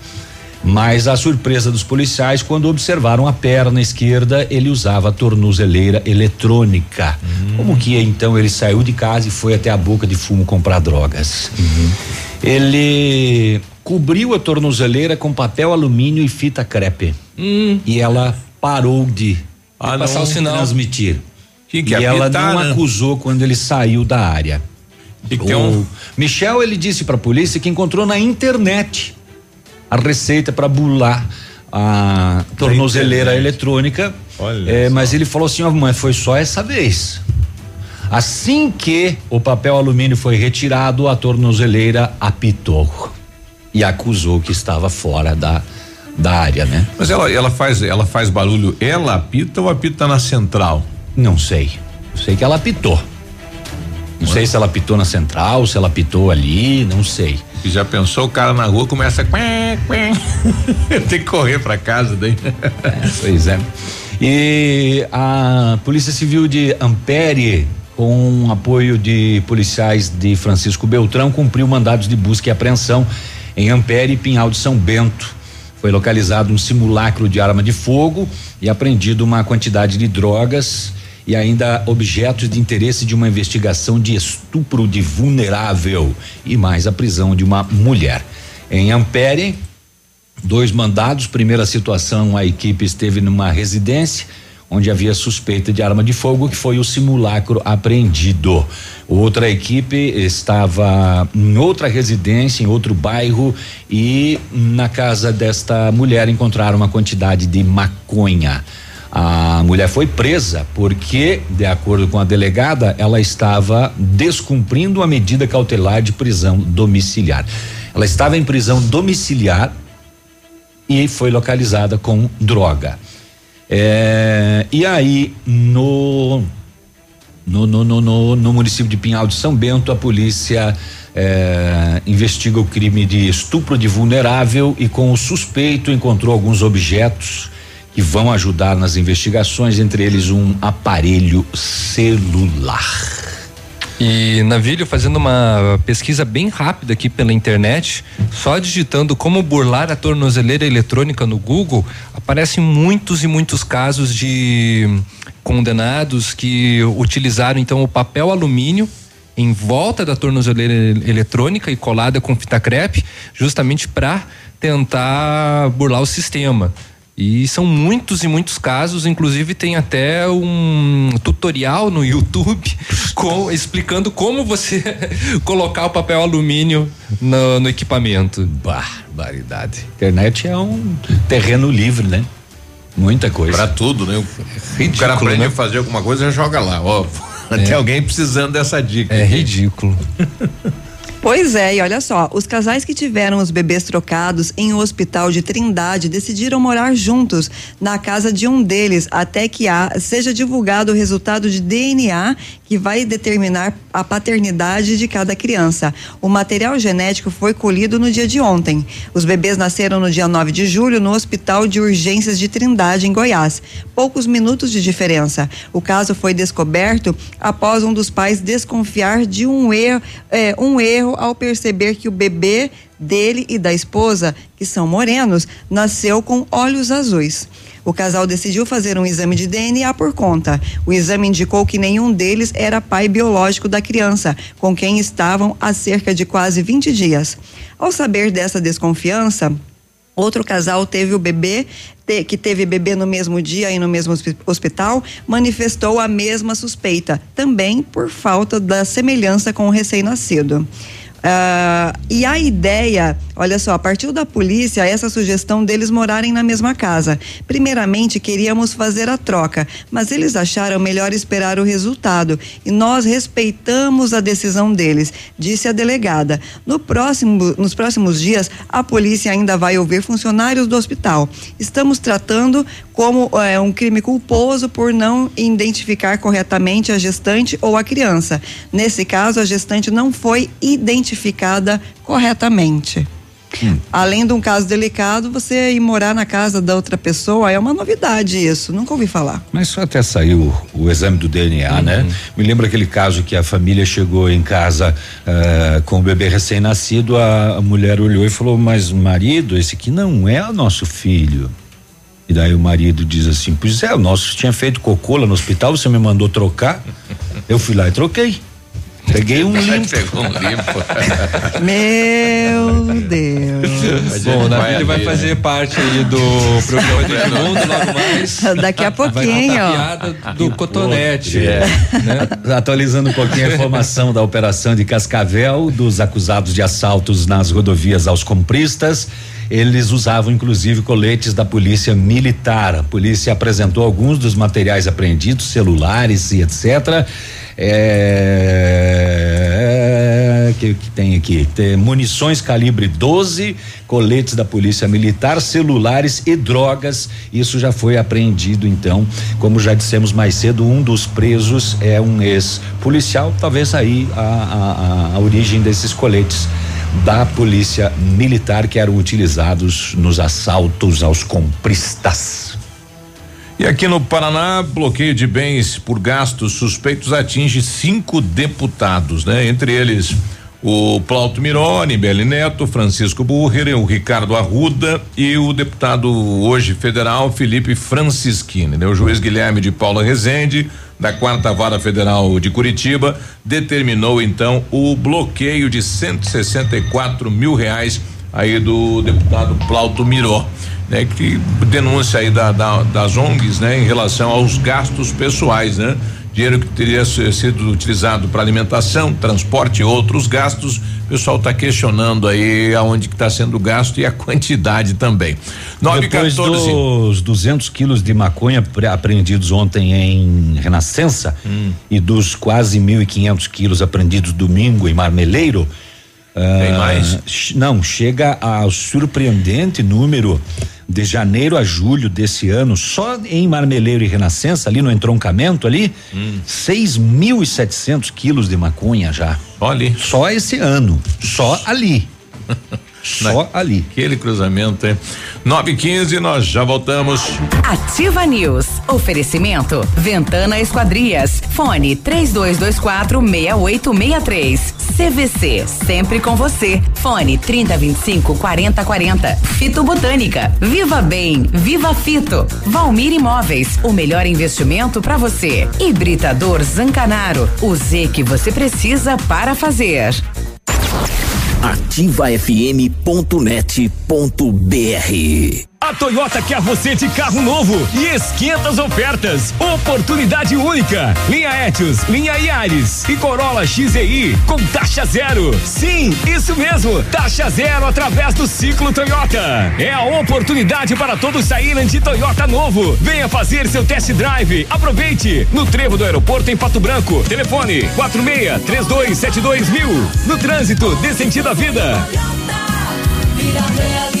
Mas a surpresa dos policiais quando observaram a perna esquerda, ele usava a tornozeleira eletrônica. Uhum. Como que então ele saiu de casa e foi até a boca de fumo comprar drogas? Uhum. Ele cobriu a tornozeleira com papel alumínio e fita crepe. Hum. E ela parou de, ah, passar não, o sinal. transmitir. Que que e ela não né? acusou quando ele saiu da área. O um... Michel ele disse para a polícia que encontrou na internet a receita para bular a tornozeleira eletrônica. É, mas ele falou assim, ó, mãe, foi só essa vez. Assim que o papel alumínio foi retirado, a tornozeleira apitou e acusou que estava fora da da área, né? Mas ela ela faz ela faz barulho, ela apita ou apita na central? Não sei. Sei que ela apitou. Não sei se ela pitou na central, se ela pitou ali, não sei. E já pensou o cara na rua começa tem que correr para casa daí. É, pois é. E a Polícia Civil de Ampere com apoio de policiais de Francisco Beltrão cumpriu mandados de busca e apreensão em Ampere e Pinhal de São Bento. Foi localizado um simulacro de arma de fogo e apreendido uma quantidade de drogas e ainda objetos de interesse de uma investigação de estupro de vulnerável e mais a prisão de uma mulher. Em Ampere, dois mandados. Primeira situação, a equipe esteve numa residência onde havia suspeita de arma de fogo, que foi o simulacro apreendido. Outra equipe estava em outra residência, em outro bairro, e na casa desta mulher encontraram uma quantidade de maconha. A mulher foi presa porque, de acordo com a delegada, ela estava descumprindo a medida cautelar de prisão domiciliar. Ela estava em prisão domiciliar e foi localizada com droga. É, e aí, no no, no, no, no, município de Pinhal de São Bento, a polícia é, investiga o crime de estupro de vulnerável e com o suspeito encontrou alguns objetos que vão ajudar nas investigações, entre eles um aparelho celular. E Navilho, fazendo uma pesquisa bem rápida aqui pela internet, só digitando como burlar a tornozeleira eletrônica no Google, aparecem muitos e muitos casos de condenados que utilizaram então o papel alumínio em volta da tornozeleira eletrônica e colada com fita crepe, justamente para tentar burlar o sistema. E são muitos e muitos casos, inclusive tem até um tutorial no YouTube com, explicando como você colocar o papel alumínio no, no equipamento. Barbaridade. Internet é um terreno livre, né? Muita coisa. Pra tudo, né? Ridículo, o cara aprende né? a fazer alguma coisa, joga lá, ó. Tem alguém precisando dessa dica. É ridículo. Pois é, e olha só, os casais que tiveram os bebês trocados em um hospital de Trindade decidiram morar juntos na casa de um deles até que a, seja divulgado o resultado de DNA que vai determinar a paternidade de cada criança. O material genético foi colhido no dia de ontem. Os bebês nasceram no dia 9 de julho no Hospital de Urgências de Trindade, em Goiás. Poucos minutos de diferença. O caso foi descoberto após um dos pais desconfiar de um erro, é, um erro ao perceber que o bebê dele e da esposa, que são morenos, nasceu com olhos azuis. O casal decidiu fazer um exame de DNA por conta. O exame indicou que nenhum deles era pai biológico da criança, com quem estavam há cerca de quase 20 dias. Ao saber dessa desconfiança, Outro casal teve o bebê, que teve bebê no mesmo dia e no mesmo hospital, manifestou a mesma suspeita, também por falta da semelhança com o recém-nascido. Uh, e a ideia, olha só, partiu da polícia essa sugestão deles morarem na mesma casa. Primeiramente, queríamos fazer a troca, mas eles acharam melhor esperar o resultado e nós respeitamos a decisão deles, disse a delegada. No próximo, nos próximos dias, a polícia ainda vai ouvir funcionários do hospital. Estamos tratando como é, um crime culposo por não identificar corretamente a gestante ou a criança. Nesse caso, a gestante não foi identificada identificada corretamente. Hum. Além de um caso delicado, você ir morar na casa da outra pessoa é uma novidade isso, nunca ouvi falar. Mas só até saiu o, exame do DNA, uhum. né? Me lembra aquele caso que a família chegou em casa uh, com o bebê recém-nascido, a, a mulher olhou e falou: Mas marido, esse aqui não é o nosso filho. E daí o marido diz assim: Pois é, o nosso tinha feito cocô lá no hospital, você me mandou trocar. Eu fui lá e troquei. Peguei um limpo. Pegou um limpo. Meu Deus. Bom, Navi ele vai fazer parte aí do programa do Edmundo logo mais. Daqui a pouquinho. Vai a piada do cotonete. É. Né? Atualizando um pouquinho a informação da operação de Cascavel, dos acusados de assaltos nas rodovias aos compristas. Eles usavam inclusive coletes da polícia militar. A polícia apresentou alguns dos materiais apreendidos, celulares e etc. É, que, que tem aqui? Tem munições calibre 12, coletes da Polícia Militar, celulares e drogas. Isso já foi apreendido, então. Como já dissemos mais cedo, um dos presos é um ex-policial, talvez aí a, a, a origem desses coletes da polícia militar que eram utilizados nos assaltos aos compristas. E aqui no Paraná, bloqueio de bens por gastos suspeitos atinge cinco deputados, né? Entre eles o Plauto Mironi, Beli Neto, Francisco Burrer, o Ricardo Arruda e o deputado hoje federal Felipe Francischini, né? O juiz Guilherme de Paula Rezende, da quarta vara federal de Curitiba, determinou então o bloqueio de 164 mil reais aí do deputado Plauto Miró né, que denúncia aí da, da, das ONGs, né, em relação aos gastos pessoais, né? Dinheiro que teria sido utilizado para alimentação, transporte e outros gastos, o pessoal está questionando aí aonde que está sendo gasto e a quantidade também. 9 Depois 14. dos 200 quilos de maconha apreendidos ontem em Renascença hum. e dos quase 1.500 quilos apreendidos domingo em Marmeleiro, tem uh, mais? Não, chega ao surpreendente número de janeiro a julho desse ano, só em Marmeleiro e Renascença, ali no entroncamento ali, hum. 6.700 quilos de maconha já. Olha. Só esse ano, só ali. Só Na, ali. Aquele cruzamento, hein? 9 e 15 nós já voltamos. Ativa News. Oferecimento. Ventana Esquadrias. Fone 3224 6863. CVC. Sempre com você. Fone 3025 4040. Fito Botânica. Viva Bem. Viva Fito. Valmir Imóveis. O melhor investimento para você. Hibridador Zancanaro. O Z que você precisa para fazer ativafm.net.br a Toyota quer você de carro novo e esquenta as ofertas. Oportunidade única. Linha Etios, linha Yaris e Corolla XEI com taxa zero. Sim, isso mesmo. Taxa zero através do ciclo Toyota. É a oportunidade para todos saírem de Toyota novo. Venha fazer seu test drive. Aproveite. No trevo do aeroporto em Pato Branco. Telefone 46 3272 mil. No trânsito, dê sentido à vida. Toyota,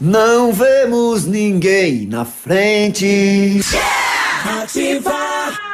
não vemos ninguém na frente. Ativar.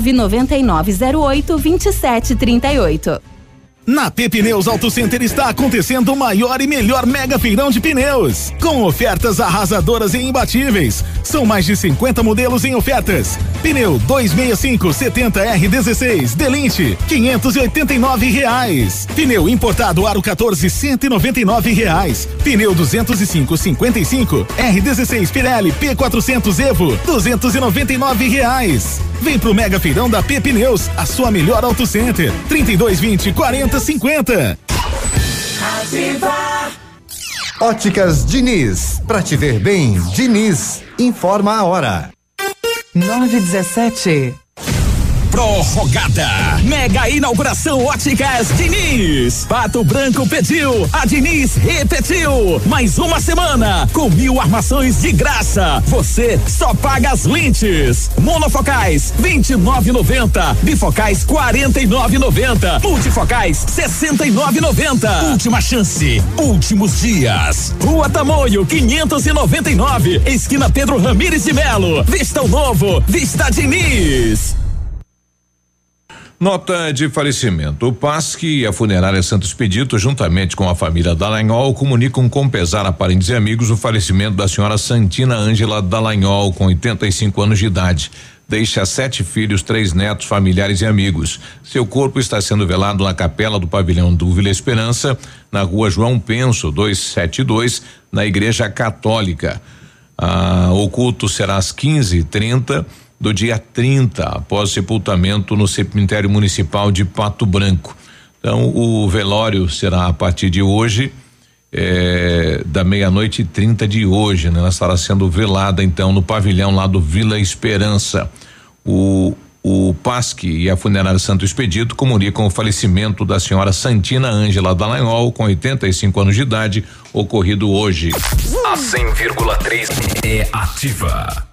99908 2738. Na Pneus Auto Center está acontecendo o maior e melhor mega feirão de pneus, com ofertas arrasadoras e imbatíveis. São mais de 50 modelos em ofertas. Pneu 265 70R 16 Delinte 589 reais. Pneu importado Aro 14 199 reais. Pneu 205 55 R16 Pirelli P400 Evo 299 reais. Vem pro mega feirão da P Pneus, a sua melhor Auto Center. 3220 40 50. Ativa. Óticas Diniz, pra te ver bem, Diniz, informa a hora. 917 prorrogada. Mega inauguração Óticas Diniz. Pato Branco pediu, a Diniz repetiu. Mais uma semana com mil armações de graça. Você só paga as lentes. Monofocais 29,90. Bifocais 49,90. Multifocais 69,90. Última chance. Últimos dias. Rua Tamoio 599. Esquina Pedro Ramires de Melo. Vista o novo. Vista Diniz. Nota de falecimento. O PASC e a funerária Santos Pedito, juntamente com a família Dallagnol, comunicam com pesar a parentes e amigos o falecimento da senhora Santina Ângela Dallagnol, com 85 anos de idade. Deixa sete filhos, três netos, familiares e amigos. Seu corpo está sendo velado na capela do pavilhão do Vila Esperança, na rua João Penso, 272, na Igreja Católica. Ah, o culto será às 15h30 do dia 30, após sepultamento no cemitério municipal de Pato Branco. Então, o velório será a partir de hoje, é, da meia-noite e 30 de hoje, né? Ela estará sendo velada, então, no pavilhão lá do Vila Esperança. O, o PASC e a funerária Santo Expedito comunicam o falecimento da senhora Santina Ângela Dallagnol, com 85 anos de idade, ocorrido hoje. A 100,3 é ativa.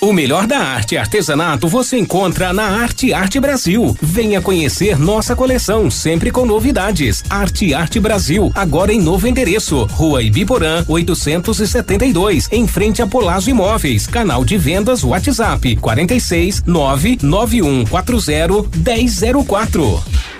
O melhor da arte e artesanato você encontra na Arte Arte Brasil. Venha conhecer nossa coleção, sempre com novidades. Arte Arte Brasil, agora em novo endereço. Rua Ibiporã, 872, em frente a Polazo Imóveis. Canal de vendas WhatsApp 46 99140 1004.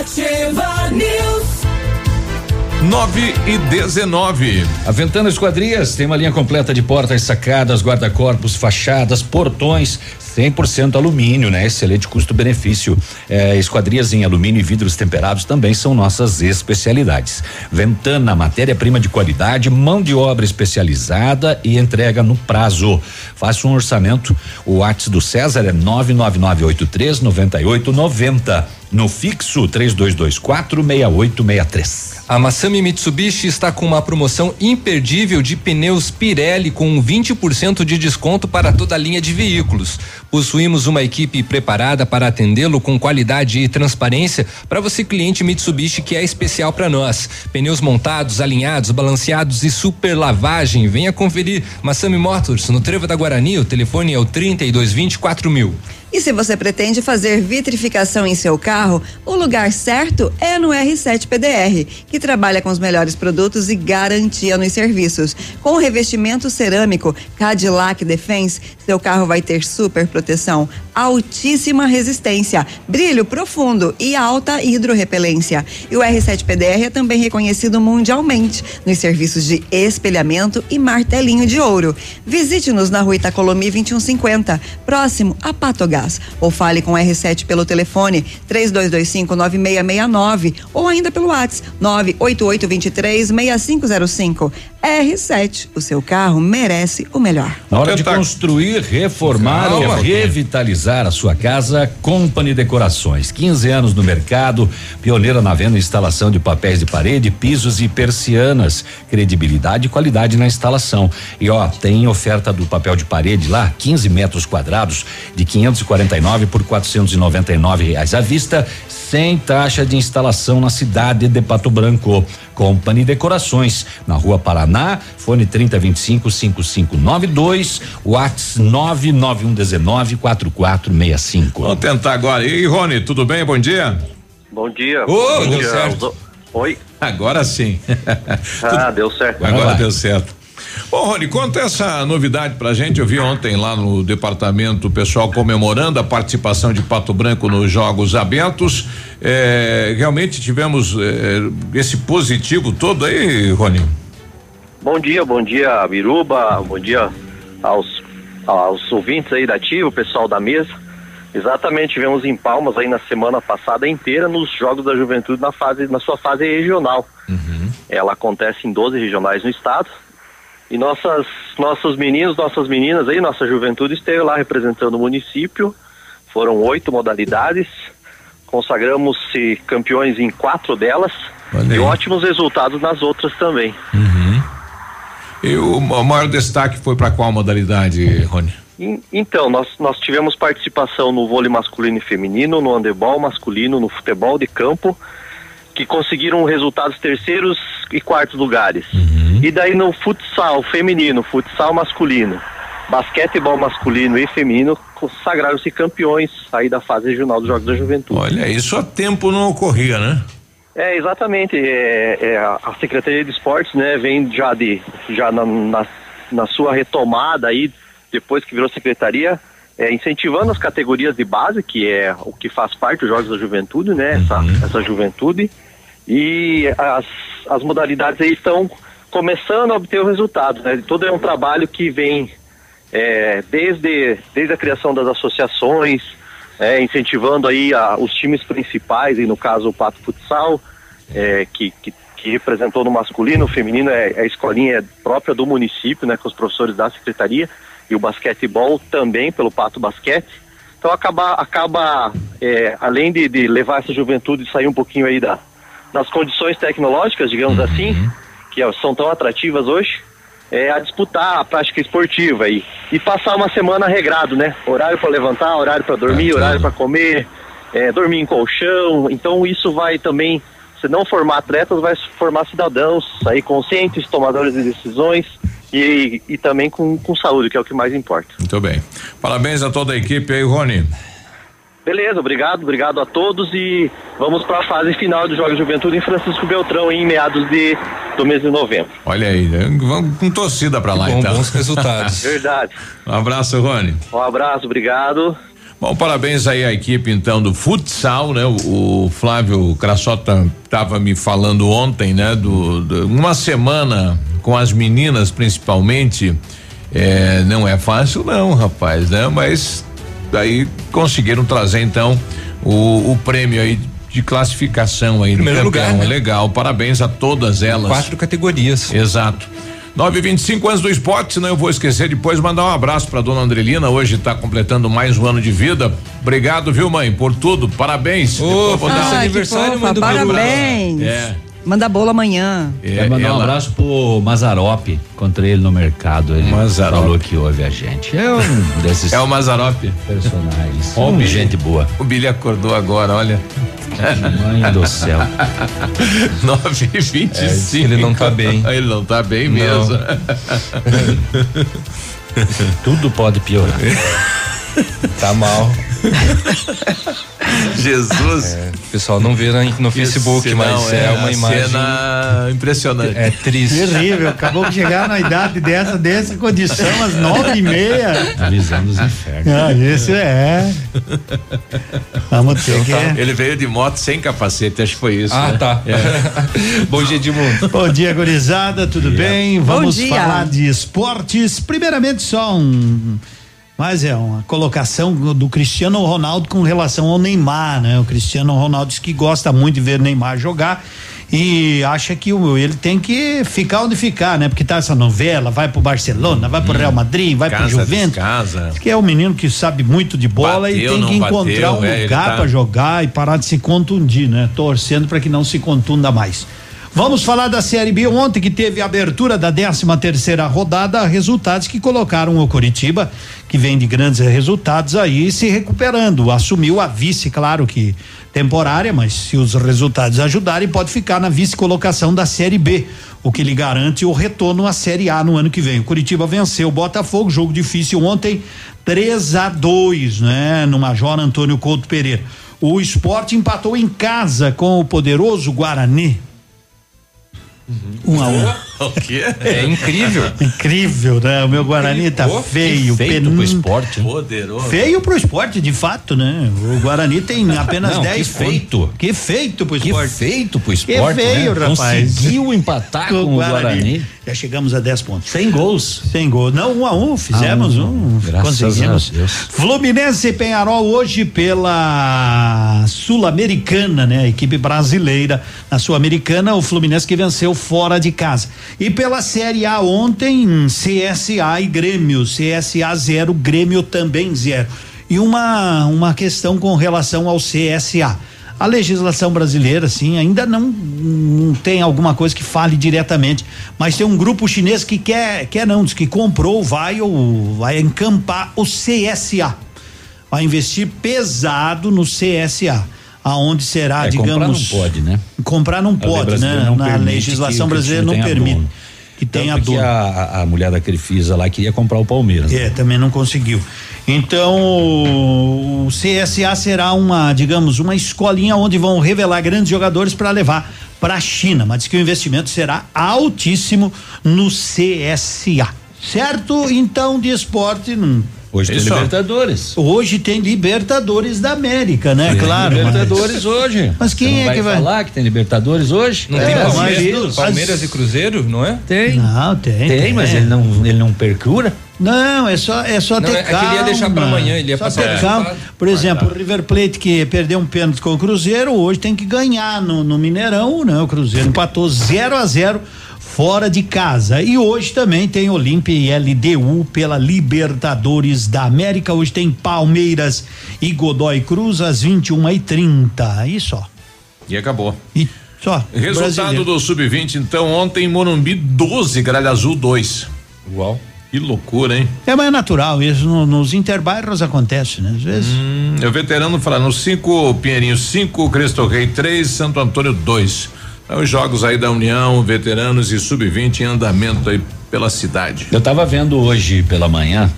Ativa News. 9 e 19. A Ventana Esquadrias tem uma linha completa de portas, sacadas, guarda-corpos, fachadas, portões, 100% alumínio, né? Excelente custo-benefício. É, esquadrias em alumínio e vidros temperados também são nossas especialidades. Ventana, matéria-prima de qualidade, mão de obra especializada e entrega no prazo. Faça um orçamento. O WhatsApp do César é 99983 9890. No fixo 3224 6863. A Massami Mitsubishi está com uma promoção imperdível de pneus Pirelli com 20% de desconto para toda a linha de veículos. Possuímos uma equipe preparada para atendê-lo com qualidade e transparência para você cliente Mitsubishi que é especial para nós. Pneus montados, alinhados, balanceados e super lavagem. Venha conferir Massami Motors no Trevo da Guarani. O telefone é o 3224 mil. E se você pretende fazer vitrificação em seu carro, o lugar certo é no R7 PDR, que trabalha com os melhores produtos e garantia nos serviços. Com revestimento cerâmico Cadillac Defense, seu carro vai ter super proteção, proteção altíssima resistência, brilho profundo e alta hidrorrepelência. E o R7 PDR é também reconhecido mundialmente nos serviços de espelhamento e martelinho de ouro. Visite-nos na rua Itacolomi 2150, próximo a Patogás ou fale com o R7 pelo telefone 3225 9669 ou ainda pelo WhatsApp 98823 6505. R7, o seu carro merece o melhor. Na hora de construir, reformar Calma, ou revitalizar a sua casa, Company Decorações. 15 anos no mercado, pioneira na venda e instalação de papéis de parede, pisos e persianas. Credibilidade e qualidade na instalação. E ó, tem oferta do papel de parede lá, 15 metros quadrados, de 549 por 499 reais à vista, sem taxa de instalação na cidade de Pato Branco. Company Decorações, na rua Paraná, fone 3025 5592, Whats 99119 4465. Vamos tentar agora. E aí, Rony, tudo bem? Bom dia. Bom dia. Ô, Bom deu dia. certo. Oi. Agora sim. Ah, deu certo. Agora deu certo. Bom, Rony, conta essa novidade pra gente. Eu vi ontem lá no departamento o pessoal comemorando a participação de Pato Branco nos Jogos Abertos. É, realmente tivemos é, esse positivo todo aí, Rony? Bom dia, bom dia, Biruba. Bom dia aos, aos ouvintes aí da Ativa, o pessoal da mesa. Exatamente, tivemos em Palmas aí na semana passada inteira nos Jogos da Juventude na fase, na sua fase regional. Ela acontece em 12 regionais no estado. E nossas, nossos meninos, nossas meninas aí, nossa juventude esteve lá representando o município. Foram oito modalidades. Consagramos-se campeões em quatro delas. e ótimos resultados nas outras também. E o, maior destaque foi para qual modalidade, Rony? En- Então, nós, nós tivemos participação no vôlei masculino e feminino, no handebol masculino, no futebol de campo, que conseguiram resultados terceiros e quartos lugares. E daí no futsal feminino, futsal masculino, basquetebol masculino e feminino consagraram-se campeões aí da fase regional dos Jogos da Juventude. Olha, isso há tempo não ocorria, né? É, exatamente. É, é, a Secretaria de Esportes, né, vem já de já na, na, na sua retomada aí, depois que virou secretaria, é, incentivando as categorias de base, que é o que faz parte dos Jogos da Juventude, né, essa, essa juventude. E as, as modalidades aí estão começando a obter o resultado, né? Todo é um trabalho que vem é, desde, desde a criação das associações, é, incentivando aí a- os times principais, e no caso o Pato Futsal, é, que, que, que representou no masculino, o feminino é, é a escolinha própria do município, né, com os professores da secretaria, e o basquetebol também pelo Pato Basquete, Então acaba, acaba é, além de, de, levar essa juventude e sair um pouquinho aí da, das condições tecnológicas, digamos uhum. assim, que são tão atrativas hoje, é, a disputar a prática esportiva aí e passar uma semana regrado, né? Horário para levantar, horário para dormir, é, horário para comer, é, dormir em colchão. Então isso vai também, se não formar atletas, vai formar cidadãos aí conscientes, tomadores de decisões e, e também com, com saúde, que é o que mais importa. Muito bem. Parabéns a toda a equipe aí, Rony. Beleza, obrigado, obrigado a todos e vamos para a fase final dos Jogos de Juventude em Francisco Beltrão em meados de do mês de novembro. Olha aí, né? vamos com torcida para lá bom, então. Bons resultados. Verdade. Um abraço, Rony. Um abraço, obrigado. Bom, parabéns aí à equipe então do futsal, né? O, o Flávio Crassota estava me falando ontem, né? Do, do, uma semana com as meninas principalmente, é, não é fácil não, rapaz, né? Mas daí conseguiram trazer então o, o prêmio aí de classificação aí Primeiro no campeão. Lugar, né? Legal, parabéns a todas elas. Quatro categorias. Exato. 925 anos do esporte, senão eu vou esquecer depois mandar um abraço para dona Andrelina, hoje está completando mais um ano de vida. Obrigado, viu, mãe, por tudo. Parabéns. Oh, aniversário, manda Parabéns. É. Manda bolo amanhã. É, Quer mandar ela... um abraço pro Mazarop. Encontrei ele no mercado. Ele Mazarop. falou que ouve a gente. É um desses. É o Mazarop. Personagens. Homem, gente boa. O Billy acordou agora, olha. Mãe do céu. 9 e 25 é, Ele não tá bem. Ele não tá bem não. mesmo. Tudo pode piorar. Tá mal. Jesus. É, o pessoal não vê no, Facebook, mas é, é, uma imagem. Cena impressionante. É triste. Terrível. Acabou de chegar na idade dessa, dessa condição, às nove e meia. Avisando os infernos. Ah, esse é. Vamos ter que. Tá. Ele veio de moto sem capacete, acho que foi isso. Ah, né? tá. É. Bom dia, Edmundo. Bom dia, gurizada, tudo bem? Vamos falar de esportes. Primeiramente, só um mas é uma colocação do Cristiano Ronaldo com relação ao Neymar, né? O Cristiano Ronaldo diz que gosta muito de ver Neymar jogar e acha que o, ele tem que ficar onde ficar, né? Porque tá essa novela, vai pro Barcelona, vai pro hum, Real Madrid, vai pro Juventus. Casa. Que é um menino que sabe muito de bola bateu, e tem que encontrar bateu, um é, lugar tá... para jogar e parar de se contundir, né? Torcendo para que não se contunda mais. Vamos falar da Série B ontem que teve a abertura da 13 terceira rodada, resultados que colocaram o Curitiba, que vem de grandes resultados aí, se recuperando. Assumiu a vice, claro que temporária, mas se os resultados ajudarem, pode ficar na vice-colocação da Série B, o que lhe garante o retorno à Série A no ano que vem. O Curitiba venceu o Botafogo, jogo difícil ontem, 3 a 2, né? No Major Antônio Couto Pereira. O esporte empatou em casa com o poderoso Guarani Uhum. Um a um. O quê? É incrível. incrível, né? O meu Guarani tá Pô, feio. Feio pen... pro esporte. Poderoso. Feio pro esporte, de fato, né? O Guarani tem apenas 10 que feito. Que feito pro esporte. Que feito pro esporte. Que feio, né? rapaz. Conseguiu empatar com, com o Guarani. Guarani. Já chegamos a 10 pontos. Sem gols. Sem gols. Não, um a um, fizemos ah, um. um. Graças conseguimos. a Deus. Fluminense e Penharol hoje pela Sul-Americana, né? A equipe brasileira na Sul-Americana, o Fluminense que venceu fora de casa. E pela Série A ontem, CSA e Grêmio, CSA zero, Grêmio também zero. E uma uma questão com relação ao CSA. A legislação brasileira, sim, ainda não, não tem alguma coisa que fale diretamente, mas tem um grupo chinês que quer, quer não, diz que comprou, vai ou vai encampar o CSA. Vai investir pesado no CSA aonde será, é, digamos. Comprar não pode, né? Comprar não pode, né? Não Na legislação brasileira não permite. Dono. Que tenha Tanto dono. A, a mulher da Crefisa lá queria comprar o Palmeiras. É, também não conseguiu. Então, o CSA será uma, digamos, uma escolinha onde vão revelar grandes jogadores para levar para a China, mas diz que o investimento será altíssimo no CSA. Certo? Então, de esporte, não Hoje Isso. tem Libertadores. Hoje tem Libertadores da América, né? Tem claro. Libertadores mas... hoje. Mas quem é que vai falar que tem Libertadores hoje? Não é, tem Palmeiras, Palmeiras e Cruzeiro, não é? Tem. Não, tem. Tem, tem. mas ele não ele não percura? Não, é só é só não, ter é, calma. Ele ia deixar para amanhã, ele ia só passar. Ter calma. Por exemplo, o River Plate que perdeu um pênalti com o Cruzeiro, hoje tem que ganhar no, no Mineirão, né? O Cruzeiro empatou 0 a 0 fora de casa. E hoje também tem Olímpia e LDU pela Libertadores da América. Hoje tem Palmeiras e Godoy Cruz às 21 e 30 E só. E acabou. E só. Resultado brasileiro. do Sub-20, então, ontem Morumbi 12, Gralha Azul 2. Uau. Que loucura, hein? É, mas é natural, isso no, nos interbairros acontece, né? Às vezes. Hum, o veterano falando cinco, Pinheirinho cinco, Cristo Rei três, Santo Antônio dois. Então, os jogos aí da União, veteranos e sub-20 em andamento aí pela cidade. Eu estava vendo hoje pela manhã,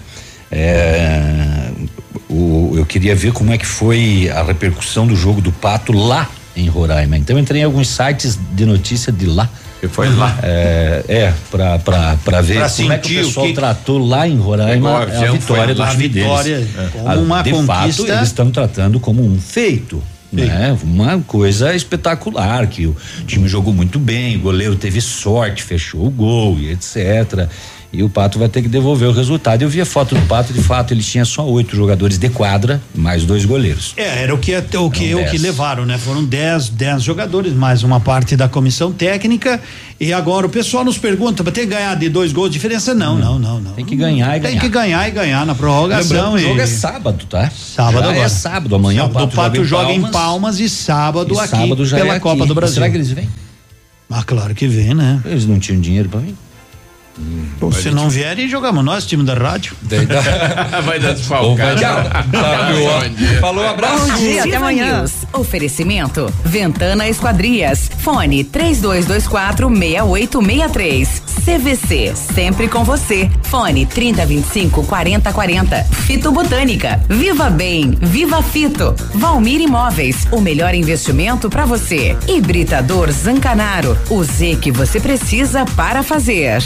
é, o, eu queria ver como é que foi a repercussão do jogo do Pato lá em Roraima. Então entrei em alguns sites de notícia de lá foi lá. É, é pra, pra, pra ver pra como é que o pessoal que... tratou lá em Roraima a, a vitória do time vitória deles. É. Como uma de conquista. fato, eles estão tratando como um feito. Né? Uma coisa espetacular, que o time jogou muito bem, o goleiro teve sorte, fechou o gol e etc. E o Pato vai ter que devolver o resultado. Eu vi a foto do Pato, de fato, ele tinha só oito jogadores de quadra, mais dois goleiros. É, era o que o que, o que levaram, né? Foram dez, dez jogadores, mais uma parte da comissão técnica. E agora o pessoal nos pergunta, tem que ganhar de dois gols de diferença? Não, não, não, não. Tem que ganhar e ganhar. Tem que ganhar e ganhar na prorrogação. o jogo é sábado, tá? Sábado já é agora. É sábado, amanhã sábado, o Pato, Pato joga, em, joga Palmas, em Palmas e sábado e aqui sábado pela é Copa do Brasil. Será que eles vêm? Ah, claro que vem, né? Eles não tinham dinheiro para vir. Hum, se não vierem, jogamos nós, time da rádio. vai dar desfalcado. Falou, abraço. Bom dia, até amanhã. News. Oferecimento: Ventana Esquadrias. Fone 3224 6863. CVC, sempre com você. Fone 3025 4040. Fito Botânica. Viva Bem, Viva Fito. Valmir Imóveis, o melhor investimento para você. Hibridador Zancanaro. O Z que você precisa para fazer.